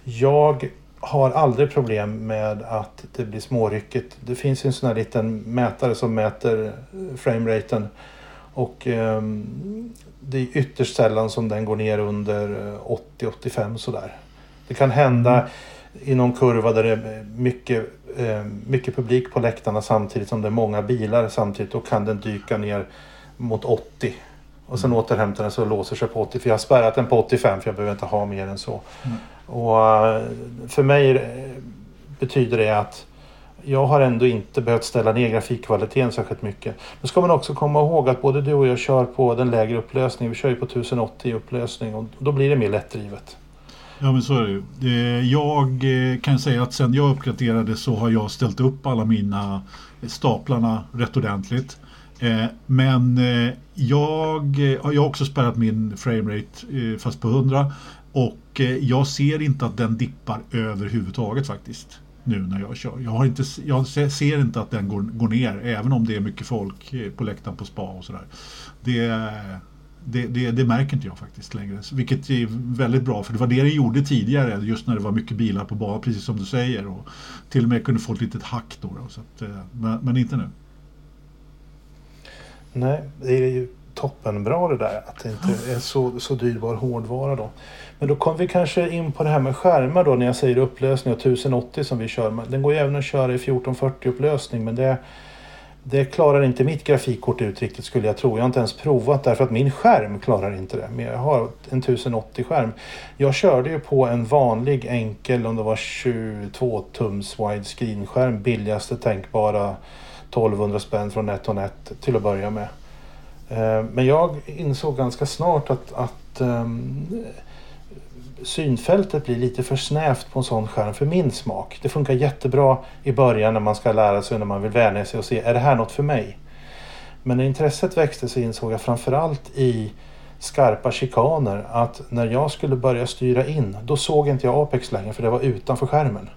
Jag har aldrig problem med att det blir småryckigt. Det finns en sån här liten mätare som mäter eh, frameraten. Och ehm, det är ytterst sällan som den går ner under eh, 80-85 sådär. Det kan hända i någon kurva där det är mycket, eh, mycket publik på läktarna samtidigt som det är många bilar samtidigt. Då kan den dyka ner mot 80. Och sen återhämtar den sig och låser sig på 80. För jag har spärrat den på 85 för jag behöver inte ha mer än så. Och eh, för mig eh, betyder det att jag har ändå inte behövt ställa ner grafikkvaliteten särskilt mycket. Nu ska man också komma ihåg att både du och jag kör på den lägre upplösningen. Vi kör ju på 1080 upplösning och då blir det mer lättdrivet. Ja men så är det ju. Eh, jag eh, kan säga att sen jag uppgraderade så har jag ställt upp alla mina staplarna rätt ordentligt. Eh, men jag har jag har också spärrat min framerate fast på 100 och jag ser inte att den dippar överhuvudtaget faktiskt. Nu när jag kör. Jag, har inte, jag ser inte att den går, går ner även om det är mycket folk på läktaren på spa och sådär. Det, det, det, det märker inte jag faktiskt längre. Vilket är väldigt bra för det var det det gjorde tidigare just när det var mycket bilar på banan precis som du säger. Och till och med kunde få ett litet hack då. då så att, eh, men, men inte nu. Nej, det är ju toppenbra det där att det inte är så, så dyrbar hårdvara då. Men då kommer vi kanske in på det här med skärmar då när jag säger upplösning och 1080 som vi kör. Den går ju även att köra i 1440 upplösning men det, det klarar inte mitt grafikkort ut riktigt skulle jag tro. Jag har inte ens provat därför att min skärm klarar inte det. Men jag har en 1080 skärm. Jag körde ju på en vanlig enkel om det var 22 tums widescreen skärm. Billigaste tänkbara 1200 spänn från NetOnNet till att börja med. Eh, men jag insåg ganska snart att, att ehm, synfältet blir lite för snävt på en sån skärm för min smak. Det funkar jättebra i början när man ska lära sig, när man vill vänja sig och se, är det här något för mig? Men när intresset växte så insåg jag framförallt i skarpa chikaner att när jag skulle börja styra in, då såg inte jag Apex längre för det var utanför skärmen.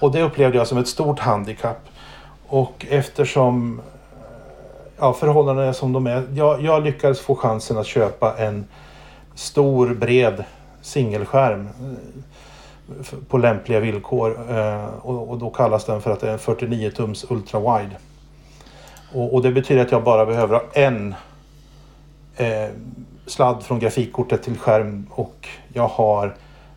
Och det upplevde jag som ett stort handikapp. Och eftersom ja, förhållandena är som de är. Jag, jag lyckades få chansen att köpa en stor bred singelskärm eh, på lämpliga villkor. Eh, och, då kallas den för att det är en 49 tums ultra wide. Och, det betyder att jag bara behöver ha en eh, sladd från grafikkortet till skärm och jag har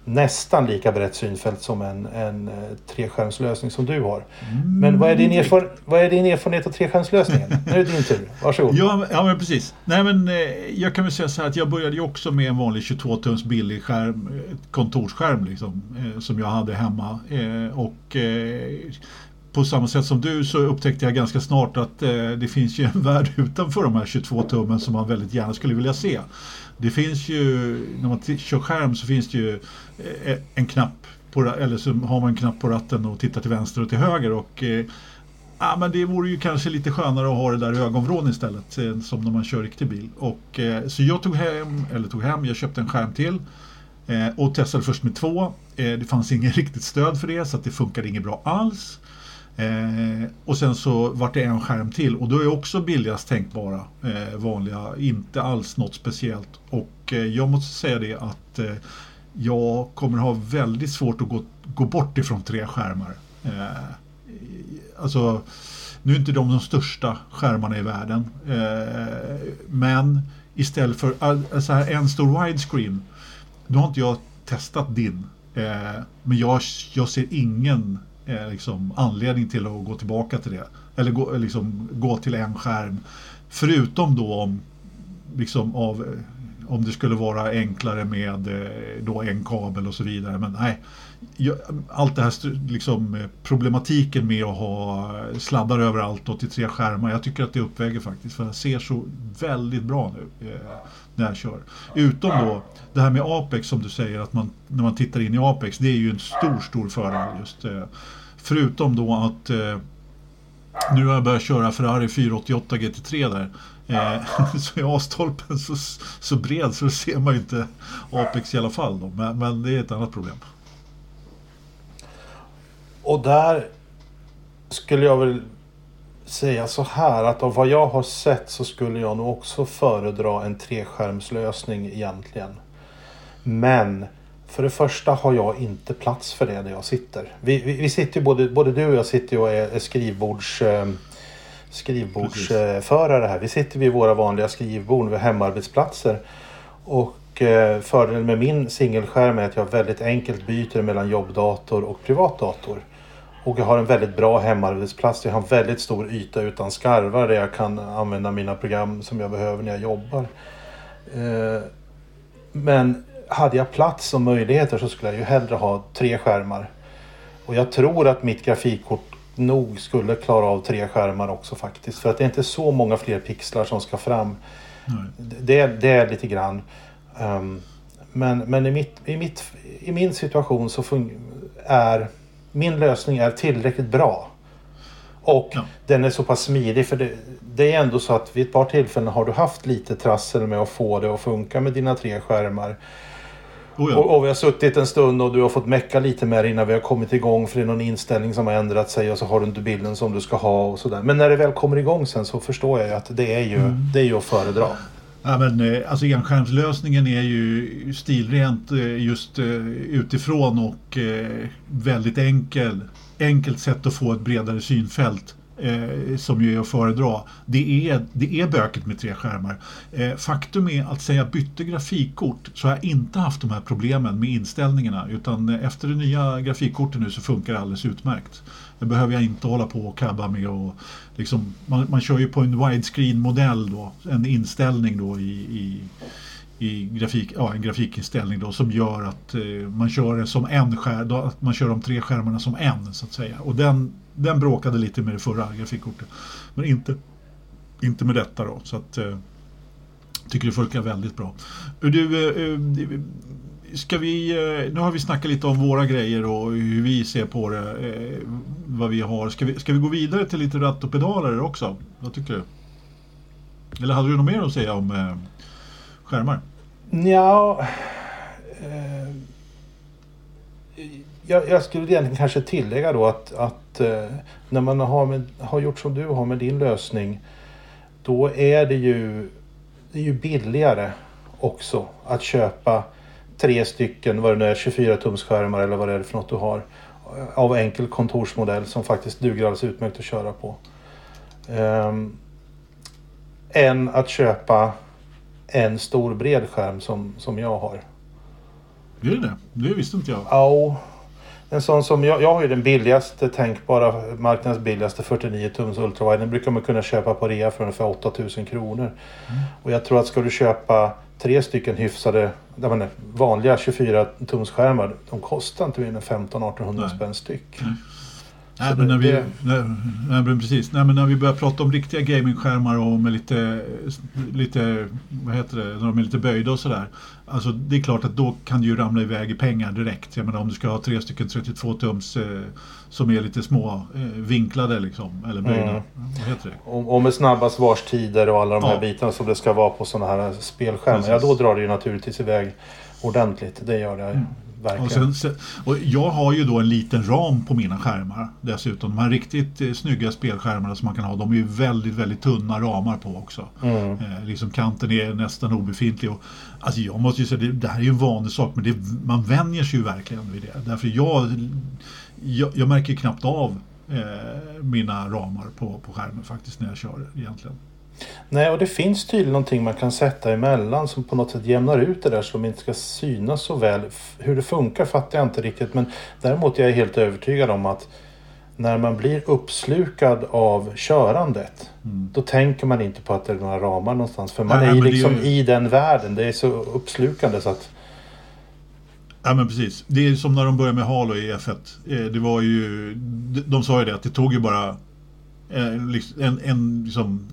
nästan lika brett synfält som en, en eh, treskärmslösning som du har. Men vad är, din erfaren- vad är din erfarenhet av treskärmslösningen? nu är det din tur. Varsågod. Ja, ja men precis. Nej, men, eh, jag kan väl säga så här att jag började ju också med en vanlig 22-tums billig skärm, eh, kontorsskärm liksom, som jag hade hemma. Och på samma sätt som du så upptäckte jag ganska snart att det finns ju en (laughs) värld utanför de här 22 tummen som man väldigt gärna skulle vilja se. Det finns ju, när man kör skärm så finns det ju eh, eh, en knapp på, eller så har man en knapp på ratten och tittar till vänster och till höger. Och, eh, Ja, men det vore ju kanske lite skönare att ha det där i ögonvrån istället som när man kör riktig bil. Och, eh, så jag tog hem, eller tog hem, jag köpte en skärm till eh, och testade först med två. Eh, det fanns inget (laughs) riktigt stöd för det så att det funkade inget bra alls. Eh, och sen så vart det en skärm till och då är också billigast tänkbara eh, vanliga, inte alls något speciellt. Och eh, jag måste säga det att eh, jag kommer ha väldigt svårt att gå, gå bort ifrån tre skärmar. Eh, alltså, nu är inte de de största skärmarna i världen. Eh, men istället för all- så här, en stor widescreen. Nu har inte jag testat din. Eh, men jag, jag ser ingen eh, liksom, anledning till att gå tillbaka till det. Eller gå, liksom, gå till en skärm. Förutom då om, liksom, av, eh, om det skulle vara enklare med eh, då en kabel och så vidare. Men nej, jag, allt det här liksom, eh, problematiken med att ha sladdar överallt och till tre skärmar. Jag tycker att det uppväger faktiskt. För jag ser så väldigt bra nu eh, när jag kör. Utom då det här med Apex som du säger att man, när man tittar in i Apex. Det är ju en stor, stor fördel just. Eh, förutom då att eh, nu har jag börjat köra Ferrari 488 GT3 där. Eh, (laughs) så är A-stolpen så, så bred så ser man ju inte Apex i alla fall. Då. Men, men det är ett annat problem. Och där skulle jag väl säga så här att av vad jag har sett så skulle jag nog också föredra en treskärmslösning egentligen. Men för det första har jag inte plats för det där jag sitter. Vi, vi, vi sitter ju både, både du och jag sitter ju och är, är skrivbords... Eh, skrivbordsförare här. Vi sitter vid våra vanliga skrivbord vid hemarbetsplatser. Och eh, fördelen med min singelskärm är att jag väldigt enkelt byter mellan jobbdator och privatdator. Och jag har en väldigt bra hemarbetsplats. Jag har en väldigt stor yta utan skarvar där jag kan använda mina program som jag behöver när jag jobbar. Eh, men hade jag plats och möjligheter så skulle jag ju hellre ha tre skärmar. Och jag tror att mitt grafikkort nog skulle klara av tre skärmar också faktiskt. För att det är inte så många fler pixlar som ska fram. Det, det är lite grann. Um, men men i, mitt, i, mitt, i min situation så är min lösning är tillräckligt bra. Och Ja. den är så pass smidig för det, det är ändå så att vid ett par tillfällen har du haft lite trassel med att få det att funka med dina tre skärmar. Oh ja. Och, och vi har suttit en stund och du har fått mecka lite med det innan vi har kommit igång för det är någon inställning som har ändrat sig och så har du inte bilden som du ska ha och sådär. Men när det väl kommer igång sen så förstår jag ju att det är ju, det är ju att föredra. Ja, men, eh, alltså enskärmslösningen är ju stilrent eh, just eh, utifrån och väldigt enkel. Enkelt sätt att få ett bredare synfält. Eh, som ju är att föredra. Det är, det är bökigt med tre skärmar. Eh, faktum är att säga bytte grafikkort så har jag inte haft de här problemen med inställningarna. Utan efter det nya grafikkortet nu så funkar det alldeles utmärkt. Det behöver jag inte hålla på och kabba med. Och liksom, man, man kör ju på en widescreen-modell då. En inställning då i, i, i grafik, ja, en grafikinställning då som gör att eh, man kör det som en skärm, då, att man kör de tre skärmarna som en så att säga. Och den, den bråkade lite med det förra grafikkortet. Men inte, inte med detta då. Så att eh, tycker det funkar väldigt bra. Du, eh, eh, ska vi, eh, nu har vi snackat lite om våra grejer och hur vi ser på det. eh, Vad vi har. Ska vi, ska vi gå vidare till lite ratt och pedaler också? Vad tycker du? Eller hade du något mer att säga om eh, skärmar? Ja, eh, jag, jag skulle egentligen kanske tillägga då att, att eh, när man har, med, har gjort som du har med din lösning då är det ju, det är ju billigare också att köpa tre stycken, vad det nu är, 24 tumsskärmar eller vad det är för något du har. Av enkel kontorsmodell som faktiskt duger alldeles utmärkt att köra på. Um, än att köpa en stor bred skärm som, som jag har. Det är det? Det visste inte jag. Ja, en sån som jag, jag har ju den billigaste tänkbara, marknadens billigaste 49 tums ultrawide. Den brukar man kunna köpa på rea för ungefär 8000 kronor. Mm. Och jag tror att ska du köpa tre stycken hyfsade, menar, vanliga 24 tums skärmar. De kostar inte mer än 15-1800 spänn styck. Mm. Nej, men när vi, när, nej, men precis. Nej, men när vi börjar prata om riktiga gamingskärmar och med lite, lite, vad heter det, när de är lite böjda och sådär. Alltså det är klart att då kan det ju ramla iväg i pengar direkt. Jag menar om du ska ha tre stycken 32 tums eh, som är lite små eh, vinklade liksom, eller böjda. Mm. Vad heter det? Och, och med snabba svarstider och alla de här ja. bitarna som det ska vara på sådana här spelskärmar. Precis. Ja, då drar det ju naturligtvis iväg ordentligt. Det gör det. Mm. Och, sen, och jag har ju då en liten ram på mina skärmar dessutom. De här riktigt eh, snygga spelskärmarna som man kan ha, de är ju väldigt, väldigt tunna ramar på också. Mm. Eh, liksom kanten är nästan obefintlig. Och, alltså jag måste ju säga, det, det här är ju en vanlig sak, men det, man vänjer sig ju verkligen vid det. Därför jag, jag, jag märker knappt av eh, mina ramar på, på skärmen faktiskt när jag kör egentligen. Nej, och det finns tydligen någonting man kan sätta emellan som på något sätt jämnar ut det där så de inte ska synas så väl. Hur det funkar fattar jag inte riktigt men däremot är jag helt övertygad om att när man blir uppslukad av körandet mm. då tänker man inte på att det är några ramar någonstans. För man Nej, är ju liksom är... i den världen. Det är så uppslukande så att... Ja men precis. Det är som när de började med Halo i F1. Eh, det var ju... De sa ju det att det tog ju bara en, en, liksom,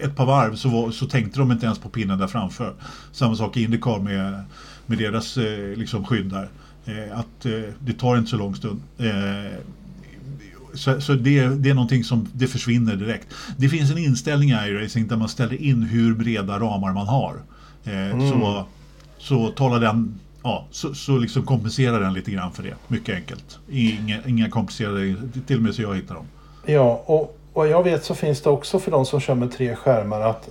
ett par varv så, var, så tänkte de inte ens på pinnen där framför. Samma sak i Indycar med, med deras eh, liksom, skydd där. Eh, att det tar inte så lång stund. Så, så det, det, är någonting som det försvinner direkt. Det finns en inställning i iRacing där man ställer in hur breda ramar man har. Mm. Så, så talar den Ja, så, så liksom kompenserar den lite grann för det. Mycket enkelt. Inga, inga komplicerade, till och med så jag hittar dem. Ja, och vad jag vet så finns det också för de som kör med tre skärmar att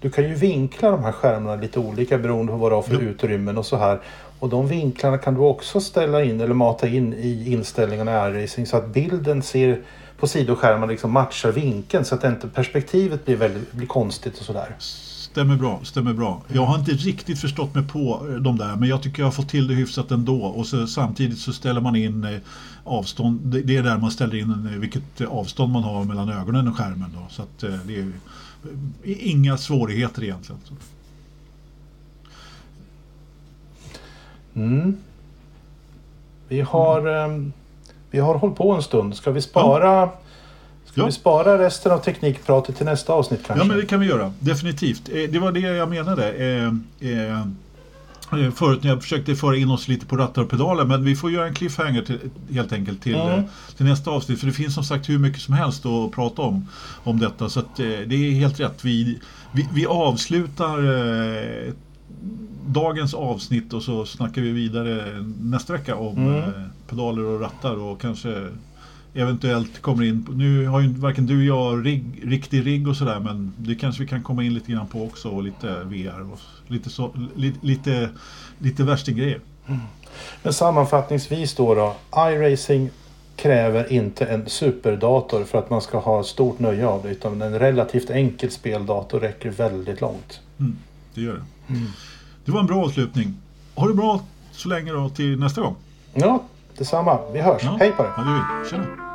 du kan ju vinkla de här skärmarna lite olika beroende på vad du har för ja. utrymmen och så här. Och de vinklarna kan du också ställa in eller mata in i inställningarna i iRacing så att bilden ser på sidoskärmen liksom matchar vinkeln så att inte perspektivet blir, väldigt, blir konstigt och sådär. Stämmer bra, stämmer bra. Jag har inte riktigt förstått mig på de där men jag tycker jag har fått till det hyfsat ändå. Och så, samtidigt så ställer man in eh, avstånd. Det är där man ställer in eh, vilket avstånd man har mellan ögonen och skärmen. Då. Så att, eh, det är inga svårigheter egentligen. Mm. Vi har, vi har hållit på en stund. Ska vi spara ja. Ska ja. vi spara resten av teknikpratet till nästa avsnitt kanske? Ja, men det kan vi göra. Definitivt. Eh, det var det jag menade. Eh, eh, förut när jag försökte föra in oss lite på rattar och pedaler men vi får göra en cliffhanger till, helt enkelt till, mm. till nästa avsnitt för det finns som sagt hur mycket som helst att prata om om detta så att, det är helt rätt. Vi, vi, vi avslutar eh, dagens avsnitt och så snackar vi vidare nästa vecka om mm. pedaler och rattar och kanske eventuellt kommer in på, nu har ju varken du och jag rigg, riktig rigg och sådär men det kanske vi kan komma in lite grann på också och lite VR och lite, så, lite, lite, lite värstinggrejer. Mm. Men sammanfattningsvis då då, iRacing kräver inte en superdator för att man ska ha stort nöje av det utan en relativt enkel speldator räcker väldigt långt. Mm, det gör det. Mm. Det var en bra avslutning. Ha det bra så länge då till nästa gång. Ja, detsamma. Vi hörs. Ja. Hej på dig. Ja, det gör vi. Tjena.